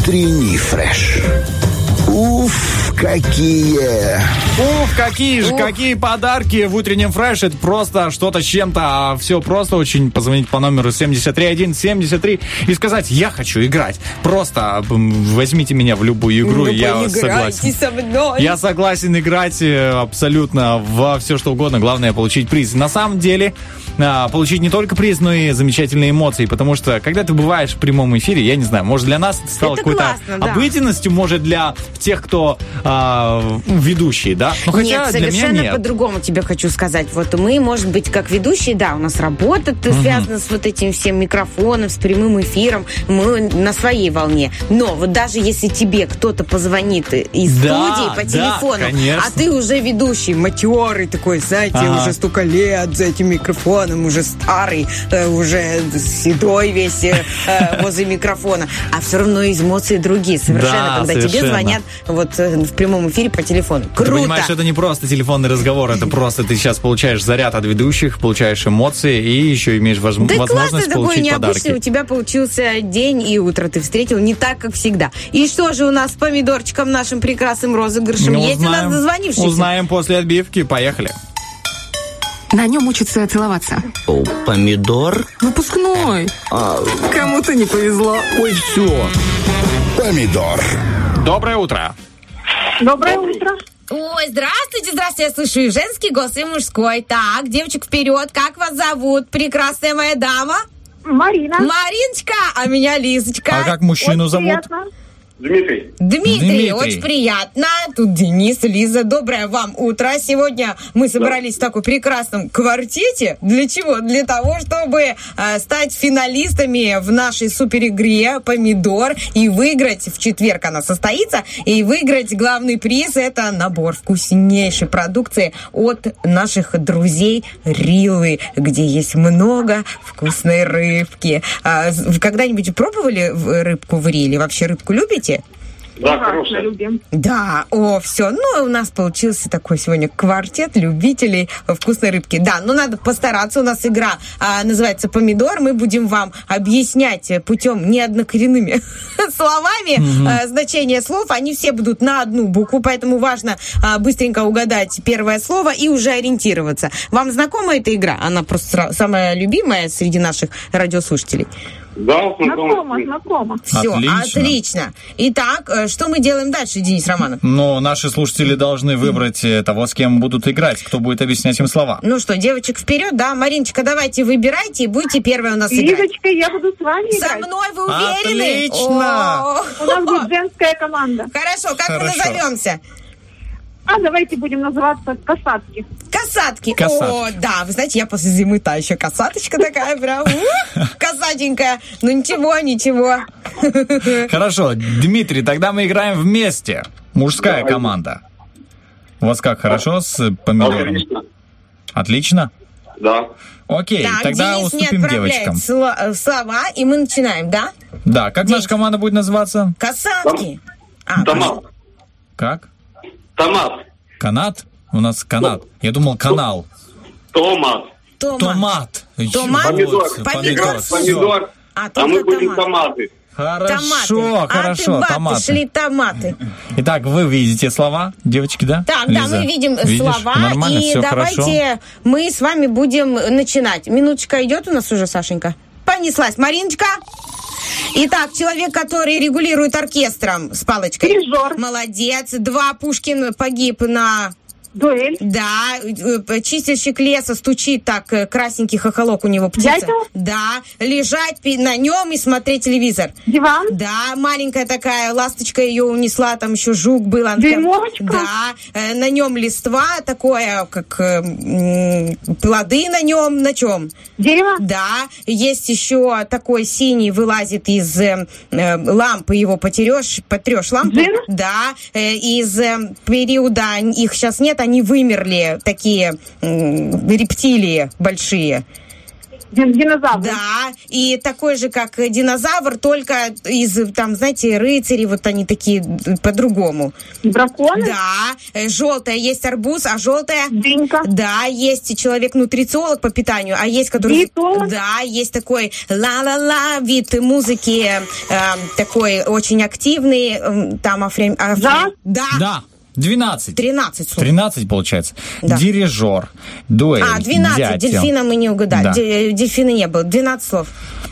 K: Утренний фреш. Какие!
C: Ух, какие же, какие подарки в утреннем фреш. Это просто что-то с чем-то. А все просто очень позвонить по номеру 73173 и сказать, я хочу играть. Просто возьмите меня в любую игру, и я согласен.
D: со мной.
C: Я согласен играть э, абсолютно во все что угодно. Главное получить приз. На самом деле, а, получить не только приз, но и замечательные эмоции. Потому что, когда ты бываешь в прямом эфире, я не знаю, может для нас это стало какой-то
D: да.
C: обыденностью, может для тех, кто а, ведущие, да? Ну, хотя
D: нет,
C: для меня
D: совершенно
C: нет.
D: по-другому тебе хочу сказать. Вот мы, может быть, как ведущие, да, у нас работа связана с вот этим всем микрофоном, с прямым эфиром. Мы на своей волне. Но вот даже если тебе кто-то позвонит из
C: Да,
D: студии по
C: да,
D: телефону,
C: конечно.
D: а ты уже ведущий, матерый такой, знаете,
C: Ага.
D: уже столько лет за этим микрофоном, уже старый, э, уже седой весь э, э, возле микрофона, а все равно эмоции другие совершенно,
C: Да,
D: когда тебе
C: совершенно.
D: звонят вот в прямом эфире по телефону.
C: Ты
D: Круто!
C: понимаешь, это не просто телефонный разговор, это просто ты сейчас получаешь заряд от ведущих, получаешь эмоции и еще имеешь воз-
D: Да
C: возможность
D: классно такой
C: получить
D: необычный у
C: подарки.
D: тебя получился день и утро ты встретил не так, как всегда. И что же у нас с помидорчиком нашим прекрасным розыгрышем?
C: Ну,
D: Есть у нас
C: узнаем.
D: дозвонившийся?
C: Узнаем после отбивки. Поехали.
B: На нем учатся целоваться.
K: Помидор?
B: Выпускной. Кому-то не повезло.
K: Ой, все.
Q: Помидор.
C: Доброе утро.
R: Доброе утро.
D: Ой, здравствуйте, здравствуйте. Я слышу и женский голос, и мужской. Так, девочек, вперед. Как вас зовут, прекрасная моя дама?
R: Марина.
D: Мариночка, а меня Лизочка.
C: А как мужчину
R: Очень
C: зовут?
R: приятно.
O: Дмитрий.
D: Дмитрий,
C: Дмитрий.
D: очень приятно. Тут Денис, Лиза, доброе вам утро. Сегодня мы собрались в такой прекрасном квартете. Для чего? Для того, чтобы э, стать финалистами в нашей суперигре «Помидор» и выиграть, в четверг она состоится, и выиграть главный приз – это набор вкуснейшей продукции от наших друзей Рилы, где есть много вкусной рыбки. Вы когда-нибудь пробовали рыбку в Риле? Вообще рыбку любите?
O: Да,
R: Ужасно
O: хорошая.
R: любим.
D: Да, о, все. Ну, у нас получился такой сегодня квартет любителей вкусной рыбки. Да, но надо постараться. У нас игра а, называется «Помидор». Мы будем вам объяснять путем неоднокоренными словами а, значение слов. Они все будут на одну букву, поэтому важно а, быстренько угадать первое слово и уже ориентироваться. Вам знакома эта игра? Она просто самая любимая среди наших радиослушателей.
O: Да,
R: Знакомо, знакомо.
D: Все,
C: Отлично.
D: отлично. Итак, э, что мы делаем дальше, Денис Романов?
C: Но наши слушатели должны выбрать э, того, с кем будут играть, кто будет объяснять им слова.
D: Ну что, девочек, вперед, да? Мариночка, давайте выбирайте и будете первой у нас играть.
R: Лизочка, я буду с вами
D: Со
R: играть.
D: мной вы уверены?
C: Отлично.
D: О,
R: У нас будет женская команда.
D: Хорошо, как мы
C: Хорошо.
D: назовемся?
R: А давайте будем называться касатки.
D: Касатки.
C: Касатки.
D: О, да, вы знаете, я после зимы та еще касаточка такая прям, касатенькая. Ну ничего, ничего.
C: Хорошо, Дмитрий, тогда мы играем вместе. Мужская команда. У вас как, хорошо с помидором?
O: Отлично.
C: Отлично?
O: Да.
C: Окей,
D: Так,
C: тогда
D: Денис не
C: уступим
D: отправляет
C: девочкам.
D: сло- э, слова, и мы начинаем, да?
C: Да, как наша команда будет называться?
D: Касатки. А,
O: Томат.
C: Как?
O: Томат.
C: Канат? У нас канат. Я думал канал.
O: Томат.
D: Томат.
C: Томат.
D: Томат?
O: Помидор.
D: Помидор.
O: Помидор.
D: А,
O: А мы будем
D: томат.
O: томаты.
C: Хорошо,
D: Томаты.
C: хорошо,
D: а ты,
C: томаты.
D: шли томаты.
C: Итак, вы видите слова, девочки, да?
D: Так, да,
C: Лиза?
D: мы видим
C: Видишь?
D: слова,
C: Нормально,
D: и
C: все
D: давайте
C: хорошо.
D: мы с вами будем начинать. Минуточка идет у нас уже, Сашенька? Понеслась. Мариночка? Итак, человек, который регулирует оркестром с палочкой.
R: Дирижер.
D: Молодец. Два Пушкин погиб на...
R: Дуэль.
D: Да, э, чистильщик леса стучит так, э, красненький хохолок у него птица.
R: Дятел?
D: Да, лежать на нем и смотреть телевизор.
R: Диван.
D: Да, маленькая такая ласточка ее унесла, там еще жук был.
R: Дюймовочка?
D: Да, э, на нем листва такое, как плоды на нем, на чем?
R: Дерево.
D: Да, есть еще такой синий вылазит из э, э, лампы, его потерешь, потрешь лампу.
R: Джин?
D: Да, э, из э, периода, их сейчас нет, они вымерли, такие рептилии большие.
R: Дин- Динозавр.
D: Да, и такой же, как динозавр, только из, там, знаете, рыцари, вот они такие по-другому.
R: Драконы.
D: Да, желтая есть арбуз, а желтая...
R: Дынька.
D: Да, есть человек-нутрициолог по питанию, а есть который...
R: Диетолог.
D: Да, есть такой ла-ла-ла вид музыки, э, такой очень активный, э, там афрем... афрем-
R: Да?
D: Да.
C: Да, 12.
D: 13 слов.
C: 13 получается.
D: Да.
C: Дирижер, дуэль,
D: А, 12,
C: дятел.
D: дельфина мы не угадали.
C: Да.
D: Де- Дельфина не было. 12 слов.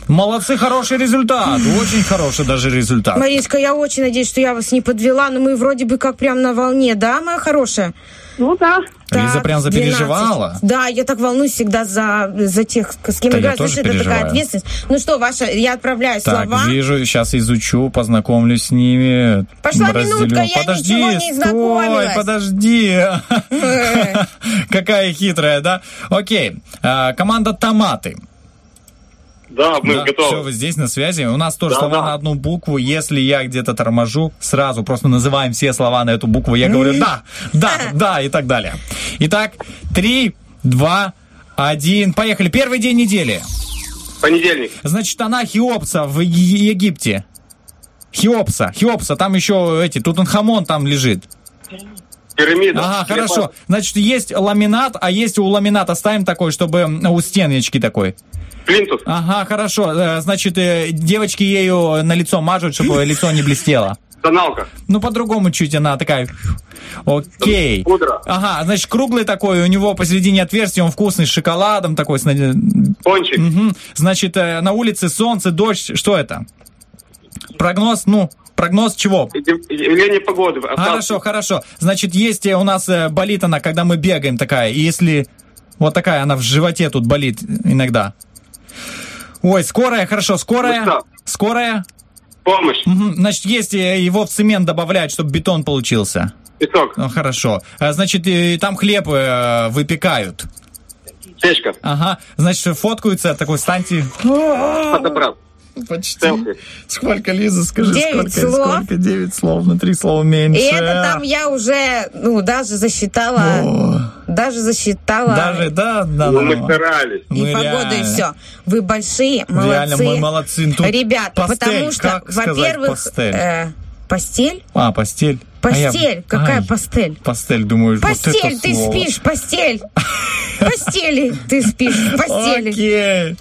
C: Молодцы, хороший результат. Очень хороший даже результат.
D: Мариночка, я очень надеюсь, что я вас не подвела, но мы вроде бы как прям на волне, да, моя хорошая?
R: Ну да.
C: Лиза
D: Так,
C: прям
D: 12.
C: запереживала.
D: Да, я так волнуюсь всегда за, за тех, с кем
C: Да,
D: играю.
C: тоже
D: Знаешь, это такая ответственность. Ну что, ваша, я отправляю
C: Так,
D: слова.
C: вижу, сейчас изучу, познакомлюсь с ними.
D: Пошла
C: разделю.
D: минутка, я
C: подожди,
D: ничего не
C: стой,
D: знакомилась.
C: подожди. Какая хитрая, да? Окей, а, команда «Томаты».
O: Да, мы
C: Да,
O: готовы.
C: Все, вы здесь на связи. У нас тоже
O: Да,
C: слова
O: да.
C: на одну букву. Если я где-то торможу, сразу просто называем все слова на эту букву. Я говорю «да», «да», «да» и так далее. Итак, три, два, один. Поехали. Первый день недели.
O: Понедельник.
C: Значит, она Хеопса в Е- Египте. Хеопса, Хеопса, там еще эти, Тутанхамон там лежит.
O: Пирамида.
C: Ага, хорошо. Значит, есть ламинат, а есть у ламината ставим такой, чтобы у стеночки такой.
O: Плинтус.
C: Ага, хорошо. Э, Значит, э, девочки ею на лицо мажут, чтобы лицо не блестело.
O: Тоналка.
C: Ну, по-другому чуть она такая. Окей.
O: Пудра.
C: Ага, значит, круглый такой, у него посередине отверстия, он вкусный, с шоколадом такой.
O: Пончик.
C: Мгм. Значит, э, на улице солнце, дождь, что это? Прогноз, ну, прогноз чего?
O: Явление погоды. Осадки.
C: Хорошо, хорошо. Значит, есть э, у нас э, болит она, когда мы бегаем такая. И если вот такая она в животе тут болит иногда. Ой, скорая, хорошо, скорая.
O: Мышца.
C: Скорая.
O: Помощь.
C: Значит, есть э, его в цемент добавляют, чтобы бетон получился.
O: Песок.
C: Ну, хорошо. Значит, там хлеб выпекают.
O: Печка.
C: Ага. Значит, фоткаются, такой станьте.
O: Фотоаппарат.
C: Почти.
O: Селфи.
C: Сколько, Лиза, скажи,
D: Девять
C: сколько,
D: слов.
C: сколько? Девять слов, на три слова меньше.
D: И это там я уже, ну, даже засчитала, даже засчитала.
C: Даже, да, да,
O: Ну,
C: да.
O: мы старались.
D: И
C: Мы
D: погода, и
C: реально.
D: все. Вы большие, молодцы.
C: Реально, мы молодцы. Тут
D: Ребят,
C: пастель,
D: потому что, во-первых,
C: пастель?
D: э, постель?
C: А, постель.
D: Постель,
C: А я-
D: какая
C: Ай,
D: постель?
C: Постель, думаю, вот это
D: Постель, ты
C: слово.
D: спишь, постель. Постели, ты спишь, постели.
C: Окей.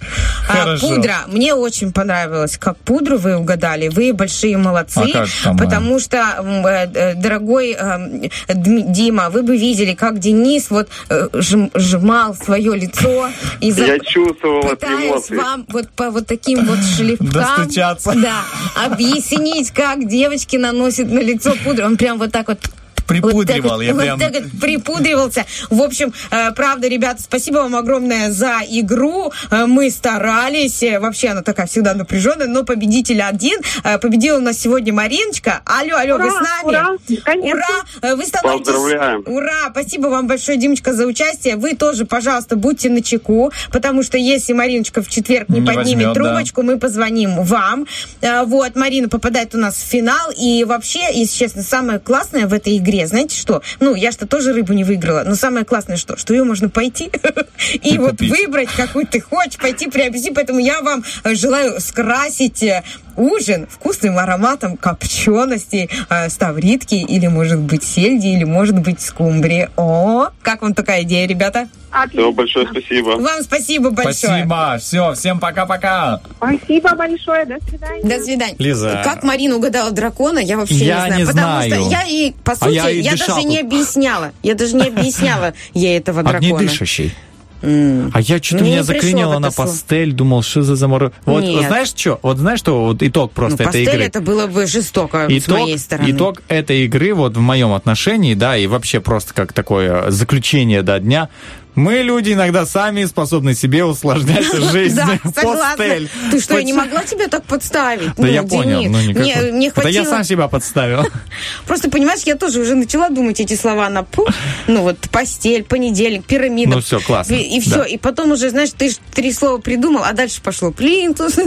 D: А, пудра. Мне очень понравилось, как пудру вы угадали. Вы большие молодцы.
C: А
D: потому что, э, э, дорогой э, Дм- Дима, вы бы видели, как Денис вот э, жм- сжимал свое лицо и за-
O: Я чувствовал эти эмоции.
D: вам вот по вот таким вот шлифкам
C: Достучаться.
D: да, объяснить, как девочки наносят на лицо пудру. Он прям вот так вот
C: Припудривал,
D: вот так,
C: я
D: вот
C: прям...
D: так вот припудривался. В общем, э, правда, ребята, спасибо вам огромное за игру. Э, мы старались. Э, Вообще она такая всегда напряженная, но победитель один. Победила у нас сегодня Мариночка. Алло, алло, вы
R: Ура,
D: с нами?
R: ура, конечно.
D: Ура! Вы становитесь...
O: Поздравляем.
D: Ура! Спасибо вам большое, Димочка, за участие. Вы тоже, пожалуйста, будьте на чеку, потому что если Мариночка в четверг не,
C: Не
D: поднимет
C: возьмет, да.
D: трубочку, мы позвоним вам. Вот, Марина попадает у нас в финал. И вообще, если честно, самое классное в этой игре, знаете что? Ну, я что тоже рыбу не выиграла, но самое классное что? Что ее можно пойти и вот выбрать, какую ты хочешь, пойти приобрести. Поэтому я вам э, желаю скрасить э, ужин вкусным ароматом копчености, э, ставритки или, может быть, сельди, или, может быть, скумбрии. О, как вам такая идея, ребята?
O: Все, большое спасибо.
D: Вам спасибо большое.
C: Спасибо. Все, всем пока-пока.
R: Спасибо большое. До свидания.
D: До свидания.
C: Лиза.
D: Как Марина угадала дракона, я вообще
C: Я
D: не знаю.
C: не
D: потому
C: знаю.
D: что я и, по
C: А
D: сути,
C: я
D: я,
C: дышал
D: даже не объясняла. Я даже не объясняла ей этого дракона.
C: Огнедышащий. А я что-то
D: Не
C: меня заклинило на пастель, думал, что за заморозка. Вот,
D: Нет.
C: знаешь что? Вот знаешь что? Вот итог
D: Ну,
C: просто этой
D: пастель
C: игры.
D: это было бы жестоко с
C: Итог,
D: моей стороны.
C: итог этой игры вот в моем отношении, да, и вообще просто как такое заключение до дня. Мы, люди, иногда сами способны себе усложнять жизнь.
D: Да, согласна. Ты что, я не могла тебя так подставить?
C: Да
D: Ну,
C: я понял.
D: Мне, мне
C: Это я сам себя подставил.
D: Просто, понимаешь, я тоже уже начала думать эти слова на пу. Ну вот, постель, понедельник, пирамида.
C: Ну, всё, классно.
D: И, все. И потом уже, знаешь, ты ж три слова придумал, а дальше пошло плинтус.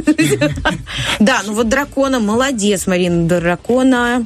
D: Да, ну вот дракона, молодец, Марина, дракона.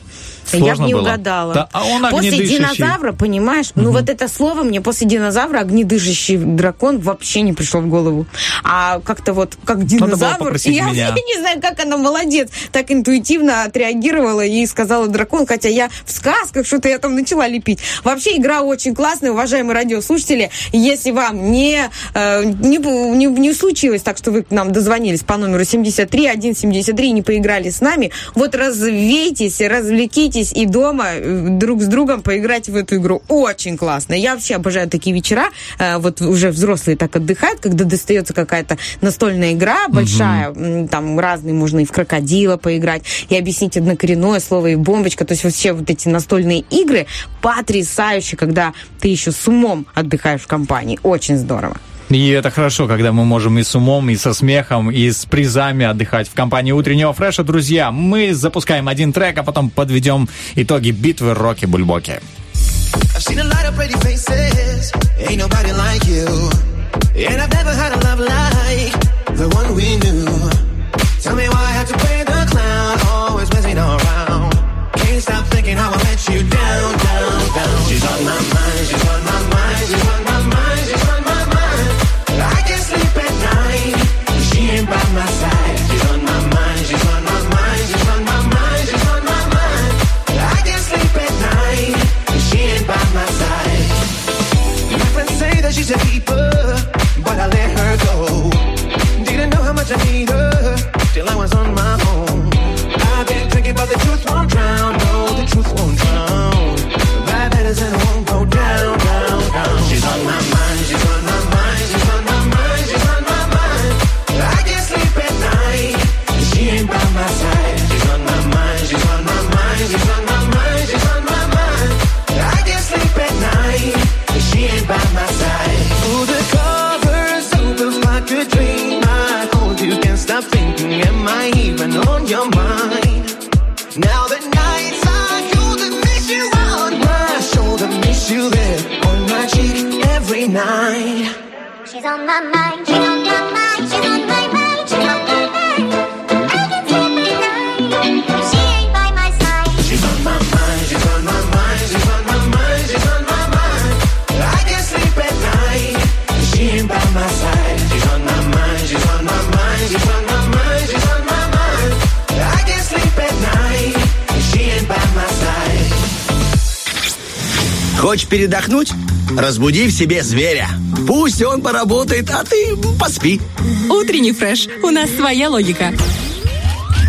D: Я бы
C: Сложно
D: не
C: было?
D: угадала.
C: Да, а он
D: после динозавра, понимаешь, ну вот это слово мне после динозавра огнедышащий дракон вообще не пришло в голову. А как-то вот как динозавр,
C: попросить
D: я вообще не знаю, как она молодец, так интуитивно отреагировала и сказала дракон, хотя я в сказках что-то я там начала лепить. Вообще игра очень классная, уважаемые радиослушатели. Если вам не, э, не, не, не случилось так, что вы к нам дозвонились по номеру 73 173 и не поиграли с нами, вот развейтесь, развлекитесь, соберитесь и дома э, друг с другом поиграть в эту игру. Очень классно. Я вообще обожаю такие вечера. Э, Вот уже взрослые так отдыхают, когда достается какая-то настольная игра большая, м, там разные, можно и в крокодила поиграть, и объяснить однокоренное слово, и бомбочка. То есть вообще вот эти настольные игры потрясающие, когда ты еще с умом отдыхаешь в компании. Очень здорово.
C: И это хорошо, когда мы можем и с умом, и со смехом, и с призами отдыхать в компании утреннего фреша. Друзья, мы запускаем один трек, а потом подведем итоги битвы Рокки Бульбоки.
F: Stop thinking how I let you down, down, down. She's on my mind, she's on my mind, she's on my mind, she's a keeper, but I let her go. Didn't know how much I need her till I was on my own. I've been drinking, but the truth won't drown. She's on my mind.
K: Хочешь передохнуть? Разбуди в себе зверя. Пусть он поработает, а ты поспи.
B: Утренний фреш. У нас своя логика.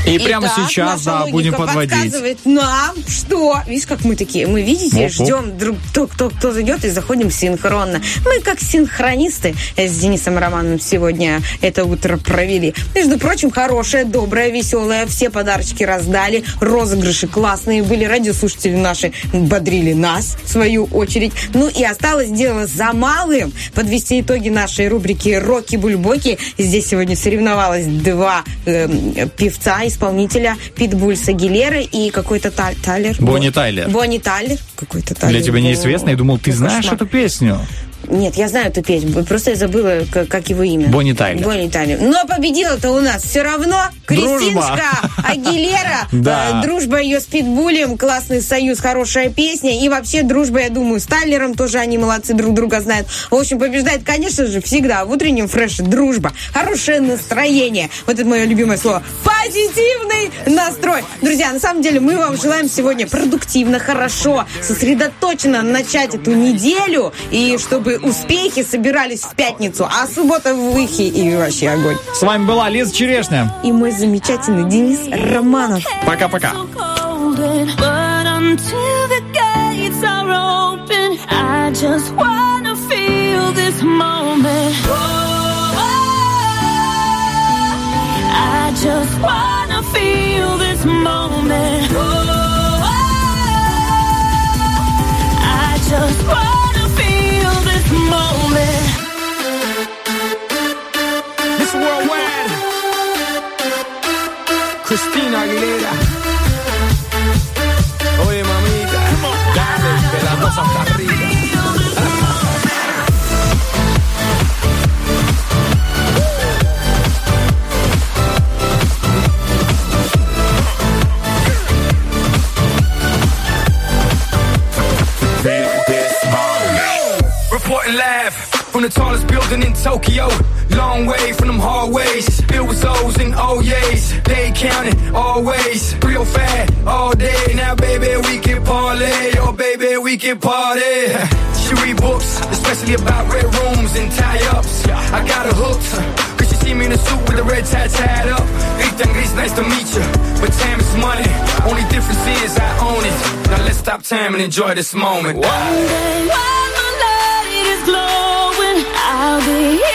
C: И прямо
D: Итак,
C: сейчас, да, будем подводить.
D: подсказывает нам, что... Видишь, как мы такие? Мы, видите,
C: Оп-оп.
D: ждем, друг, кто, кто, кто зайдет, и заходим синхронно. Мы, как синхронисты, с Денисом Романовым сегодня это утро провели. Между прочим, хорошее, доброе, веселое. Все подарочки раздали. Розыгрыши классные были. Радиослушатели наши бодрили нас, в свою очередь. Ну и осталось дело за малым. Подвести итоги нашей рубрики «Роки-бульбоки». Здесь сегодня соревновалось два эм, певца, исполнителя Питбуль с Агилеры и какой-то Та- Тайлер.
C: Бонни Тайлер.
D: Бонни Тайлер. Какой-то Тайлер.
C: Для тебя неизвестно, я думал, ты знаешь эту песню.
D: Нет, я знаю эту песню, просто я забыла, как, его имя.
C: Бонни Тайлер.
D: Бонни Тайлер. Но победила-то у нас все равно Кристинушка Агилера.
C: Да.
D: Э, Дружба ее с Питбулем, классный союз, хорошая песня. И вообще дружба, я думаю, с Тайлером тоже они молодцы, друг друга знают. В общем, побеждает, конечно же, всегда в утреннем фреше дружба, хорошее настроение. Вот это мое любимое слово. Позитивный настрой. Друзья, на самом деле мы вам желаем сегодня продуктивно, хорошо, сосредоточенно начать эту неделю. И чтобы успехи собирались в пятницу, а суббота в выхе и вообще огонь.
C: С вами была Лиза Черешня.
D: И мой замечательный Денис Романов.
C: Пока-пока.
M: I just wanna feel this moment. I just wanna feel this moment.
A: From the tallest building in Tokyo. Long way from them hallways. Filled with O's and oh O's. They counting always. Real fat all day. Now, baby, we can parlay. Oh, baby, we can party. She read books, especially about red rooms and tie-ups. I got her hooked. Cause she see me in a suit with a red tie tied up. Ethan, it's nice to meet you. But time is money. Only difference is I own it. Now let's stop time and enjoy this moment.
M: One day while be
A: here.